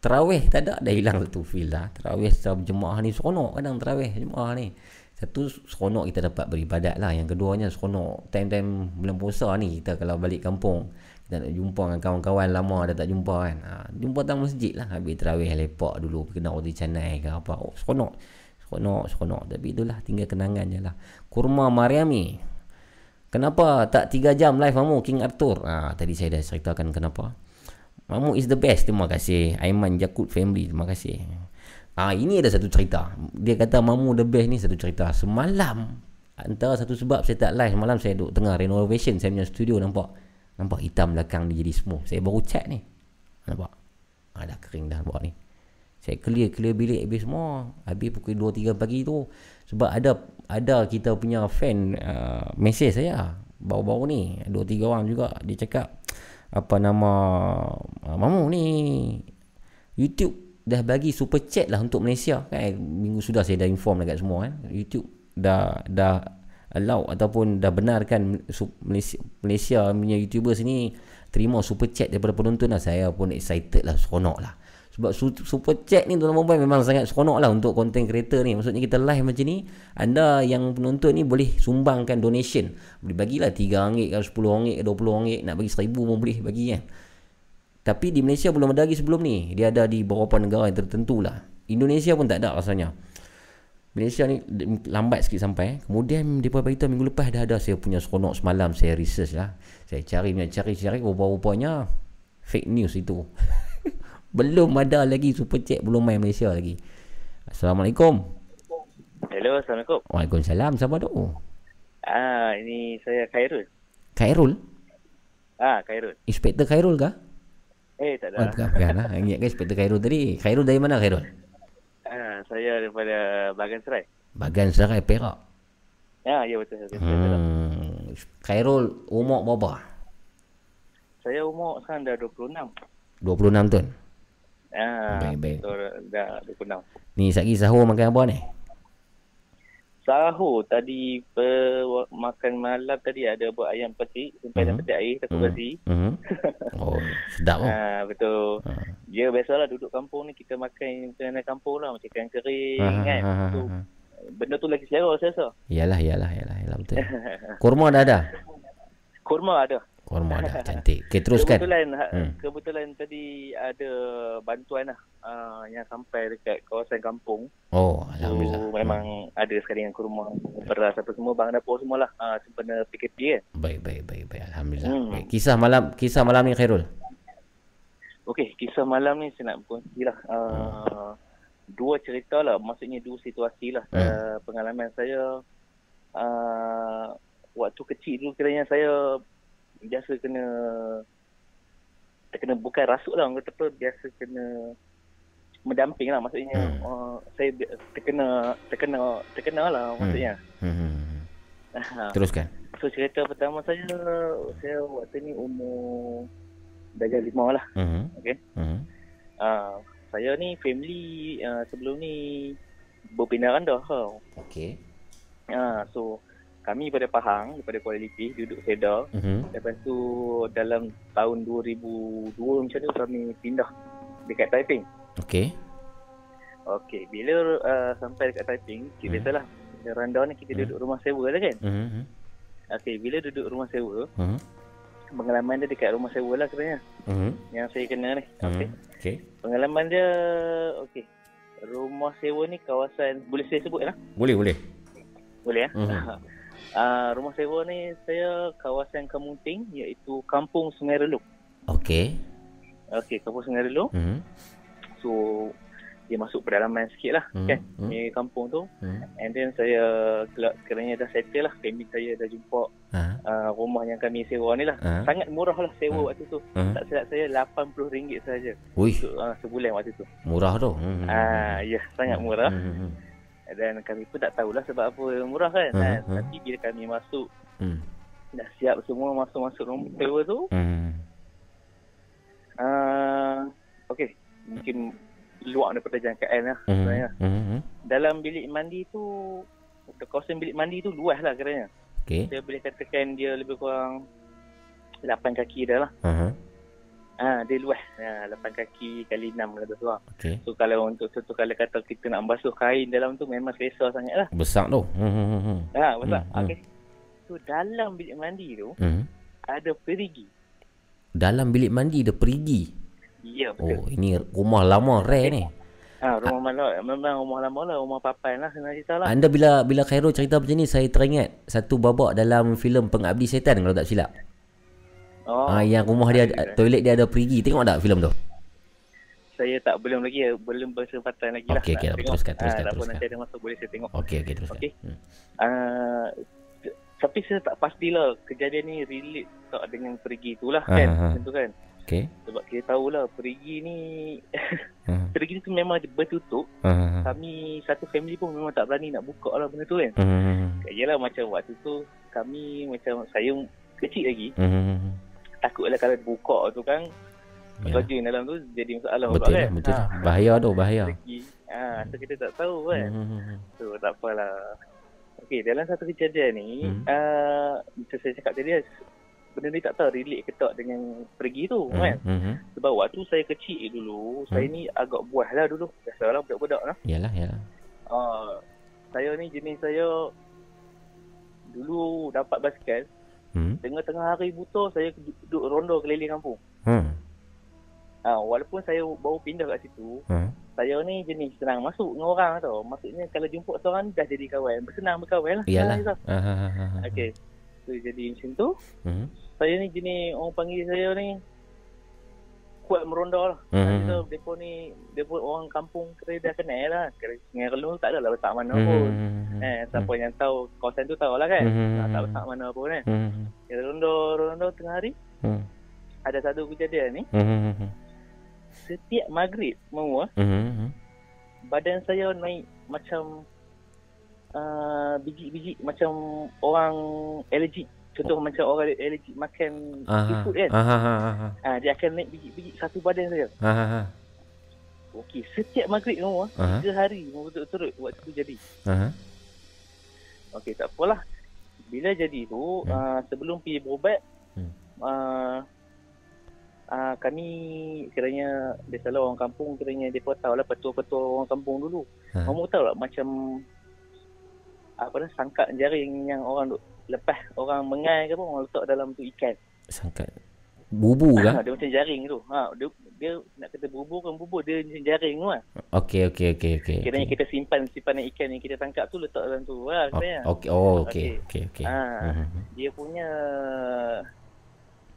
Terawih tak ada dah hilang satu feel lah. Terawih secara berjemaah ni seronok kadang terawih jemaah ni. Satu seronok kita dapat beribadat lah. Yang keduanya seronok time-time bulan puasa ni kita kalau balik kampung kita nak jumpa dengan kawan-kawan lama dah tak jumpa kan. Ha, jumpa dalam masjid lah. Habis terawih lepak dulu. Kena roti canai ke apa. Oh, seronok. Seronok, seronok. Tapi itulah tinggal kenangan je lah. Kurma Mariami. Kenapa tak 3 jam live kamu King Arthur? Ha, tadi saya dah ceritakan kenapa. Mamu is the best. Terima kasih. Aiman Jakut family. Terima kasih. Ah ini ada satu cerita. Dia kata Mamu the best ni satu cerita. Semalam antara satu sebab saya tak live semalam saya duduk tengah renovation saya punya studio nampak nampak hitam belakang ni jadi semua. Saya baru cat ni. Nampak? Ah dah kering dah buat ni. Saya clear clear bilik habis semua. Habis pukul 2 3 pagi tu sebab ada ada kita punya fan uh, message saya baru-baru ni 2 3 orang juga dia cakap apa nama uh, mamu ni YouTube dah bagi super chat lah untuk Malaysia. Kan minggu sudah saya dah inform dekat semua kan. YouTube dah dah allow ataupun dah benarkan Malaysia, Malaysia punya YouTubers ni terima super chat daripada penonton lah. Saya pun excited lah seronok lah sebab su- super chat ni tuan-tuan puan memang sangat seronok lah untuk content creator ni maksudnya kita live macam ni anda yang penonton ni boleh sumbangkan donation boleh bagilah RM3 ke RM10 ke RM20 nak bagi RM1000 pun boleh bagi kan tapi di Malaysia belum ada lagi sebelum ni. Dia ada di beberapa negara yang tertentu lah. Indonesia pun tak ada rasanya. Malaysia ni lambat sikit sampai. Kemudian dia beritahu minggu lepas dah ada saya punya seronok semalam saya research lah. Saya cari cari cari rupa-rupanya fake news itu. belum ada lagi super chat belum main Malaysia lagi. Assalamualaikum. Hello, Assalamualaikum. Waalaikumsalam. Siapa tu? Ah, ini saya Khairul. Khairul? Ah, Khairul. Inspektor Khairul kah? Eh, tak Oh, ada. bukan, bukan lah. Ingat kan Inspektor Khairul tadi. Khairul dari mana Khairul? Ah, saya daripada Bagan Serai. Bagan Serai Perak. Ya, ya betul. betul, betul, betul. Hmm. Khairul umur berapa? Saya umur sekarang dah 26. 26 tahun. Ah, Baik, baik. So, dah 26. Ni sagi sahur makan apa ni? Sahur tadi per, makan malam tadi ada buat ayam pecik sampai petik air Mhm. basi. Mhm. Oh, sedap oh. Ah, betul. Ha. Dia biasalah duduk kampung ni kita makan makanan kampung lah macam ikan kering Ha, kan. So, ha. benda tu lagi selera saya rasa. Yalah, yalah, yalah, yalah betul. Kurma dah ada? Kurma ada. Kurma dah, cantik. Okey, teruskan. Kebetulan ha- Hmm. kebetulan tadi ada bantuan lah uh, yang sampai dekat kawasan kampung. Oh, So, alhamdulillah. memang ada sekali yang kurma, beras apa semua barang dapur semualah uh, sempena PKP kan. Baik, baik, baik, baik. Alhamdulillah. Hmm. Baik. Kisah malam, kisah malam ni Khairul. Okey, kisah malam ni saya nak berkongsi lah. Uh, dua cerita lah, maksudnya dua situasi lah. Hmm. Uh, pengalaman saya uh, waktu kecil dulu kiranya saya biasa kena terkena bukan rasuk lah orang kata apa biasa kena mendamping lah maksudnya Hmm. uh, saya terkena terkena terkena lah maksudnya Hmm. Ha. Teruskan. so cerita pertama saya saya waktu ni umur darjah lima lah Hmm. okey Hmm. uh, saya ni family uh, sebelum ni berpindah randah tau Okey. uh, so kami pada Pahang daripada Kuala Lumpur duduk Seda Hmm. Lepas tu dalam tahun 2002 macam tu kami pindah dekat Taiping. Okey. Okey, bila uh, sampai dekat Taiping, kita Hmm. biasalah rendah ni kita Hmm. duduk rumah sewa lah kan. Hmm. Okey, bila duduk rumah sewa, Hmm. pengalaman dia dekat rumah sewa lah sebenarnya Hmm. yang saya kena ni. Okey. Hmm. Okey. Pengalaman dia okey. Rumah sewa ni kawasan boleh saya sebut lah? Boleh, boleh. Boleh ya? Mhm. Uh, rumah sewa ni saya kawasan Kamunting iaitu Kampung Sungai Reluk. Okey. Okey, Kampung Sungai Reluk. Hmm. So dia masuk pedalaman sikit lah Hmm, kan hmm. ni kampung tu Hmm. and then saya kerana dah settle lah family saya dah jumpa Ha. uh, rumah yang kami sewa ni lah Ha. sangat murah lah sewa Hmm. waktu tu Hmm. tak silap saya RM80 sahaja Ui, untuk, uh, sebulan waktu tu murah tu. Hmm. ah ya sangat murah Hmm. Dan kami pun tak tahulah sebab apa murah kan Ah, hmm. tapi bila kami masuk Hmm. dah siap semua masuk-masuk sewa tu Hmm. uh, okey mungkin luar daripada jangkaan lah Hmm. sebenarnya Hmm. dalam bilik mandi tu kawasan bilik mandi tu luas lah kiranya. Okey. Saya boleh katakan dia lebih kurang 8 kaki dah lah. Ha. Ha, dia luas. Ha, 8 kaki kali 6 lah tu lah. Okey. So kalau untuk contoh kalau kata kita nak basuh kain dalam tu memang selesa sangat lah. Besar tu. Hmm. Hmm. Hmm. Ha, betul. Hmm, hmm. Okey. So dalam bilik mandi tu Hmm. ada perigi. Dalam bilik mandi ada perigi. Ya betul. Oh, ini rumah lama rare ni. Ha, rumah malam memang rumah lama lah, rumah papan lah sebenarnya cerita lah. Anda bila bila Khairul cerita macam ni saya teringat satu babak dalam filem Pengabdi Setan kalau tak silap. Oh, Ah yang rumah dia ada. toilet dia ada perigi. Tengok tak filem tu? saya tak belum lagi belum bersempatan lagi lah. Okey, okey, tengok. teruskan, Ah, teruskan, teruskan. nanti ada masa boleh saya tengok. Okey okey teruskan. Okey. Hmm. Uh, tapi saya tak pastilah kejadian ni relate tak dengan perigi tu lah Ah, kan. ah, ah. Macam tu kan. Okey. Sebab kita tahulah perigi ni Hmm. perigi tu memang bertutup. Hmm. Kami satu family pun memang tak berani nak buka lah benda tu kan. Hmm. Yalah macam waktu tu kami macam saya kecil lagi Hmm. Takutlah kalau buka tu kan Yalah. Lodging dalam tu jadi masalah Betul pula lah, kan. betul Ha. Bahaya tu, bahaya. Lagi. Ah, so kita tak tahu kan. Hmm, hmm, hmm. So tak apalah. Okey, dalam satu kejadian ni, Hmm. uh, macam saya cakap tadi, benda ni tak tahu relate ke tak dengan pergi tu Hmm, kan. hmm, hmm. Sebab waktu saya kecil dulu, saya ni agak buah lah dulu. Biasalah budak-budak lah. Yalah, yalah. Uh, saya ni jenis saya dulu dapat basikal, Hmm. tengah-tengah hari buta saya duduk rondo keliling kampung. Hmm. Ha, walaupun saya baru pindah kat situ, Hmm. saya ni jenis senang masuk dengan orang tau. Maksudnya kalau jumpa seorang dah jadi kawan. Bersenang berkawan lah. Yalah. Ha, Ah, ah, ah, ah. Okey. So jadi macam tu. Hmm. Saya ni jenis orang panggil saya ni kuat meronda lah. Hmm. Hmm. So, mereka ni, mereka orang kampung kira dah kenal lah. Kira Sungai Relung tak adalah besar mana Hmm, pun. hmm. Eh, siapa yang tahu kawasan tu tahu lah kan. Hmm. Tak, tak besar mana pun kan. Hmm. Kira rondo-rondo tengah hari. Hmm. Ada satu kejadian ni. Hmm. Hmm. Setiap maghrib mau ah, Hmm. Hmm. badan saya naik macam uh, biji-biji macam orang allergic. Contoh macam orang allergic makan Ah, seafood kan. ah, ah, ah, ah. Ah, dia akan naik biji-biji satu badan saja. Ah, ah, ah. Okey, setiap maghrib semua, Aha. tiga hari berturut-turut waktu tu jadi. Ah, ah. Okey, tak apalah. Bila jadi tu, Hmm. uh, sebelum pergi berubat, Hmm. uh, uh, kami kiranya, biasalah orang kampung kiranya mereka tahu lah petua-petua orang kampung dulu. Ha. Kamu tahu tak macam apa dah sangkak jaring yang orang duk lepas orang mengai ke apa orang letak dalam tu ikan. Sangkat. Bubu Ha, ke? dia macam jaring tu. Ha, dia, dia nak kata bubur kan bubur dia macam jaring tu lah. Okey, okey, okey, okey. Kiranya kita simpan simpanan ikan yang kita tangkap tu letak dalam tu lah kiranya. Okey, oh, okey, Okey. okey, okey. Ah. Mhm. Dia punya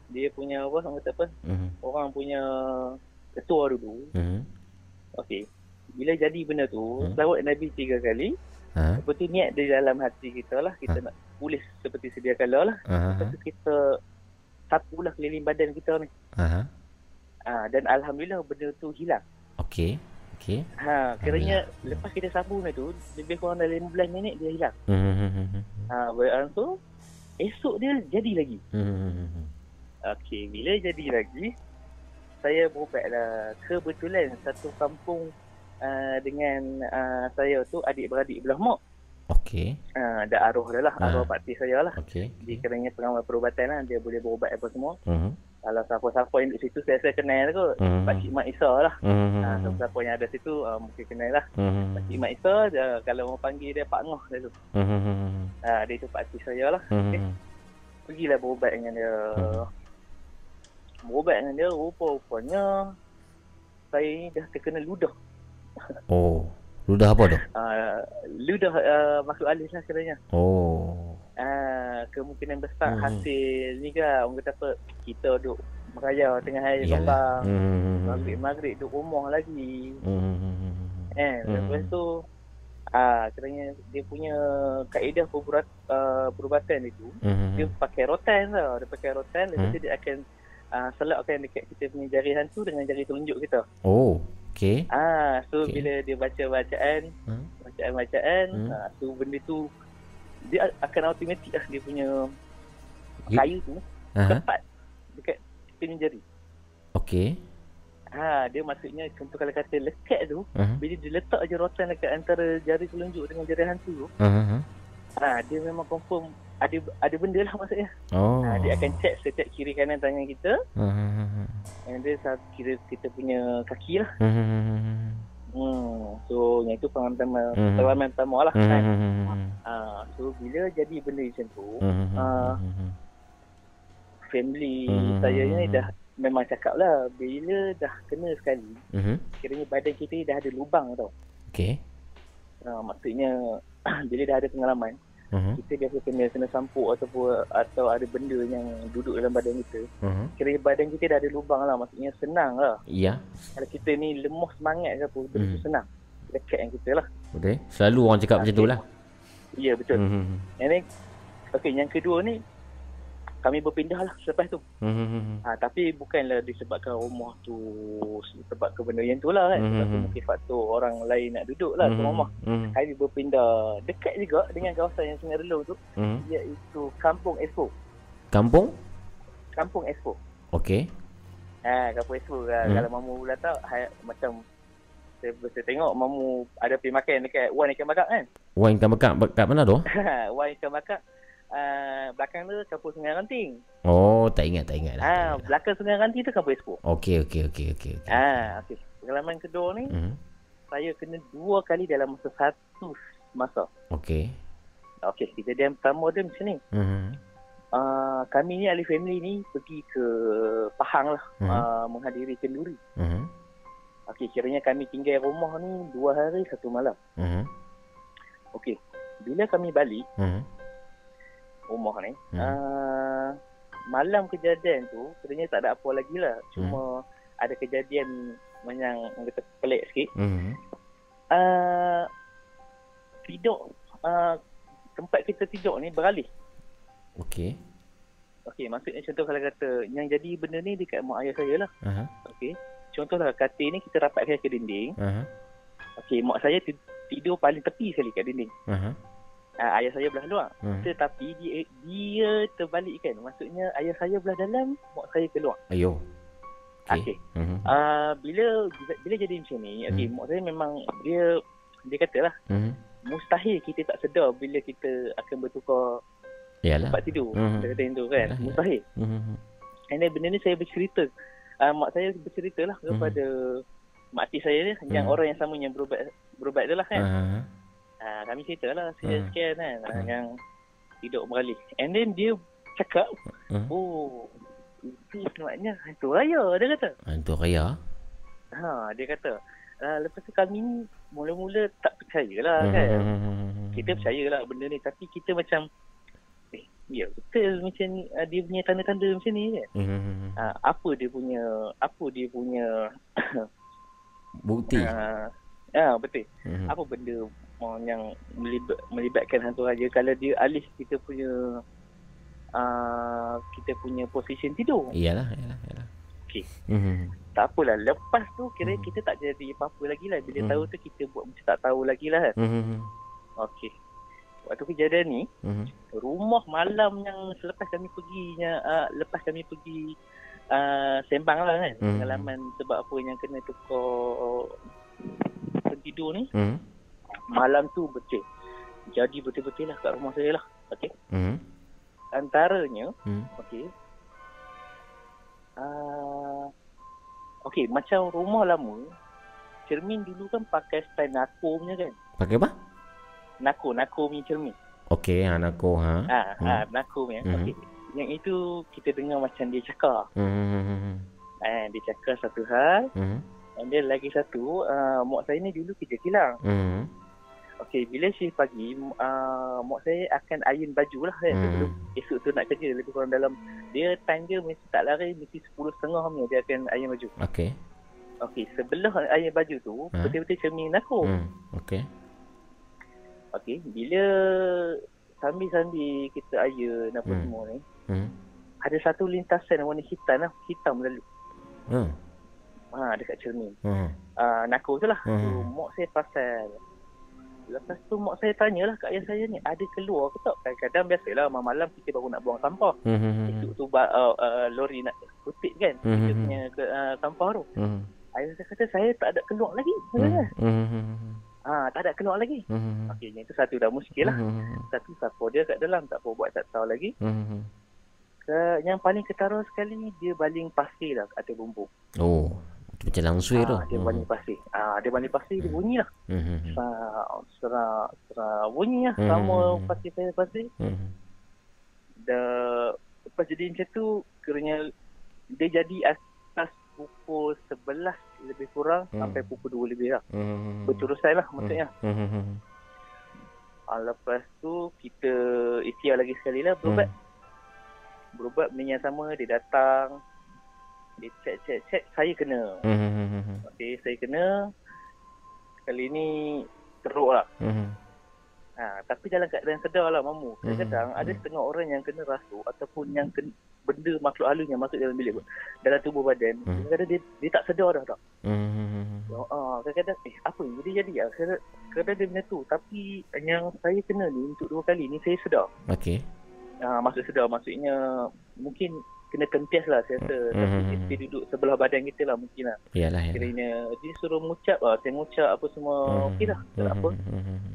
dia punya apa orang kata apa? Mhm. Orang punya ketua dulu. Mhm. Okey. Bila jadi benda tu, Hmm. selawat Nabi tiga kali. Ha? Tu niat di dalam hati kita lah. Kita nak tulis seperti sedia kala lah. Ah, Lepas tu kita sapulah keliling badan kita ni. Ha, dan Alhamdulillah benda tu hilang. Okey. Okey. Ha, kiranya lepas kita sapu ni tu, lebih kurang dalam 15 minit dia hilang. Mhm. Ha, berarti tu, esok dia jadi lagi. Okey, bila jadi lagi, saya berubatlah. Kebetulan satu kampung uh, dengan uh, saya tu adik-beradik belah mak. Okey. Uh, dah arwah dah lah, Ah. arwah pakcik saya lah. Okey. Dia kerana pengawal perubatan lah, dia boleh berubat apa semua. Mhm. Kalau siapa-siapa yang duduk situ, saya, saya kenal kot. Mhm. Pakcik Mak Isa lah. Mhm. Uh, siapa-siapa yang ada situ, uh, mungkin kenal lah. Mhm. Pakcik Mak Isa, dia, kalau orang panggil dia Pak Ngoh dia tu. Mhm. Uh, dia tu pakcik saya lah. Mhm. Pergilah berubat dengan dia. Mhm. Berubat dengan dia, rupa-rupanya saya ni dah terkena ludah. Oh. Ludah apa tu? Uh, ludah uh, makhluk alis lah kiranya. Oh. Uh, kemungkinan besar Hmm. hasil ni kan orang kata apa kita duduk meraya tengah hari Yalah. kembang. Mhm. Maghrib-maghrib duduk rumah lagi. Mhm. Eh, Hmm. lepas tu ah kiranya dia punya kaedah perubat, uh, perubatan itu Mhm. dia pakai rotan tau. Dia pakai rotan lepas Hmm. tu dia akan uh, selapkan dekat kita punya jari hantu dengan jari telunjuk kita. Oh. Okey. Ah, so Okey. bila dia baca bacaan, Hmm. bacaan-bacaan, Hmm. ah, so benda tu dia akan automatik lah dia punya Ya. kayu tu Aha. tepat dekat punya jari. Okey. Ha, dia maksudnya contoh kalau kata lekat tu, Aha. bila dia letak je rotan dekat antara jari telunjuk dengan jari hantu tu, Aha. ha, dia memang confirm ada ada benda lah maksudnya. Oh. Ha, dia akan check setiap kiri kanan tangan kita Aha. and dia sa- kira kita punya kaki lah. Mhm. Hmm. So yang itu pengalaman pertama, pengalaman pertama lah kan. Mhm. Ha, so bila jadi benda macam tu. Ah. Mhm. family Mhm. saya ni dah memang cakap lah bila dah kena sekali, Mhm. kiranya badan kita dah ada lubang tau. Okey. Ha, maksudnya bila dah ada pengalaman, Mhm. kita biasa kena kena sampuk ataupun atau ada benda yang duduk dalam badan kita. Mhm. Kira badan kita dah ada lubang lah, maksudnya senang lah. Ya. Kalau kita ni lemah semangat ke apa, benda tu Hmm. senang. Dekat yang kita lah. Betul. Selalu orang cakap macam tu lah. Ya betul. Mhm. Yang ni, okey yang kedua ni, kami berpindah lah selepas tu. Mhm. Ha, tapi bukanlah disebabkan rumah tu sebabkan benda yang tu lah kan. Sebab tu Mhm. mungkin faktor orang lain nak duduk lah ke rumah. Mhm. Kami berpindah dekat juga dengan kawasan yang Sungai Relung tu, Mhm. iaitu Kampung Expo. Kampung? Kampung Expo. Okey. Ha, kat Facebook lah. Hmm. Kalau mamu pula tak, ha, macam saya, saya tengok mamu ada pergi makan dekat Wan Ikan Bakar kan. Wan ikan bakar kat mana tu? Wan Ikan Bakar uh, belakang tu kampung Sungai Ranting. Oh, tak ingat, tak ingat lah. Ha, ingat lah. belakang Sungai Ranting tu kampung Expo. Okey, okey, okey, okey. okey. Ha, okey. Pengalaman kedua ni, Mhm. saya kena dua kali dalam masa satu masa. Okey. Okey, kejadian pertama dia macam ni. Mhm. Uh, kami ni ahli family ni pergi ke Pahang lah Mhm. uh, menghadiri kenduri. Mhm. Okey, kiranya kami tinggal rumah ni dua hari satu malam. Mhm. Okey, bila kami balik Mhm. Rumah ni, Hmm. uh, malam kejadian tu sebenarnya tak ada apa lagi lah. Cuma ada kejadian yang kata pelik sikit. Mhm. Uh, tidur, uh, tempat kita tidur ni beralih. Okey. Okey, maksudnya contoh kalau kata yang jadi benda ni dekat mak ayah saya lah. Aha. Okey. Contohlah katil ni kita rapatkan ke dinding. Aha. Okey, mak saya ti- tidur paling tepi sekali kat dinding. Aha. Uh, ayah saya belah luar. Hmm. Tetapi dia dia terbalikkan. Maksudnya ayah saya belah dalam, mak saya keluar. Ayo. Okey. Okey. Mhm. Uh, bila bila jadi macam ni, okey, Hmm. mak saya memang dia dia katalah Mhm. mustahil kita tak sedar bila kita akan bertukar Yalah. tempat tidur. Hmm. Dia kata macam tu kan. Yalah, ya. Mustahil. Mhm. And then benda ni saya bercerita. Uh, mak saya bercerita lah kepada mak cik saya ni yang Hmm. orang yang sama yang berubat berubat tu lah kan. Aha. Uh, kami cerita lah sekian-sekian kan uh, Hmm. yang tidur beralih. And then dia cakap, Hmm. oh itu sebenarnya hantu raya dia kata. Hantu raya. Ha, dia kata. Uh, lepas tu kami ni mula-mula tak percaya lah Mhm. kan. Kita percaya lah benda ni tapi kita macam eh ya betul macam ni uh, dia punya tanda-tanda macam ni kan. Mhm. Uh, apa dia punya apa dia punya Bukti. uh, ah betul. Mhm. Apa benda uh, yang melibat, melibatkan hantu raja kalau dia alih kita punya uh, kita punya position tidur. Iyalah, iyalah, iyalah. Okey. Mhm. Tak apalah lepas tu kira Hmm. kita tak jadi apa-apa lagi lah bila Hmm. tahu tu kita buat macam tak tahu lagi lah kan. Mhm. Okey. Waktu kejadian ni Mhm. rumah malam yang selepas kami perginya uh, lepas kami pergi uh, sembang lah kan Hmm. pengalaman sebab apa yang kena tukar tempat tidur ni Mhm. Malam tu betul jadi betul-betul lah kat rumah saya lah okey Mhm. antaranya Mhm. okey uh, okey macam rumah lama cermin dulu kan pakai style nako punya kan Pakai apa? nako nako punya cermin Okey, aku ha. ah Hmm. ah nako punya Hmm. okey yang itu kita dengar macam dia cakap Mhm. Eh, dia cakap satu hal. Mhm. And then lagi satu, uh, mak saya ni dulu kerja kilang. Mhm. Okey, bila shift pagi, uh, mak saya akan iron baju lah kan. Hmm. Sebelum esok tu nak kerja lebih kurang dalam, dia time dia mesti tak lari, mesti 10.30 punya dia akan iron baju. Okey. Okey, sebelah iron baju tu, Ha? betul-betul cermin aku. Mhm. Okey. Okey, bila sambil-sambil kita iron apa Hmm. semua ni, Mhm. ada satu lintasan warna hitam lah, hitam lalu. Hmm. Ha, dekat cermin. Mhm. uh, nako tu lah. Hmm. Tu mak saya pasal. Lepas tu mak saya tanyalah kat ayah saya ni ada keluar ke tak? Kadang-kadang biasalah malam-malam kita baru nak buang sampah. Mhm. Esok tu ba- uh, uh, lori nak kutip kan kita Hmm. punya uh, sampah tu. Mhm. Ayah saya kata saya tak ada keluar lagi. Hmm. Mhm. Ha, tak ada keluar lagi. Mhm. Okey, itu satu dah muskil lah. Mhm. Satu siapa dia kat dalam tak apa buat tak tahu lagi. Mhm. Ke, yang paling ketara sekali dia baling pasir lah kat atas bumbung. Oh, itu macam langsui tu. Ah, dia baling pasir. Ah, dia baling pasir dia bunyi lah. Mhm. Serah, serah bunyi lah Hmm. sama pasir saya pasir. Mhm. Dah lepas jadi macam tu kerana dia jadi atas pukul 11 lebih kurang Hmm. sampai pukul 2 lebih lah. Mhm. Berterusan lah maksudnya. Mhm. Ah, lepas tu kita ikhtiar lagi sekali lah berubat. Hmm. Berubat benda yang sama dia datang. Dia check check check saya kena. Mhm. Okey saya kena. Kali ni teruk lah. Mhm. Ha, tapi dalam keadaan sedar lah mamu. Kadang-kadang Hmm. ada setengah orang yang kena rasuk ataupun yang kena, benda makhluk halus yang masuk dalam bilik dalam tubuh badan. Hmm. Kadang-kadang dia, dia tak sedar dah tak. Mhm. Ah, kadang-kadang eh apa ni dia jadi ah. Kadang- Kadang dia benda tu tapi yang saya kena ni untuk dua kali ni saya sedar. Okey. Ah, maksud sedar maksudnya mungkin kena kempias lah saya rasa. Hmm, Tapi hmm, dia, dia duduk sebelah badan kita lah mungkin lah. Yalah yalah. Kiranya dia suruh mengucap lah. Saya mengucap apa semua Hmm, okey lah. Tak hmm, apa. hmm, hmm,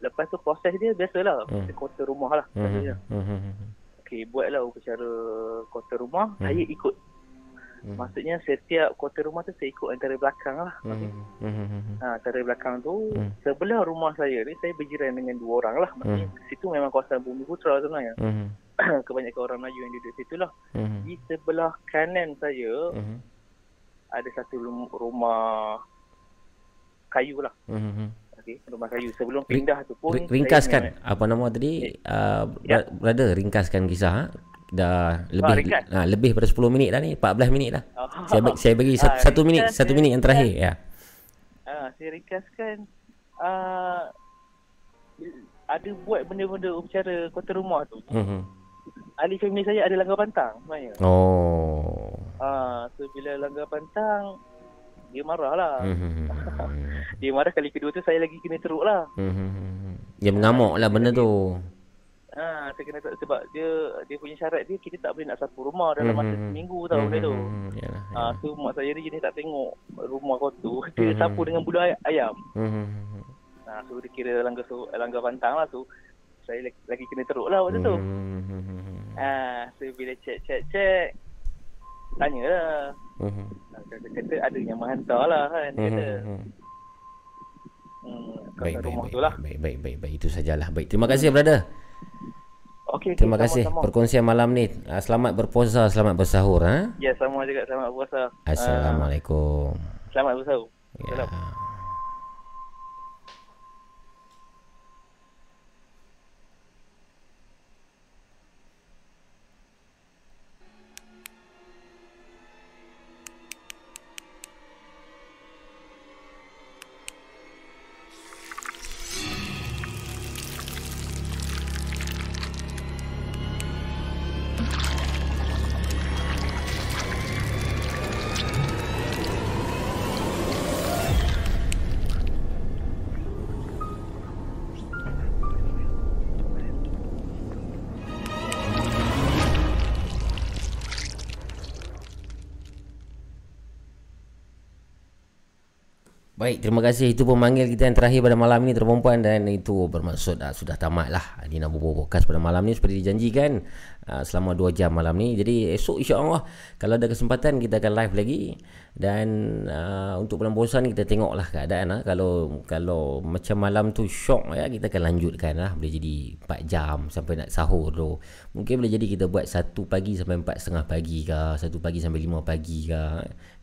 Lepas tu proses dia biasalah. Hmm. Kita kota rumah lah. hmm, Maksudnya. hmm, hmm, hmm, Okey, buatlah upacara kota rumah. Hmm. Saya ikut. Hmm. Maksudnya setiap kota rumah tu saya ikut antara belakang lah. hmm, hmm, hmm, hmm, Ha, antara belakang tu Hmm. sebelah rumah saya ni saya berjiran dengan dua orang lah. Maksudnya situ memang kawasan Bumi Putra sebenarnya. hmm, Kebanyakan orang Melayu yang duduk situ lah. hmm, Di sebelah kanan saya hmm, ada satu rumah kayu lah. hmm, hmm. Okey, rumah kayu. Sebelum pindah tu pun Ri- Ringkaskan apa nama tadi? Uh, Ya. brother ringkaskan kisah ha? Dah lebih ringkas. ah, lebih pada 10 minit dah ni, 14 minit dah. Ah. Saya bagi, saya bagi satu, Ah, satu minit, satu minit yang terakhir ya. Ah, saya ringkaskan ah ada buat benda-benda upacara kota rumah tu. Mhm. Ahli family saya ada langgar pantang sebenarnya. Oh. Ah, so bila langgar pantang dia marah lah. Mhm. Dia marah kali kedua tu saya lagi kena teruk lah. Dia mengamuk lah benda tu. Ha, saya kena teruk sebab dia dia punya syarat dia kita tak boleh nak sapu rumah dalam masa seminggu tau benda tu. Yalah. Ha, so mak saya ni jenis tak tengok rumah kotor. Dia sapu dengan bulu ay- ayam. Ha, so dia kira langgar su- langgar pantang lah tu. Saya lagi, lagi kena teruk lah waktu tu. Ha, so bila cek cek cek tanya lah. Mhm. Ha, Kata, kata ada yang menghantar lah kan. Dia kata. Mhm. Hmm, Baik, baik, baik, lah. baik, baik, baik, baik, itu sajalah. Baik, terima kasih, brother. Okey, Terima okey, kasih sama-sama. perkongsian malam ni. Ah, Selamat berpuasa, selamat bersahur. Ha? Ya, sama juga selamat puasa. Ah, Assalamualaikum. selamat bersahur. Ya. Baik, terima kasih. Itu pemanggil kita yang terakhir pada malam ini Terperempuan Dan itu bermaksud uh, sudah tamat lah Dina Bobo Podcast pada malam ni Seperti dijanjikan uh, Selama 2 jam malam ni. Jadi esok insyaAllah Kalau ada kesempatan kita akan live lagi. Dan uh, untuk bulan bosan kita tengoklah keadaan lah. Kalau kalau macam malam tu syok ya Kita akan lanjutkan lah Boleh jadi 4 jam sampai nak sahur tu. Mungkin boleh jadi kita buat 1 pagi sampai 4 setengah pagi ke 1 pagi sampai 5 pagi ke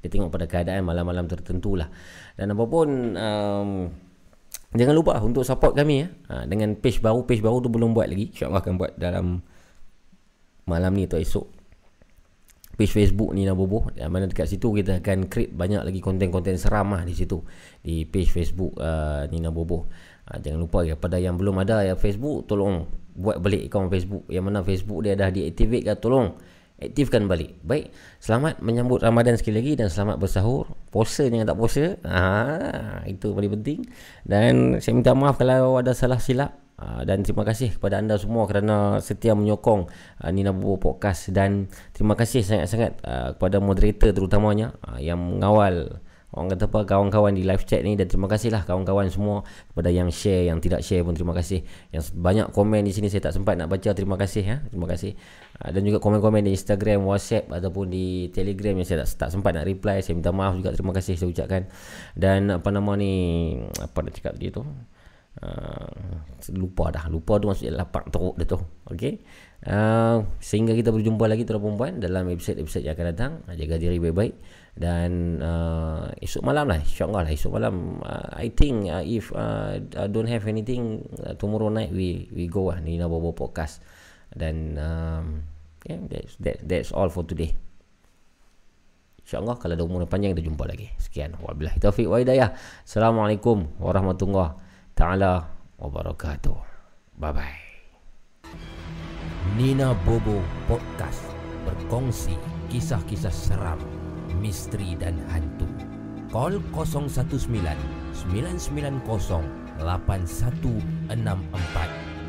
Kita tengok pada keadaan malam-malam tertentu lah. Dan apapun um, Jangan lupa untuk support kami ya. Ha, dengan page baru, page baru tu belum buat lagi. InsyaAllah akan buat dalam malam ni atau esok. Page Facebook Nina Bobo. Yang mana dekat situ kita akan create banyak lagi konten-konten seram lah di situ. Di page Facebook uh, Nina Bobo. Ha, jangan lupa ya, pada yang belum ada ya Facebook, tolong buat balik akaun Facebook. Yang mana Facebook dia dah deactivate ke, tolong aktifkan balik. Baik, selamat menyambut Ramadan sekali lagi dan selamat bersahur. Puasa jangan tak puasa. Ha, itu paling penting. Dan saya minta maaf kalau ada salah silap. Ha, dan terima kasih kepada anda semua kerana setia menyokong uh, Nina Bobo Podcast. Dan terima kasih sangat-sangat uh, kepada moderator terutamanya uh, yang mengawal orang kata apa kawan-kawan di live chat ni. Dan terima kasihlah kawan-kawan semua kepada yang share yang tidak share pun terima kasih. Yang banyak komen di sini saya tak sempat nak baca terima kasih ya. Terima kasih. Dan juga komen-komen di Instagram WhatsApp ataupun di Telegram yang saya tak, tak sempat nak reply. Saya minta maaf juga terima kasih saya ucapkan. Dan apa nama ni apa nak cakap dia tu Uh, lupa dah. Lupa tu maksudnya lapak teruk dah tu. Okey uh, sehingga kita berjumpa lagi tuan perempuan dalam episod-episod yang akan datang. Jaga diri baik-baik. Dan uh, esok malam lah insyaallah lah esok malam uh, I think uh, if uh, I don't have anything uh, tomorrow night we we go lah Nina Bobo podcast. Dan um, yeah that's that, that's all for today. InsyaAllah kalau ada umur panjang kita jumpa lagi. Sekian. Wabillahi taufiq wa hidayah. Assalamualaikum warahmatullahi taala wabarakatuh. Bye bye. Nina Bobo Podcast berkongsi kisah-kisah seram, misteri dan hantu. Call 019-990-8164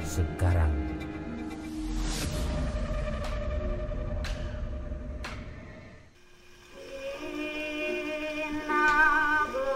sekarang. Nina Bobo